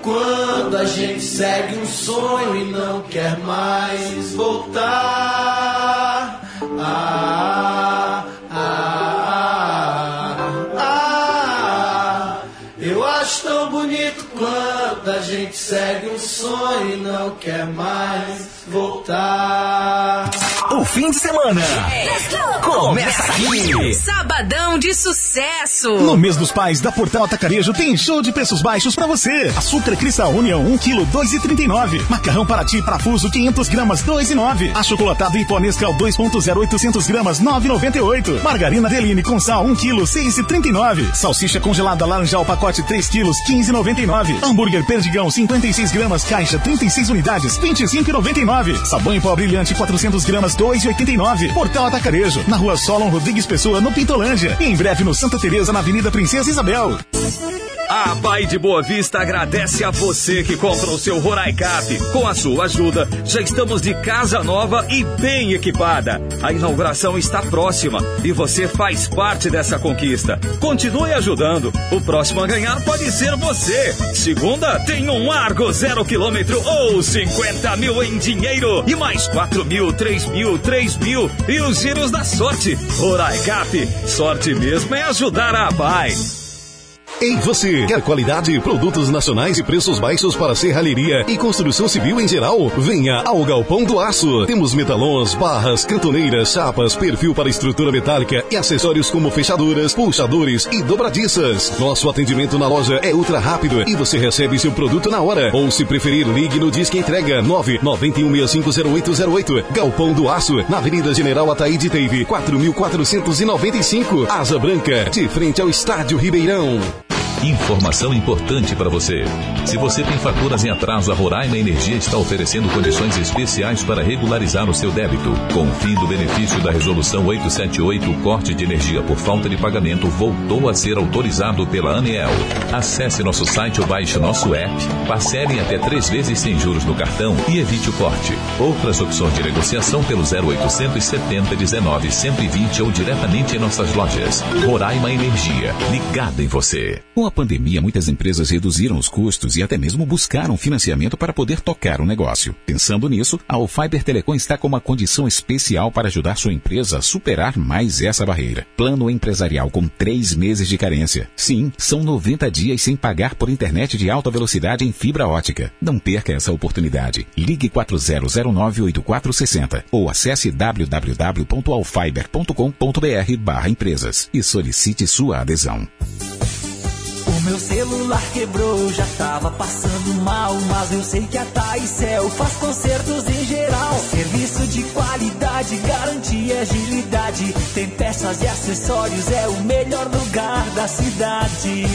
[SPEAKER 46] Quando a gente segue um sonho e não quer mais voltar. Ah, ah, ah. Eu acho tão bonito quando a gente segue um sonho e não quer mais voltar.
[SPEAKER 3] Fim de semana começa aqui.
[SPEAKER 2] Sabadão de sucesso.
[SPEAKER 57] No mês dos pais da Portal Atacarejo tem show de preços baixos pra você. Açúcar Cristal União 1 kg 2,39. Macarrão Paraty Parafuso 500 gramas 2,9. Achocolatado em pó Nescau 2.0 800 gramas 9,98. Margarina Deline com sal 1 kg 6,39. Salsicha congelada laranjal pacote 3 kg 15,99. Hambúrguer Perdigão 56 gramas caixa 36 unidades 25,99. Sabão em pó brilhante 400 gramas 2,89. Portal Atacarejo na Rua Solon Rodrigues Pessoa no Pintolândia. E em breve no Santa Teresa na Avenida Princesa Isabel.
[SPEAKER 14] A Pai de Boa Vista agradece a você que compra o seu Roraicap. Com a sua ajuda, já estamos de casa nova e bem equipada. A inauguração está próxima e você faz parte dessa conquista. Continue ajudando. O próximo a ganhar pode ser você. Segunda, tem um Argo zero quilômetro ou 50 mil em dinheiro e mais 4 mil, 3 mil, 3 mil e os giros da sorte. Roraicap, sorte mesmo é ajudar a Pai.
[SPEAKER 58] Ei você, quer qualidade, produtos nacionais e preços baixos para serralheria e construção civil em geral? Venha ao Galpão do Aço. Temos metalons, barras, cantoneiras, chapas, perfil para estrutura metálica e acessórios como fechaduras, puxadores e dobradiças. Nosso atendimento na loja é ultra rápido e você recebe seu produto na hora. Ou se preferir, ligue no Disque Entrega 991650808. Galpão do Aço, na Avenida General Ataíde Teve, 4495, Asa Branca, de frente ao Estádio Ribeirão.
[SPEAKER 59] Informação importante para você. Se você tem faturas em atraso, a Roraima Energia está oferecendo condições especiais para regularizar o seu débito. Com o fim do benefício da Resolução 878, o corte de energia por falta de pagamento voltou a ser autorizado pela ANEEL. Acesse nosso site ou baixe nosso app, parcele até três vezes sem juros no cartão e evite o corte. Outras opções de negociação pelo 0800 70 19 120 ou diretamente em nossas lojas. Roraima Energia, ligada em você. A pandemia, muitas empresas reduziram os custos e até mesmo buscaram financiamento para poder tocar o negócio. Pensando nisso, a Fiber Telecom está com uma condição especial para ajudar sua empresa a superar mais essa barreira. Plano empresarial com três meses de carência. Sim, são 90 dias sem pagar por internet de alta velocidade em fibra ótica. Não perca essa oportunidade. Ligue 40098460 ou acesse www.alfiber.com.br barra empresas e solicite sua adesão.
[SPEAKER 3] Meu celular quebrou, já tava passando mal, mas eu sei que a Taicel faz consertos em geral. Serviço de qualidade, garantia agilidade. Tem peças e acessórios, é o melhor lugar da cidade.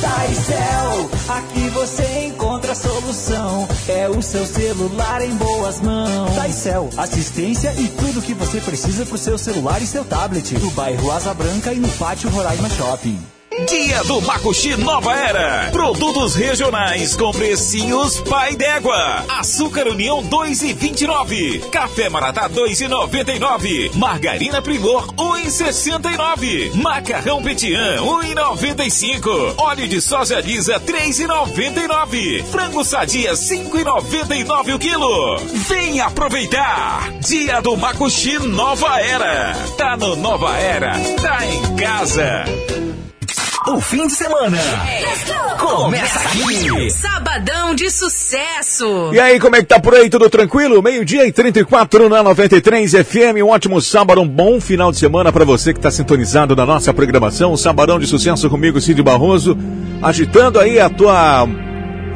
[SPEAKER 3] Taicel, aqui você encontra a solução. É o seu celular em boas mãos. Taicel, assistência e tudo que você precisa pro seu celular e seu tablet. No bairro Asa Branca e no pátio Roraima Shopping.
[SPEAKER 14] Dia do Macuxi Nova Era. Produtos regionais com precinhos pai d'égua. Açúcar União 2,29. Café Maratá 2,99. Margarina Primor 1,69. Macarrão Petian 1,95. Óleo de soja lisa 3,99. Frango sadia 5,99 o quilo. Vem aproveitar. Dia do Macuxi Nova Era. Tá no Nova Era. Tá em casa.
[SPEAKER 60] O fim de semana começa aqui.
[SPEAKER 2] Sabadão de sucesso.
[SPEAKER 61] E aí, como é que tá por aí? Tudo tranquilo? Meio-dia e 34 na 93 FM. Um ótimo sábado, um bom final de semana para você que está sintonizado na nossa programação. Um sabadão de sucesso comigo, Cid Barroso, agitando aí a tua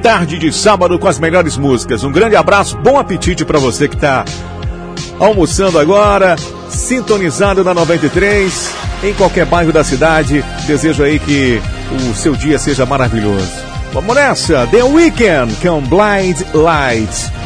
[SPEAKER 61] tarde de sábado com as melhores músicas. Um grande abraço, bom apetite para você que tá almoçando agora, sintonizado na 93, em qualquer bairro da cidade. Desejo aí que o seu dia seja maravilhoso. Vamos nessa, The Weekend com Blind Lights.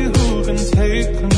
[SPEAKER 62] Who can take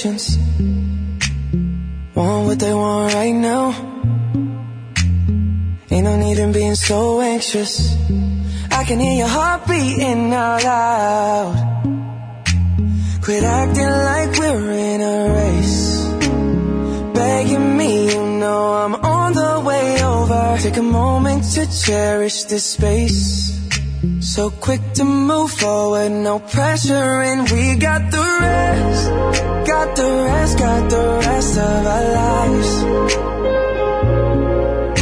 [SPEAKER 63] patience. Want what they want right now. Ain't no need in being so anxious. I can hear your heart beating out loud. Quit acting like we're in a race. Begging me, you know I'm on the way over. Take a moment to cherish this space. So quick to move forward, no pressure, and we got the rest. Got the rest, got the rest of our lives.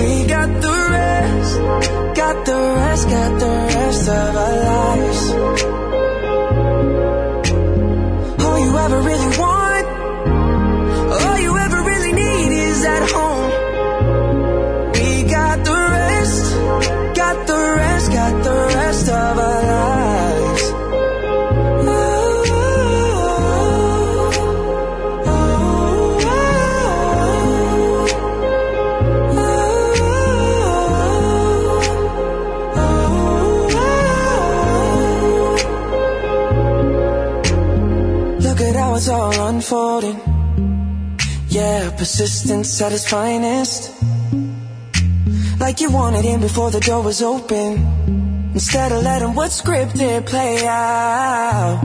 [SPEAKER 63] We got the rest, got the rest, got the rest of our lives. All you ever really persistence at its finest. Like you wanted in before the door was open. Instead of letting what's scripted play out.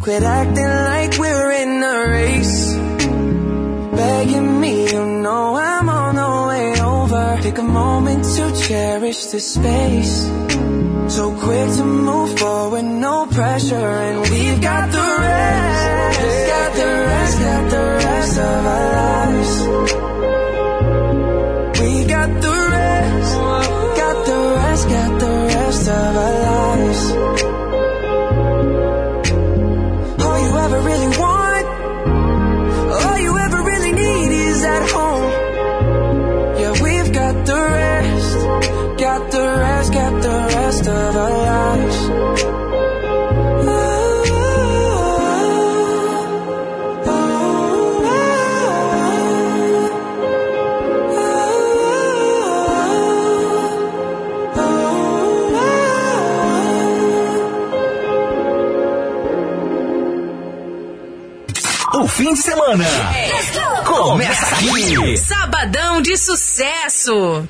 [SPEAKER 63] Quit acting like we're in a race. Begging me, you know I'm on the way over. Take a moment to cherish this space. So quick to move forward, no pressure, and we've got the rest. The rest, got the rest of our lives. We got the rest, got the rest, got the rest of our lives. All you ever really want, all you ever really need is at home. Yeah, we've got the rest, got the rest, got the rest of our lives.
[SPEAKER 3] Semana começa aqui.
[SPEAKER 64] Sabadão de sucesso.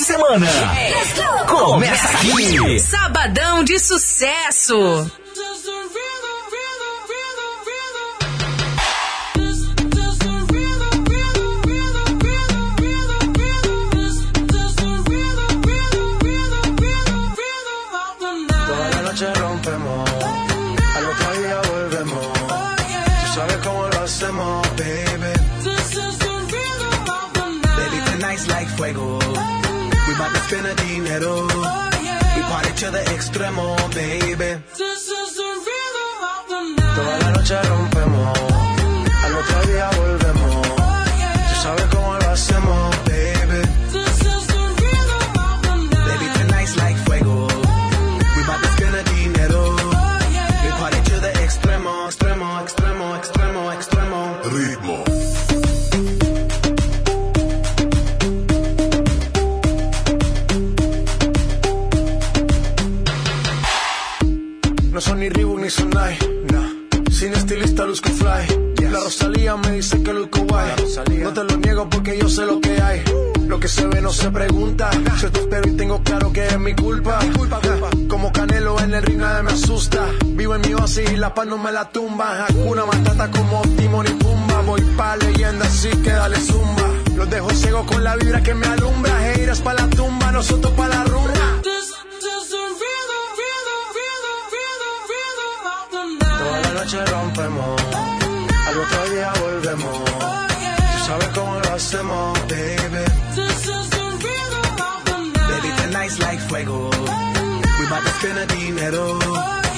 [SPEAKER 3] De semana. Começa aqui.
[SPEAKER 62] Sabadão de sucesso.
[SPEAKER 65] Paz no me la tumba. Hakuna Matata como Timon y Pumba. Voy pa' leyenda así que dale zumba. Los dejo ciego con la vibra que me alumbra. Heiras pa' la tumba, nosotros pa' la rumba. Toda la noche rompemos, al otro día volvemos. Tú sabes cómo lo hacemos, baby. Baby, tonight's like fuego. We bout to spend the dinero. We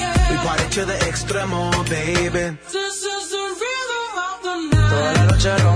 [SPEAKER 65] party to the extremo, baby. Toda la noche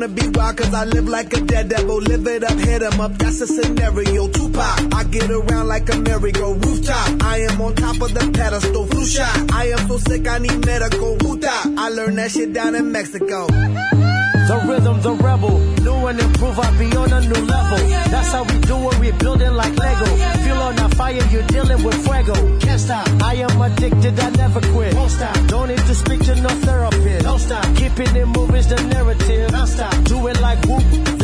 [SPEAKER 65] to
[SPEAKER 66] be wild cause I live like a dead devil. Live it up, hit 'em up, that's a scenario. Tupac, I get around like a merry-go rooftop. I am on top of the pedestal, flu shot. I am so sick, I need medical. Wuta, I learned that shit down in Mexico.
[SPEAKER 9] The rhythm, the rebel. And improve, I be on a new level. That's how we do it, we building like Lego. Feel on a fire, you're dealing with fuego. Can't stop, I am addicted, I never quit. Won't stop, don't need to speak to no therapist. Don't stop, keeping it moving's the narrative. Don't stop, do it like whoop,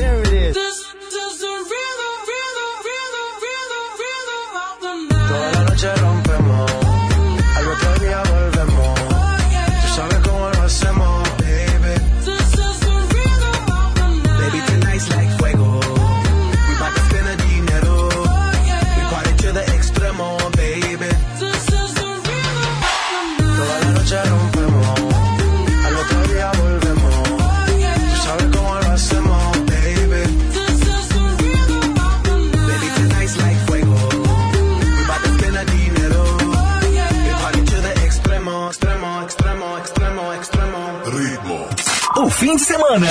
[SPEAKER 3] fim de semana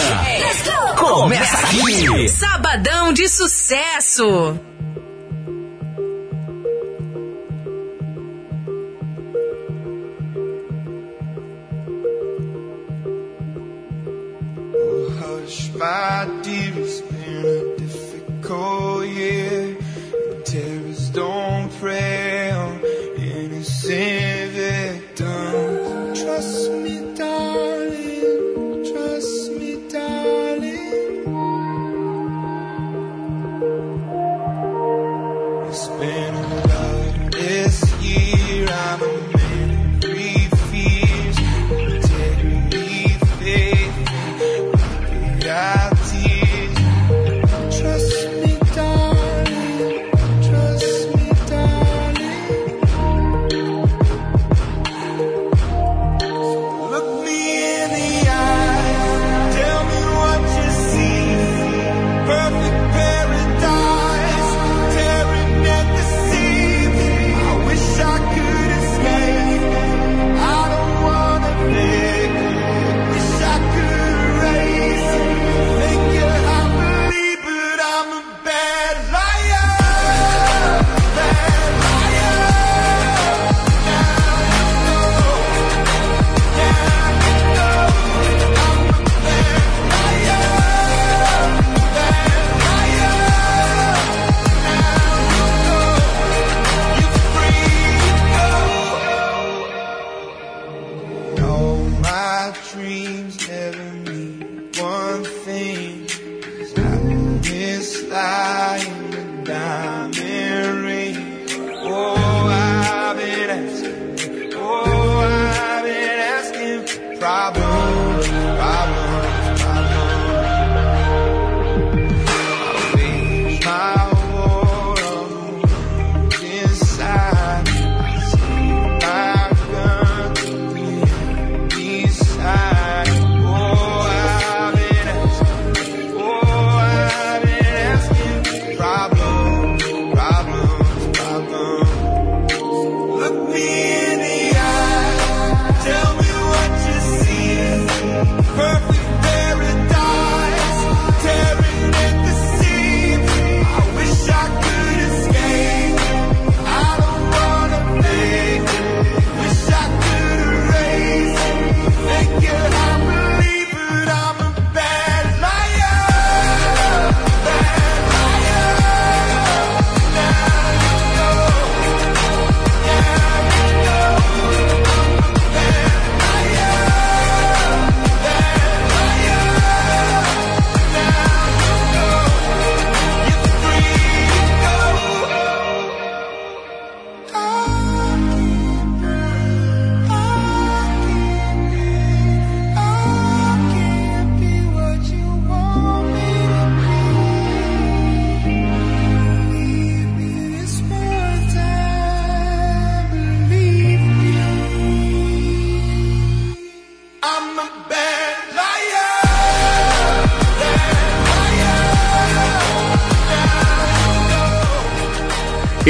[SPEAKER 3] começa aqui.
[SPEAKER 62] Sabadão de sucesso.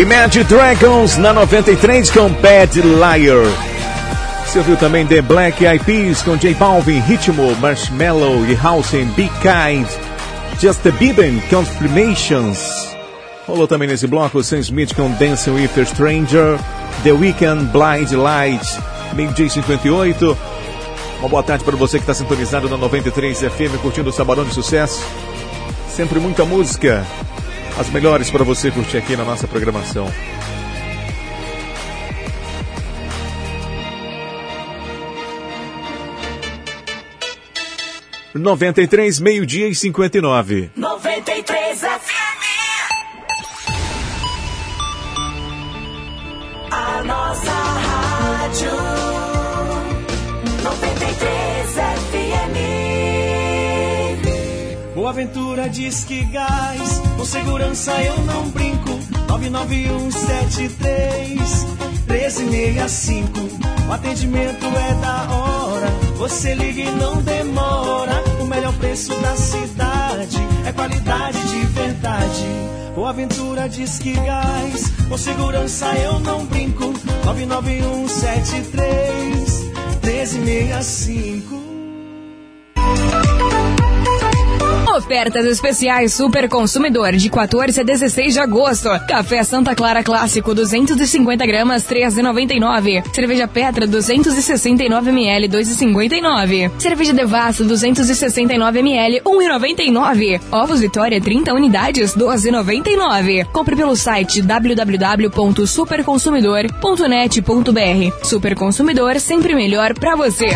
[SPEAKER 4] Imagine Dragons na 93 com Bad Liar. Você ouviu também The Black Eyed Peas com J Balvin, Ritmo, Marshmallow e House and Be Kind. Just the Bieber Confirmations. Rolou também nesse bloco Sam Smith com Dancing with a Stranger, The Weeknd, Blind Light, meio-dia e 58. Uma boa tarde para você que está sintonizado na 93 FM, curtindo o Sabadão de Sucesso. Sempre muita música. As melhores para você curtir aqui na nossa programação. Noventa e três, meio-dia e cinquenta e nove.
[SPEAKER 67] 93 FM. A nossa rádio. 93 FM.
[SPEAKER 9] Boa Aventura diz que gás, com segurança eu não brinco. 99173 1365. O atendimento é da hora. Você liga e não demora. O melhor preço da cidade é qualidade de verdade. Boa Aventura diz que gás, com segurança eu não brinco. 99173 1365.
[SPEAKER 17] Ofertas especiais Super Consumidor de 14 a 16 de agosto. Café Santa Clara Clássico 250 gramas 13,99. Cerveja Petra 269 ml 2,59. Cerveja Devassa 269 ml 1,99. Ovos Vitória 30 unidades 12,99. Compre pelo site www.superconsumidor.net.br. Super Consumidor sempre melhor pra você.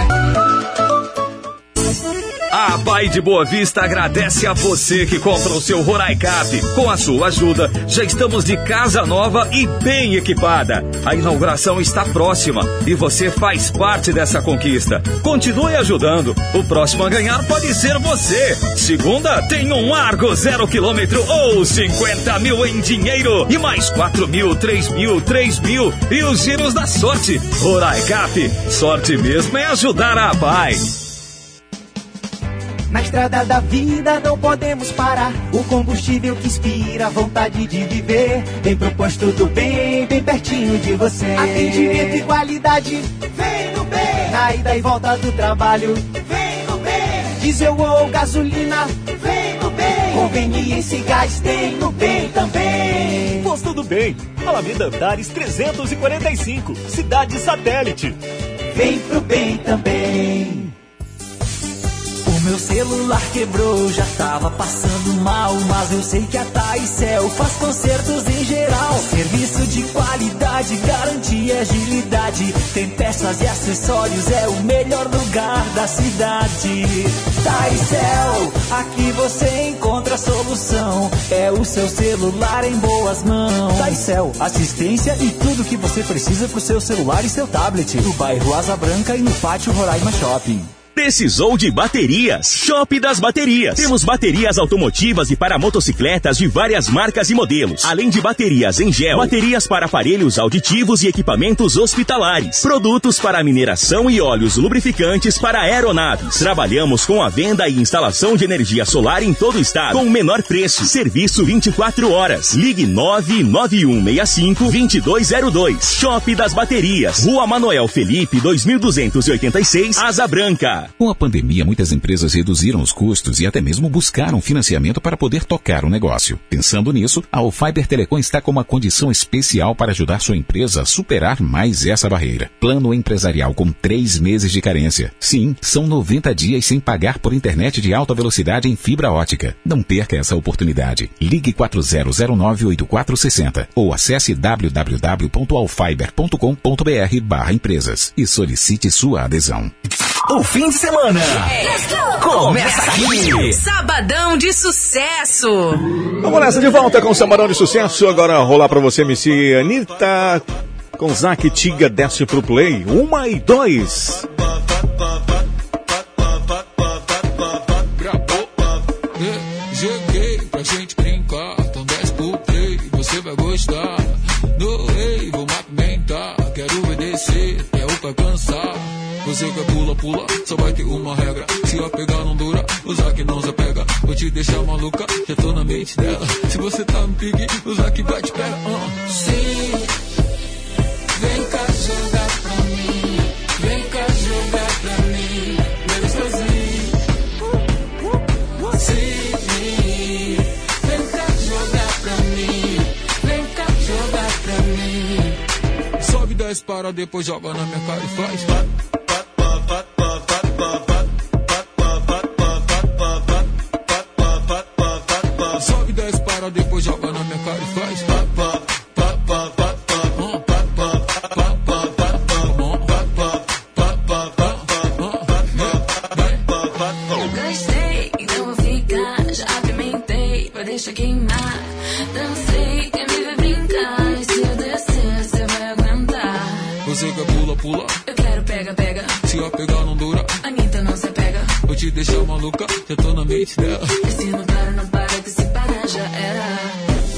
[SPEAKER 14] A Pai de Boa Vista agradece a você que compra o seu Roraicap. Com a sua ajuda, já estamos de casa nova e bem equipada. A inauguração está próxima e você faz parte dessa conquista. Continue ajudando. O próximo a ganhar pode ser você. Segunda, tem um Argo zero quilômetro ou 50 mil em dinheiro e mais 4 mil, 3 mil, 3 mil e os giros da sorte. Roraicap, sorte mesmo é ajudar a Pai.
[SPEAKER 12] Na estrada da vida não podemos parar. O combustível que inspira a vontade de viver. Bem proposto do bem, bem pertinho de você. Atendimento e qualidade, vem no bem. Na ida e volta do trabalho, vem no bem. Diesel ou gasolina, vem no bem. Conveniência e gás tem no bem também.
[SPEAKER 68] Posto do Bem, Alameda Andares 345, Cidade Satélite.
[SPEAKER 12] Vem pro bem também.
[SPEAKER 3] Meu celular quebrou, já tava passando mal. Mas eu sei que a Taicel faz consertos em geral. Serviço de qualidade, garantia e agilidade. Tem peças e acessórios, é o melhor lugar da cidade. Taicel, aqui você encontra a solução. É o seu celular em boas mãos.
[SPEAKER 69] Taicel, assistência e tudo que você precisa pro seu celular e seu tablet. No bairro Asa Branca e no pátio Roraima Shopping.
[SPEAKER 14] Precisou de baterias? Shop das Baterias. Temos baterias automotivas e para motocicletas de várias marcas e modelos, além de baterias em gel, baterias para aparelhos auditivos e equipamentos hospitalares, produtos para mineração e óleos lubrificantes para aeronaves. Trabalhamos com a venda e instalação de energia solar em todo o estado, com o menor preço. Serviço 24 horas. Ligue 99165 2202. Shop das Baterias. Rua Manoel Felipe, 2286, Asa Branca.
[SPEAKER 13] Com a pandemia, muitas empresas reduziram os custos e até mesmo buscaram financiamento para poder tocar o negócio. Pensando nisso, a Fiber Telecom está com uma condição especial para ajudar sua empresa a superar mais essa barreira. Plano empresarial com três meses de carência. Sim, são 90 dias sem pagar por internet de alta velocidade em fibra ótica. Não perca essa oportunidade. Ligue 40098460 ou acesse www.alfiber.com.br barra empresas e solicite sua adesão.
[SPEAKER 70] O fim de semana começa aqui.
[SPEAKER 2] Sabadão de sucesso.
[SPEAKER 4] Vamos nessa de volta com o Samarão de Sucesso. Agora rolar pra você, MC Anitta. Com Zac Tiga desce pro play. Uma e dois.
[SPEAKER 71] Joguei pra gente brincar, então desce pro play, você vai gostar. No rei, vou movimentar, quero obedecer, é o pra cansar. Você quer pula, pula, só vai ter uma regra. Se eu pegar não dura, usar que não se pega. Vou te deixar maluca, já tô na mente dela. Se você tá no pique, usar que vai te pega. Uh. Sim, vem cá jogar pra mim. Vem cá jogar pra mim. Bebe sozinho. Sim, vem cá jogar pra mim. Vem cá jogar pra mim. Sobe 10 para, depois joga na minha cara e faz. Sobe 10 para, depois joga na minha cara e faz.
[SPEAKER 72] Gostei, então vou ficar. Já apimentei, vai deixar queimar. Dancei, quer me ver brincar. E se eu descer, você vai aguentar.
[SPEAKER 71] Você quer pula, pula.
[SPEAKER 72] Eu quero pega, pega.
[SPEAKER 71] Se eu pegar não dura, te deixar maluca, já tô na mente dela.
[SPEAKER 72] E se não para, não para, se parar já era.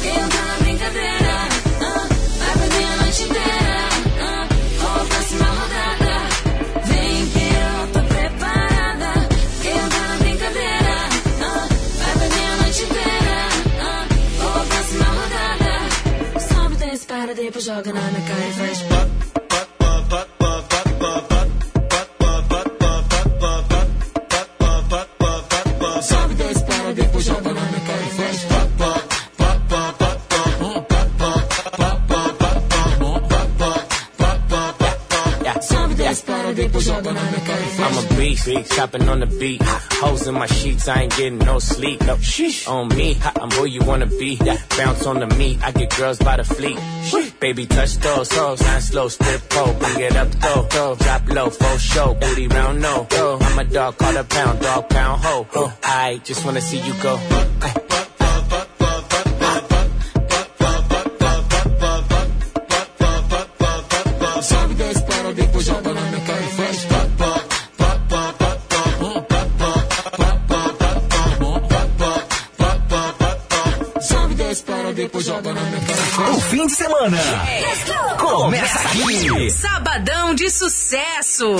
[SPEAKER 72] Quem tá na brincadeira? ah, vai perder a noite inteira. ah, Vou próxima rodada. Vem que eu tô preparada. Quem tá na brincadeira? ah, vai perder a noite inteira. ah, Vou próxima rodada. Sobe, desce, para, depois joga na minha cara e faz.
[SPEAKER 73] Beast, chopping on the beat. Hoes in my sheets, I ain't getting no sleep. No, on me, I'm who you wanna be. Bounce on the meat, I get girls by the fleet. Baby, touch those hoes, nine slow, split pole, bring it up, go, go, drop low, full show, booty round, no, go. I'm a dog, call a pound, dog, pound, ho. Oh, I just wanna see you go.
[SPEAKER 70] O fim de semana começa aqui.
[SPEAKER 2] Sabadão de sucesso.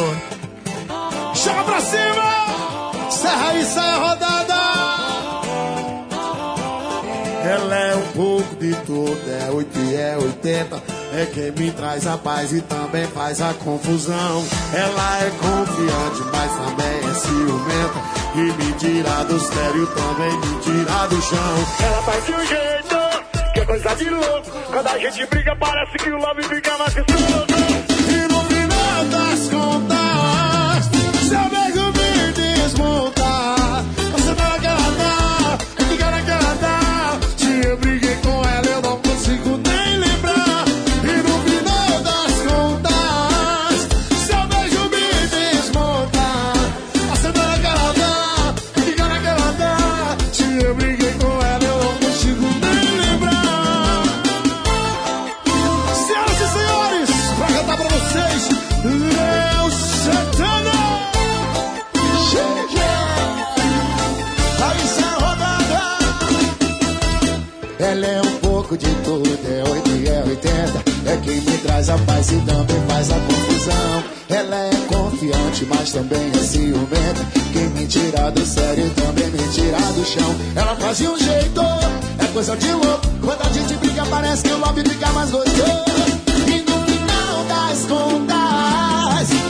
[SPEAKER 74] Chama pra cima! Serra e sai a rodada! Ela é um pouco de tudo, é 8 e é 80. É quem me traz a paz e também faz a confusão. Ela é confiante, mas também é ciumenta. E me tira do sério, também me tira do chão.
[SPEAKER 75] Ela faz de um jeito coisa de louco. Quando a gente briga, parece que o love fica mais gostoso.
[SPEAKER 64] a paz e também faz a confusão. Ela é confiante, mas também é ciumenta. Quem me tira do sério também me tira do chão. Ela faz de um jeito, é coisa de louco. Quando a gente briga, parece que o lobby fica mais gostoso. E no final das contas.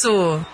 [SPEAKER 64] isso.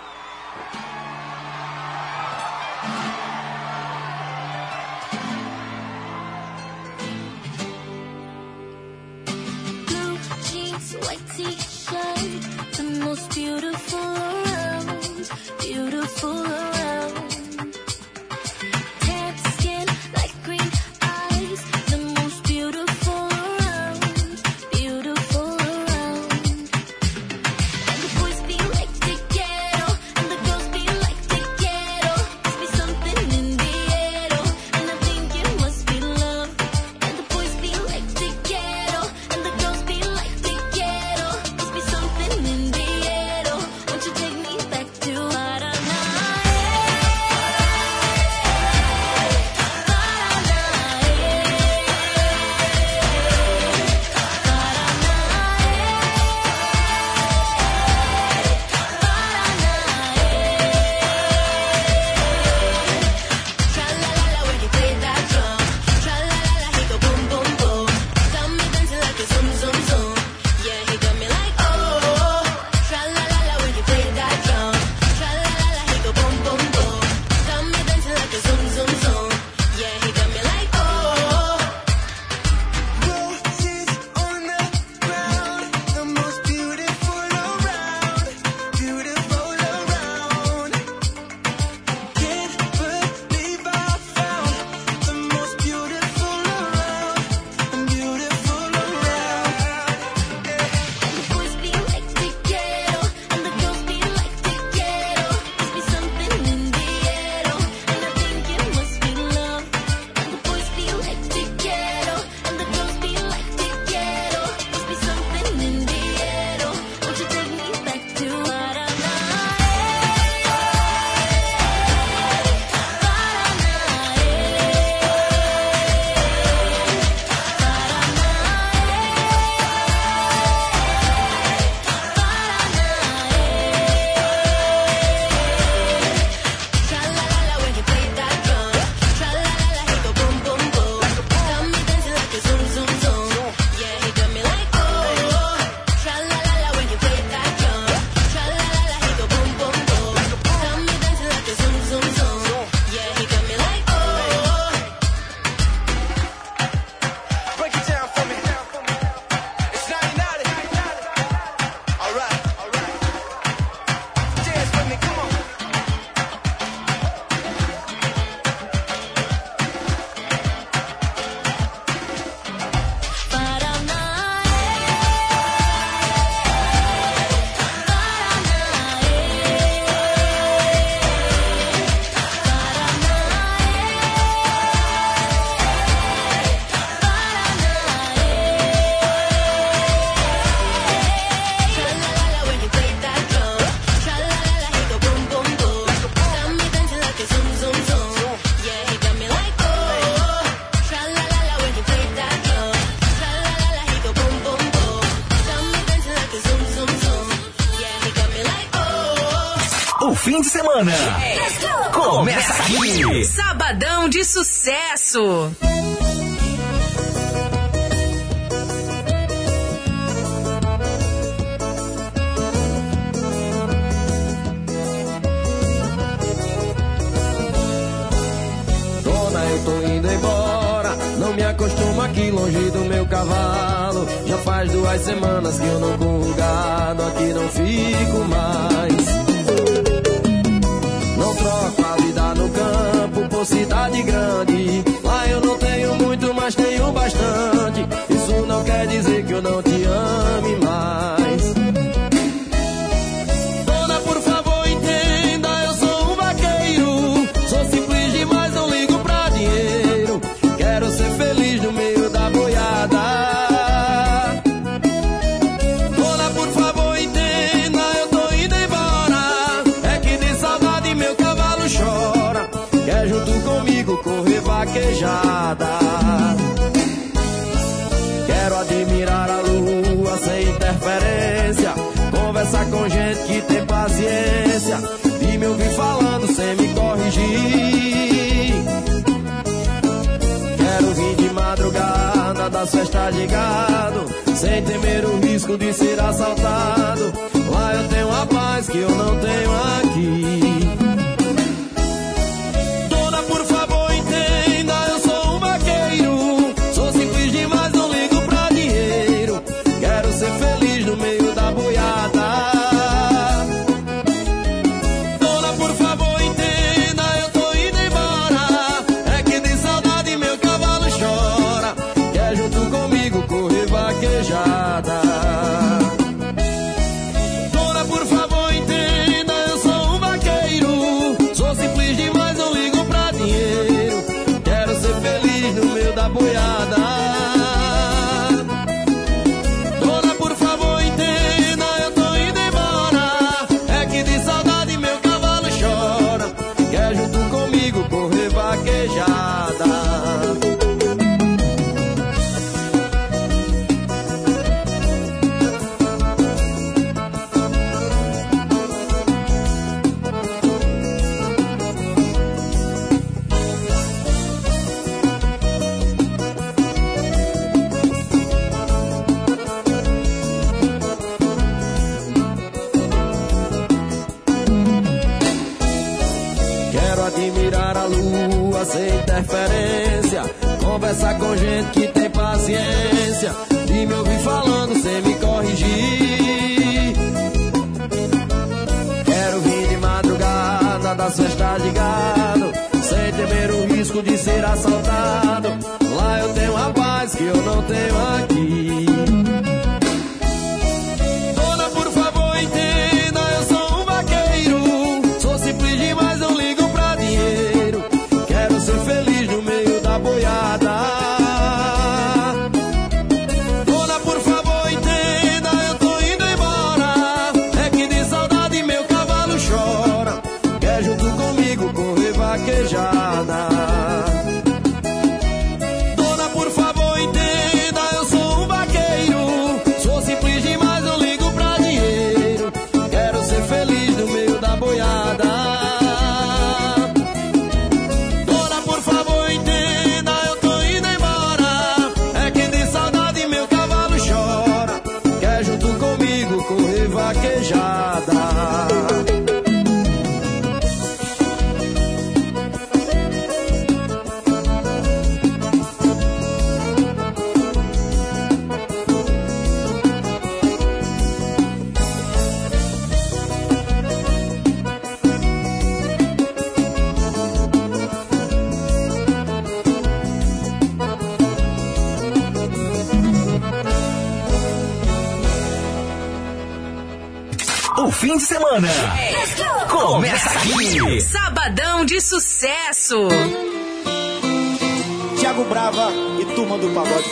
[SPEAKER 76] semana. Começa aqui.
[SPEAKER 77] Sabadão de sucesso.
[SPEAKER 78] me
[SPEAKER 79] acostumo aqui longe do meu cavalo. Já faz duas semanas que eu não corro gado, aqui não fico mais troco a vida no campo por cidade grande. Lá eu não tenho muito, mas tenho bastante. Isso não quer dizer que eu não te ame, beijada. Quero admirar a lua sem interferência. Conversar com gente que tem paciência. E me ouvir falando sem me corrigir. Quero vir de madrugada das festas de gado. Sem temer o risco de ser assaltado. Lá eu tenho a paz que eu não tenho aqui.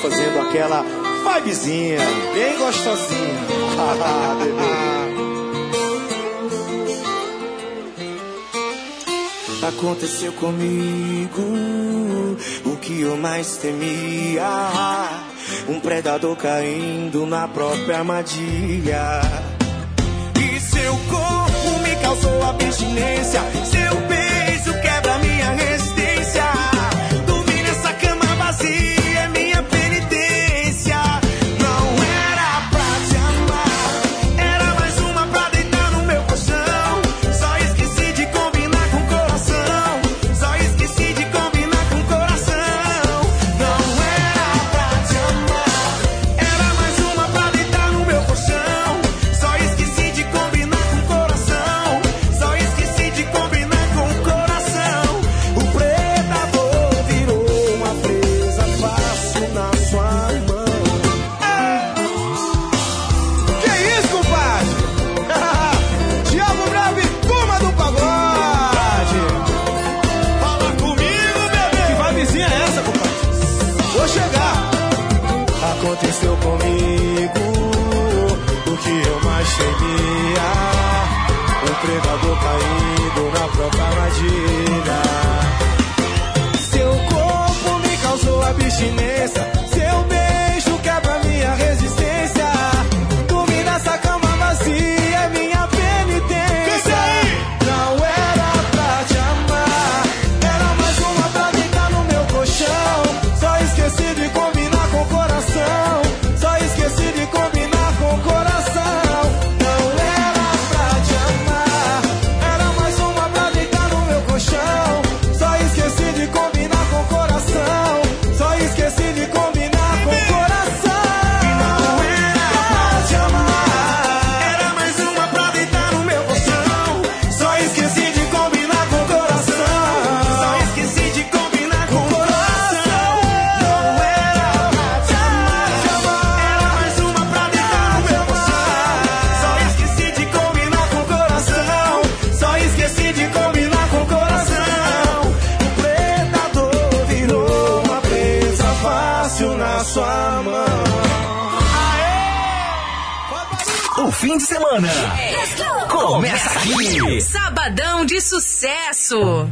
[SPEAKER 80] fazendo aquela vibezinha, bem gostosinha. (laughs)
[SPEAKER 81] Aconteceu comigo o que eu mais temia: um predador caindo na própria armadilha. E seu corpo me causou
[SPEAKER 9] abstinência, seu peito Cidadão de
[SPEAKER 2] sucesso.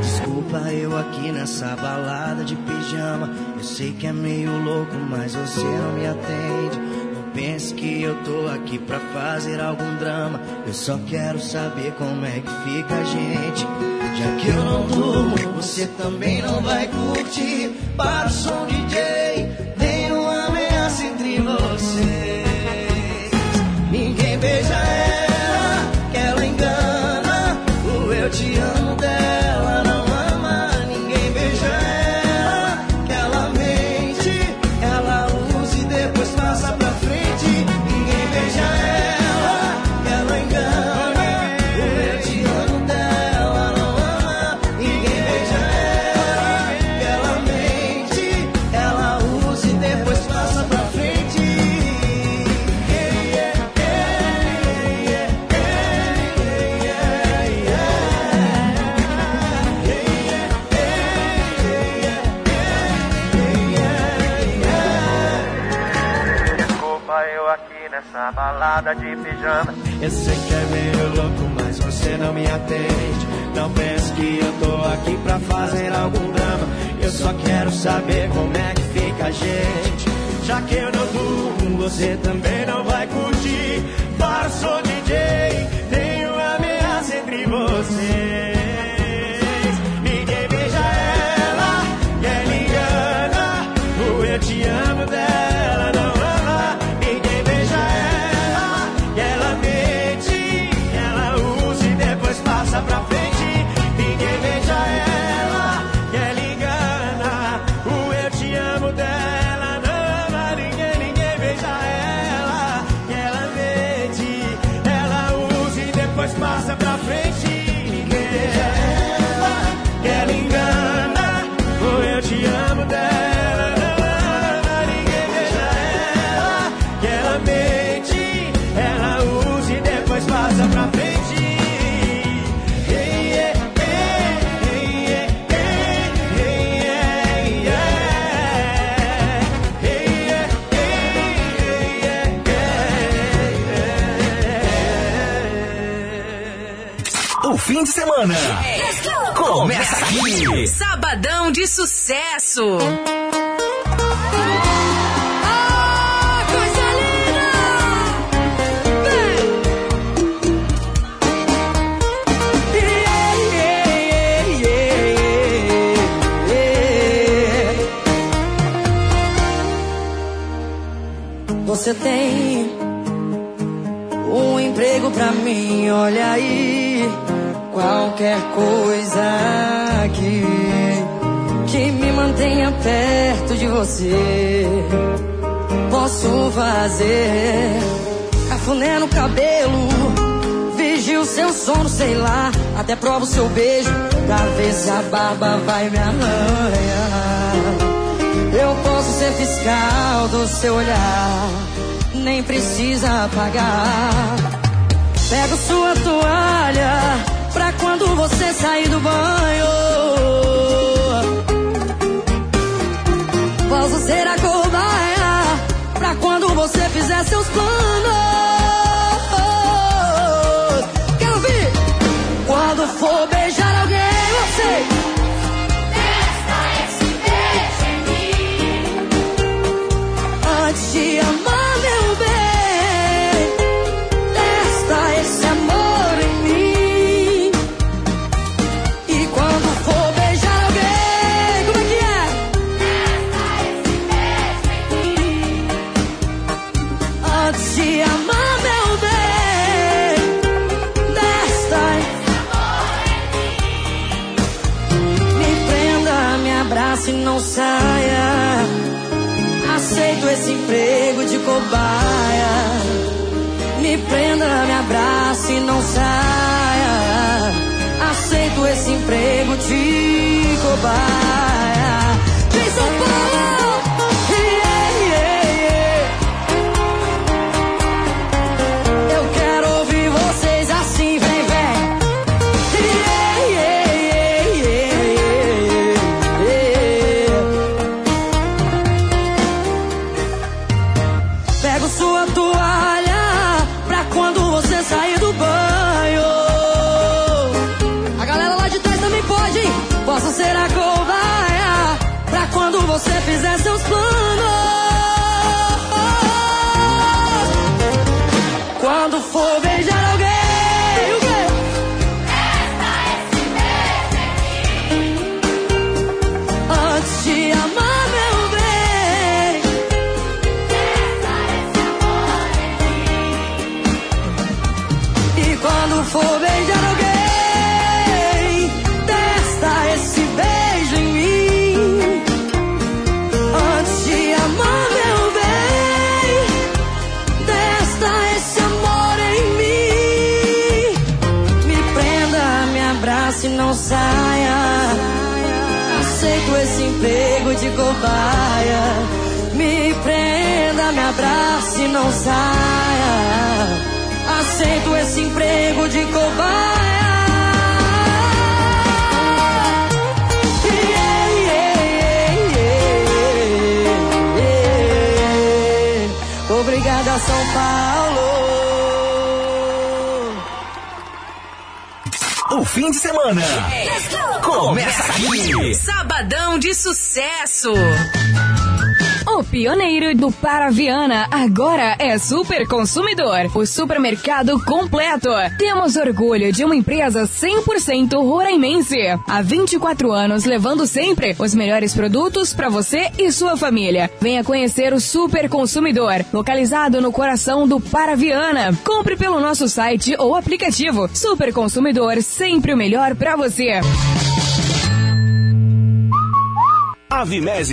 [SPEAKER 9] Desculpa eu aqui nessa balada de pijama. Eu sei que é meio louco, mas você não me atende pense que eu tô aqui pra fazer algum drama. Eu só quero saber como é que fica a gente. Já que eu não durmo, você também não vai curtir. Para o som DJ.
[SPEAKER 82] de pijama.
[SPEAKER 9] Eu sei que é meio louco, mas você não me atende. Não pense que eu tô aqui pra fazer algum drama. Eu só quero saber como é que fica a gente. Já que eu não durmo, você também não vai curtir. Para, sou DJ, tenho ameaça entre
[SPEAKER 3] você. Semana. Começa aqui.
[SPEAKER 2] Sabadão de sucesso.
[SPEAKER 34] Você tem um emprego pra mim, olha aí. Qualquer coisa aqui que me mantenha perto de você. Posso fazer cafuné no cabelo, vigio seu sono, sei lá. Até provo seu beijo, pra ver se a barba vai me arranhar. Eu posso ser fiscal do seu olhar, nem precisa apagar. Pego sua toalha pra quando você sair do banho. Posso ser a cobaia pra quando você fizer seus planos. Quero ouvir! Quando for beijar alguém, você. Antes cobaia. Me prenda, me abrace e não saia. Aceito esse emprego de cobaia. Não saia. Aceito esse emprego de cobaia. Obrigada, São Paulo.
[SPEAKER 3] O fim de semana começa aqui.
[SPEAKER 2] Sabadão de sucesso. Pioneiro do Paraviana agora é Super Consumidor, o supermercado completo. Temos orgulho de uma empresa 100% roraimense. Há 24 anos levando sempre os melhores produtos para você e sua família. Venha conhecer o Super Consumidor, localizado no coração do Paraviana. Compre pelo nosso site ou aplicativo. Super Consumidor, sempre o melhor para você.
[SPEAKER 83] A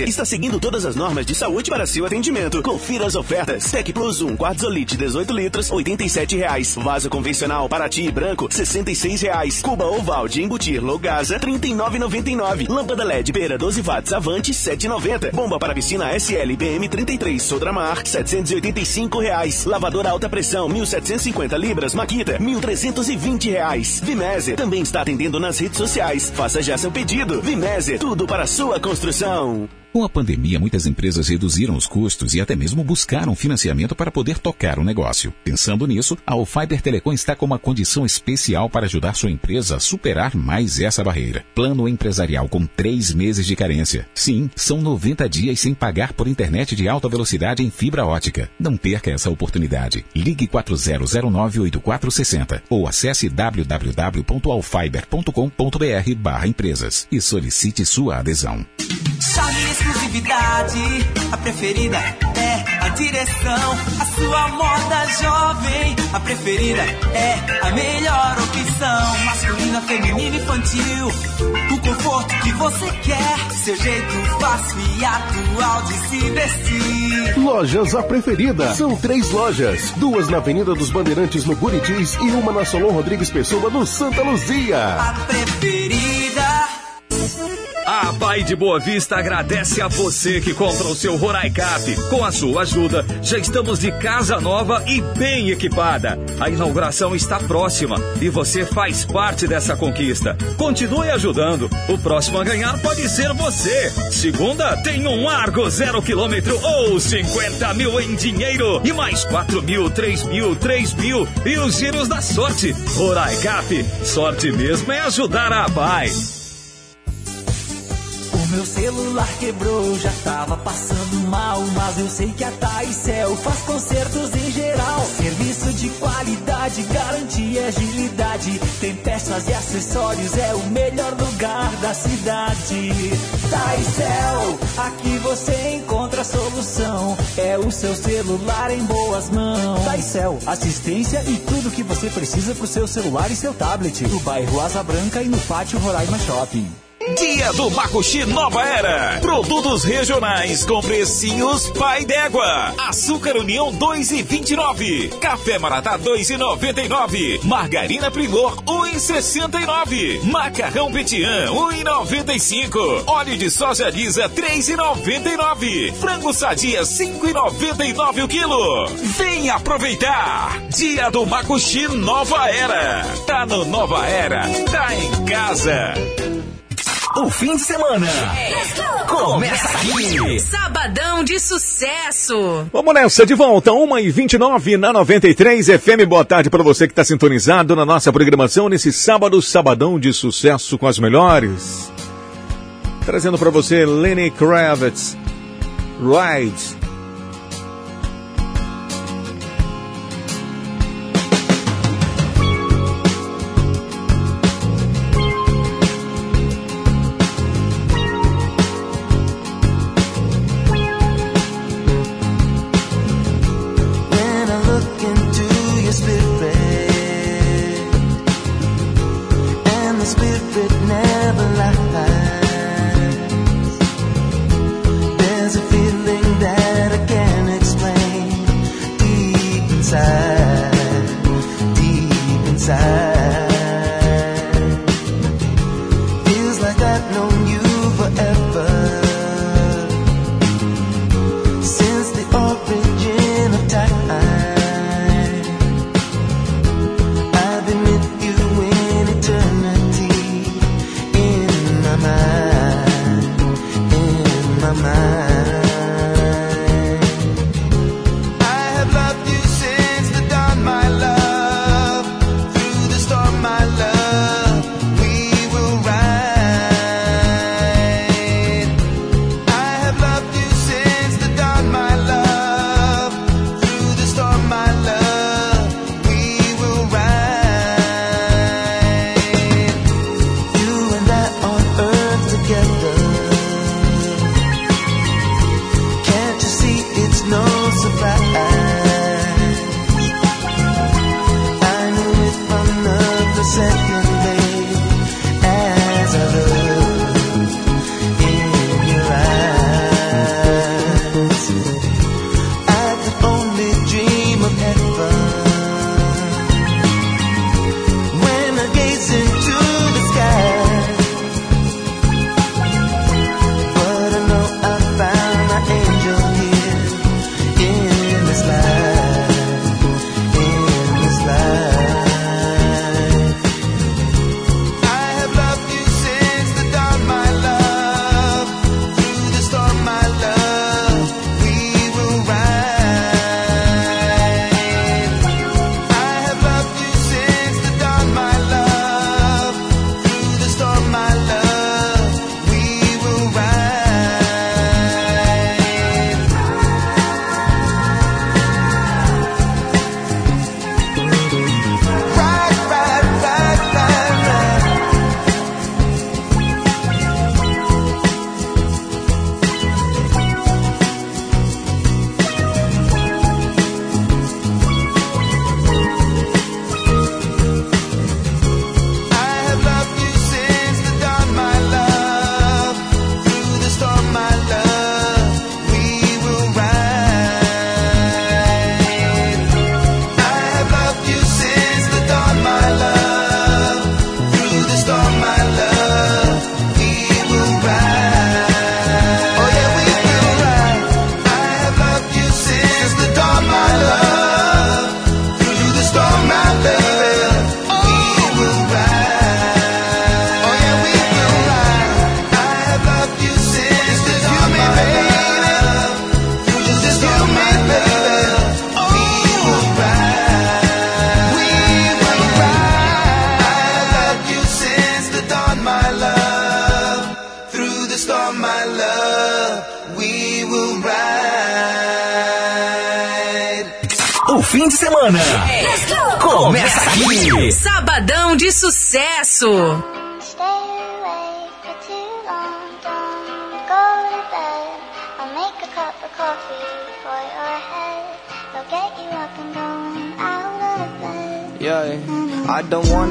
[SPEAKER 83] está seguindo todas as normas de saúde para seu atendimento. Confira as ofertas. Tec Plus 1, Quartzolite 18 litros, 87 reais. Vaso convencional Paraty branco, 66 reais. Cuba oval de embutir Logasa, R$ 39,99. Lâmpada LED Pera 12 watts Avante, R$ 7,90. Bomba para piscina SL BM 33 Sodramar, 785 reais. Lavadora alta pressão 1.750 libras Maquita, 1.320 reais. Vimésia também está atendendo nas redes sociais. Faça já seu pedido. Vimésia, tudo para sua construção. Promoção.
[SPEAKER 13] Com a pandemia, muitas empresas reduziram os custos e até mesmo buscaram financiamento para poder tocar o negócio. Pensando nisso, a Fiber Telecom está com uma condição especial para ajudar sua empresa a superar mais essa barreira. Plano empresarial com três meses de carência. Sim, são 90 dias sem pagar por internet de alta velocidade em fibra ótica. Não perca essa oportunidade. Ligue 40098460 ou acesse www.alfiber.com.br barra empresas e solicite sua adesão.
[SPEAKER 84] Exclusividade, a preferida é a direção. A sua moda jovem, a preferida é a melhor opção. Masculina, feminina, infantil, o conforto que você quer. Seu jeito fácil e atual de se vestir.
[SPEAKER 85] Lojas A Preferida. São três lojas. Duas na Avenida dos Bandeirantes, no Buritis, e uma na Solon Rodrigues Pessoa, no Santa Luzia.
[SPEAKER 84] A preferida.
[SPEAKER 86] A Pai de Boa Vista agradece a você que compra o seu Roraicap. Com a sua ajuda, já estamos de casa nova e bem equipada. A inauguração está próxima e você faz parte dessa conquista. Continue ajudando. O próximo a ganhar pode ser você. Segunda, tem um Argo zero quilômetro ou 50 mil em dinheiro e mais 4 mil, 3 mil, 3 mil e os giros da sorte. Roraicap, sorte mesmo é ajudar a Pai.
[SPEAKER 84] Meu celular quebrou, já tava passando mal, mas eu sei que a Taicel faz consertos em geral. Serviço de qualidade, garantia e agilidade. Tem peças e acessórios, é o melhor lugar da cidade. Taicel, aqui você encontra a solução. É o seu celular em boas mãos.
[SPEAKER 87] Taicel, assistência e tudo que você precisa pro seu celular e seu tablet. No bairro Asa Branca e no pátio Roraima Shopping.
[SPEAKER 14] Dia do Macuxi Nova Era. Produtos regionais com precinhos pai d'égua. Açúcar União 2,29. Café Maratá 2,99. Margarina Primor 1,69. Macarrão Petian 1,95. Óleo de soja lisa 3,99. Frango sadia 5,99 o quilo. Vem aproveitar. Dia do Macuxi Nova Era. Tá no Nova Era. Tá em casa.
[SPEAKER 3] O fim de semana começa aqui.
[SPEAKER 2] Sabadão de sucesso.
[SPEAKER 88] Vamos nessa, de volta, 1h29 na 93 FM. Boa tarde para você que está sintonizado na nossa programação nesse sábado, sabadão de sucesso com as melhores. Trazendo para você Lenny Kravitz, Ride.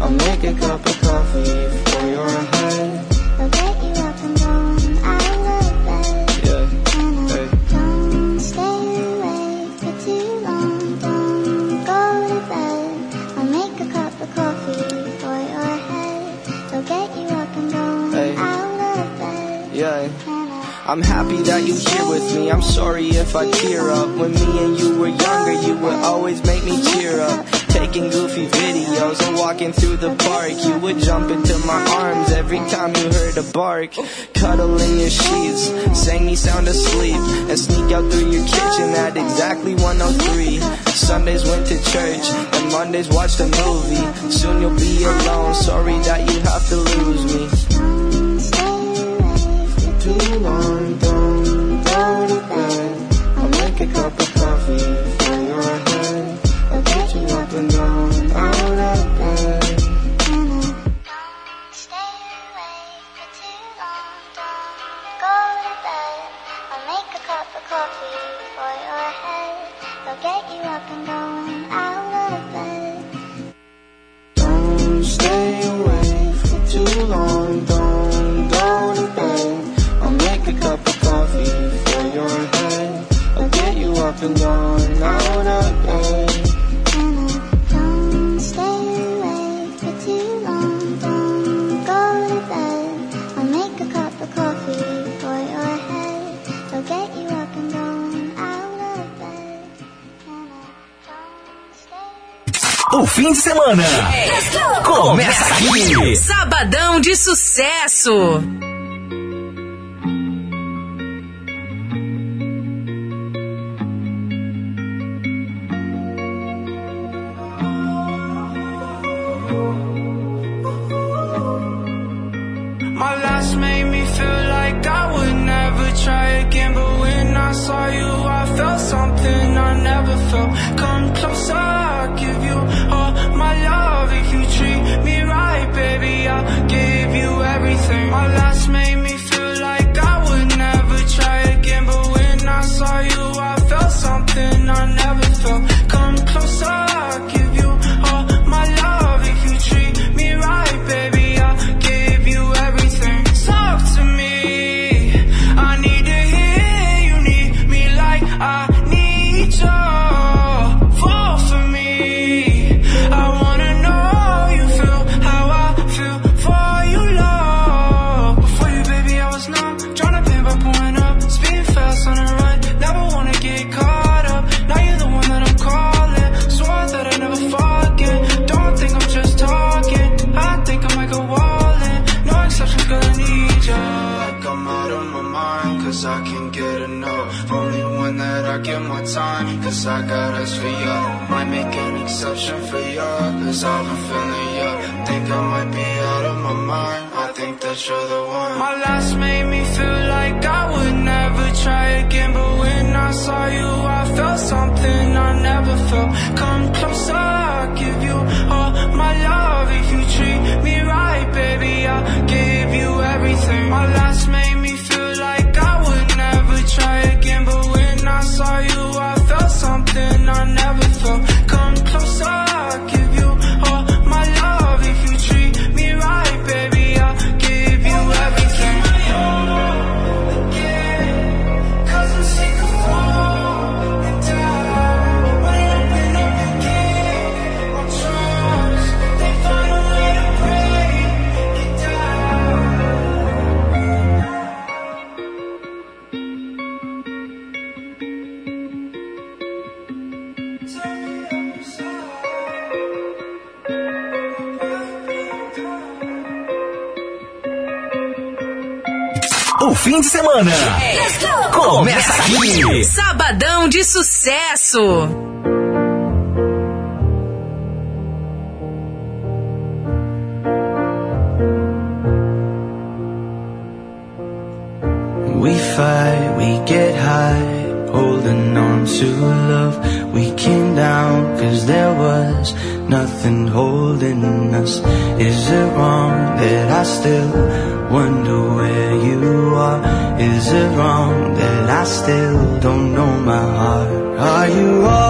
[SPEAKER 89] I'll make a cup of coffee for your head.
[SPEAKER 90] They'll get you up and going out of bed.
[SPEAKER 89] Yeah, hey.
[SPEAKER 90] Don't stay awake for too long. Don't go to bed. I'll make a cup of coffee for your head. They'll get you up and going
[SPEAKER 89] Hey.
[SPEAKER 90] out of bed.
[SPEAKER 89] Yeah. I'm happy that you're here with me. I'm sorry if I tear up. When me and you were younger, you would always make me cheer up. Taking goofy videos and walking through the park. You would jump into my arms every time you heard a bark. Cuddle in your sheets, sang me sound asleep, and sneak out through your kitchen at exactly 103. Sundays went to church, and Mondays watched a movie. Soon you'll be alone. Sorry that you have to lose me. too long, don't go to bed. I'll make a cup of get you and out of bed. Don't stay awake for too long. Don't go to bed. I'll make a cup of coffee for your head.
[SPEAKER 90] They'll get you up and going out of bed.
[SPEAKER 3] O fim de semana começa aqui.
[SPEAKER 2] Sabadão de sucesso.
[SPEAKER 91] Come closer, you're the one. My last made me feel like I would never try again, but when I saw you, I felt something I never felt. Come closer,
[SPEAKER 3] fim de semana. Começa aqui.
[SPEAKER 2] Sabadão de sucesso.
[SPEAKER 81] We fight, we get high, holding on to love. We came down cause there was nothing holding us. Is it wrong that I still still don't know my heart. Are you all?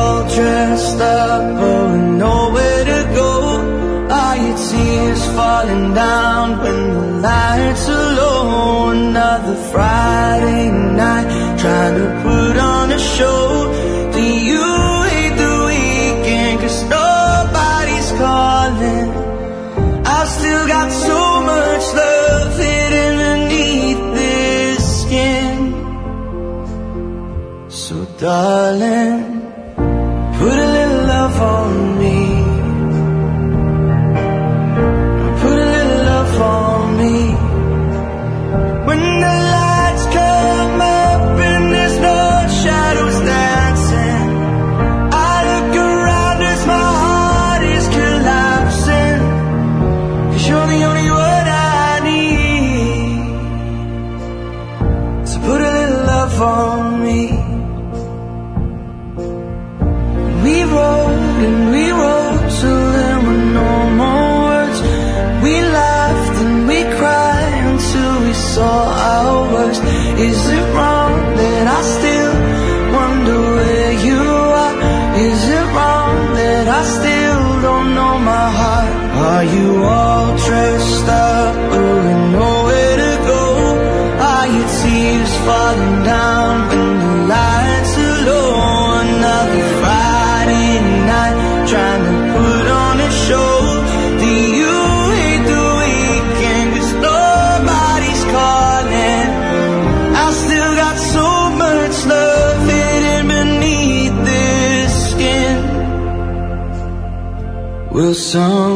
[SPEAKER 62] song.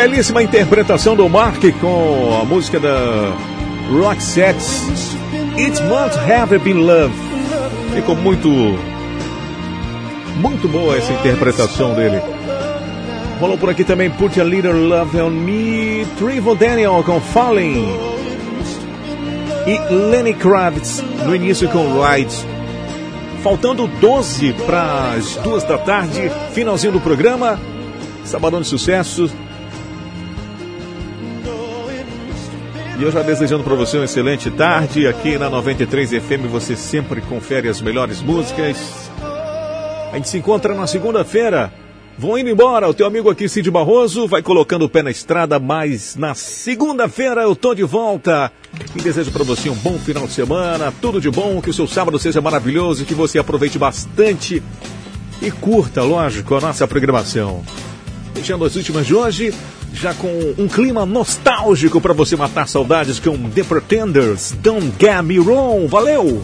[SPEAKER 62] Belíssima interpretação do Mark com a música da Roxette. It Must Have Been Love. Ficou muito. Muito boa essa interpretação dele. Rolou por aqui também Put a Little Love on Me. Trevor Daniel com Falling. E Lenny Kravitz no início com Ride. Faltando 12 para as duas da tarde, finalzinho do programa. Sabadão de sucesso. E eu já desejando para você uma excelente tarde. Aqui na 93 FM você sempre confere as melhores músicas. A gente se encontra na segunda-feira. Vão indo embora. O teu amigo aqui, Cid Barroso, vai colocando o pé na estrada, mas na segunda-feira eu tô de volta. E desejo para você um bom final de semana, tudo de bom, que o seu sábado seja maravilhoso, que você aproveite bastante e curta, lógico, a nossa programação. Deixando as últimas de hoje, já com um clima nostálgico para você matar saudades com The Pretenders, Don't Get Me Wrong. Valeu!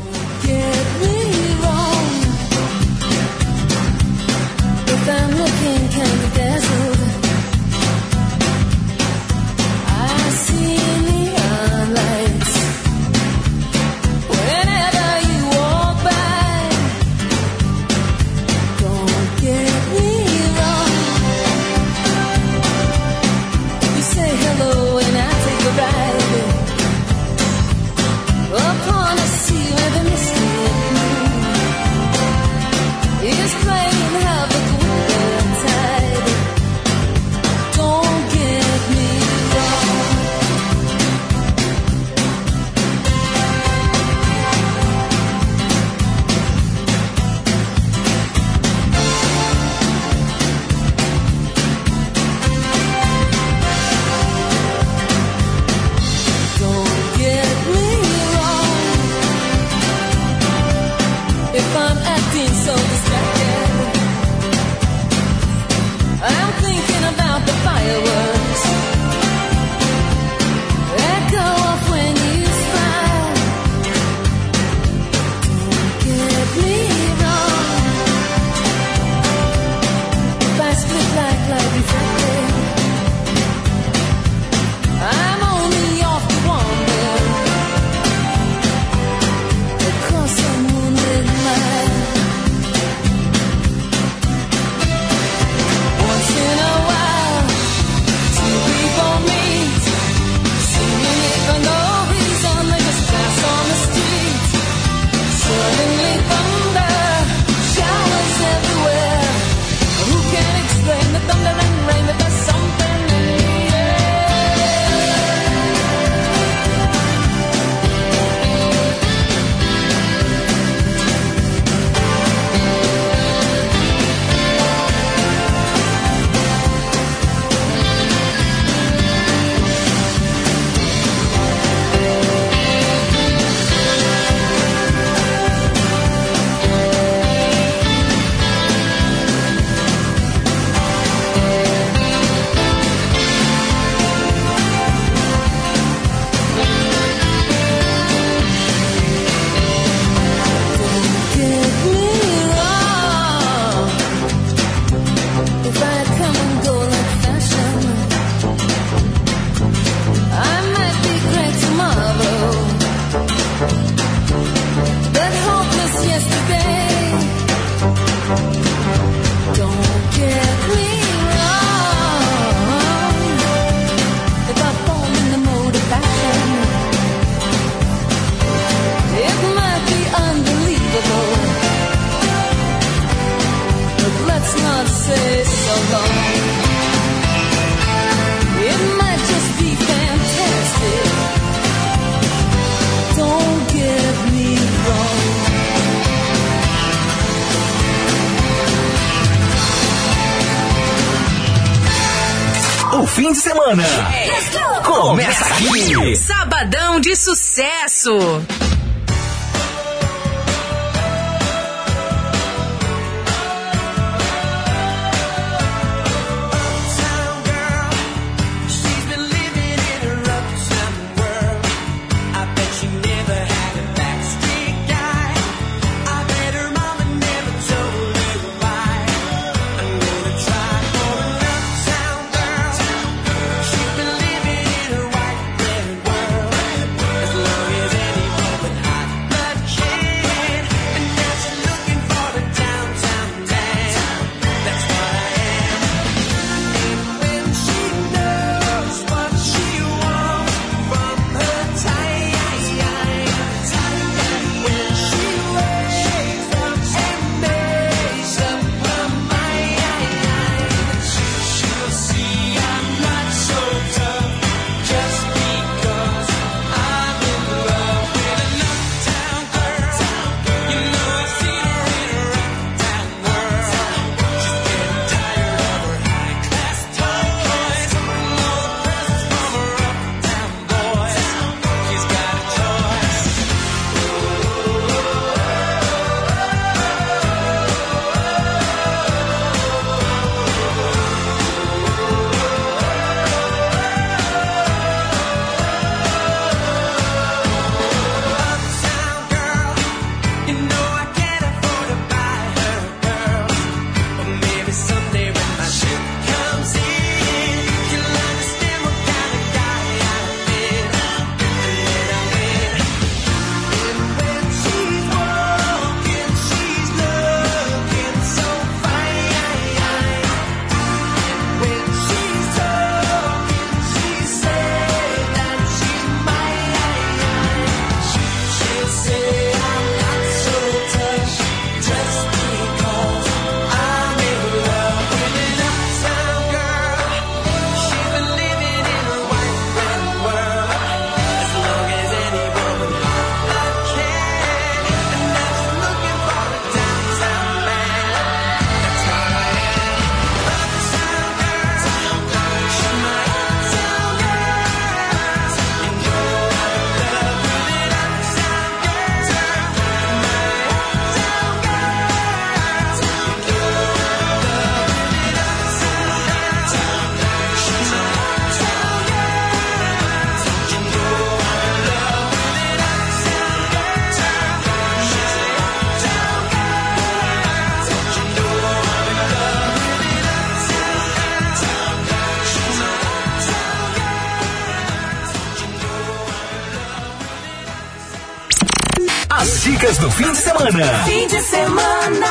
[SPEAKER 3] semana. Fim de semana.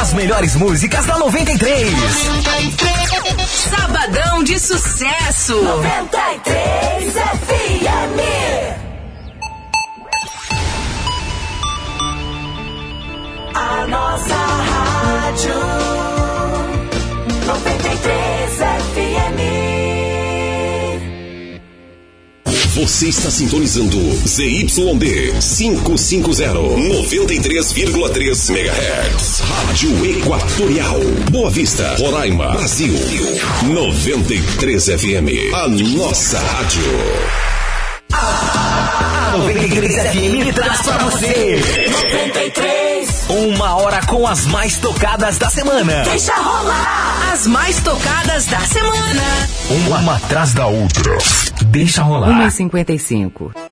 [SPEAKER 3] As melhores músicas da 93. 93.
[SPEAKER 2] Sabadão de sucesso.
[SPEAKER 92] 93.
[SPEAKER 30] Você está sintonizando ZYD 550 93,3 MHz. Rádio Equatorial. Boa Vista, Roraima, Brasil. 93 FM. A nossa rádio.
[SPEAKER 3] A 93 FM traz para você
[SPEAKER 92] 93
[SPEAKER 3] uma hora com as mais tocadas da semana.
[SPEAKER 92] Deixa rolar!
[SPEAKER 2] As mais tocadas da semana.
[SPEAKER 3] Uma, uma atrás da outra. Deixa rolar.
[SPEAKER 93] 1h55.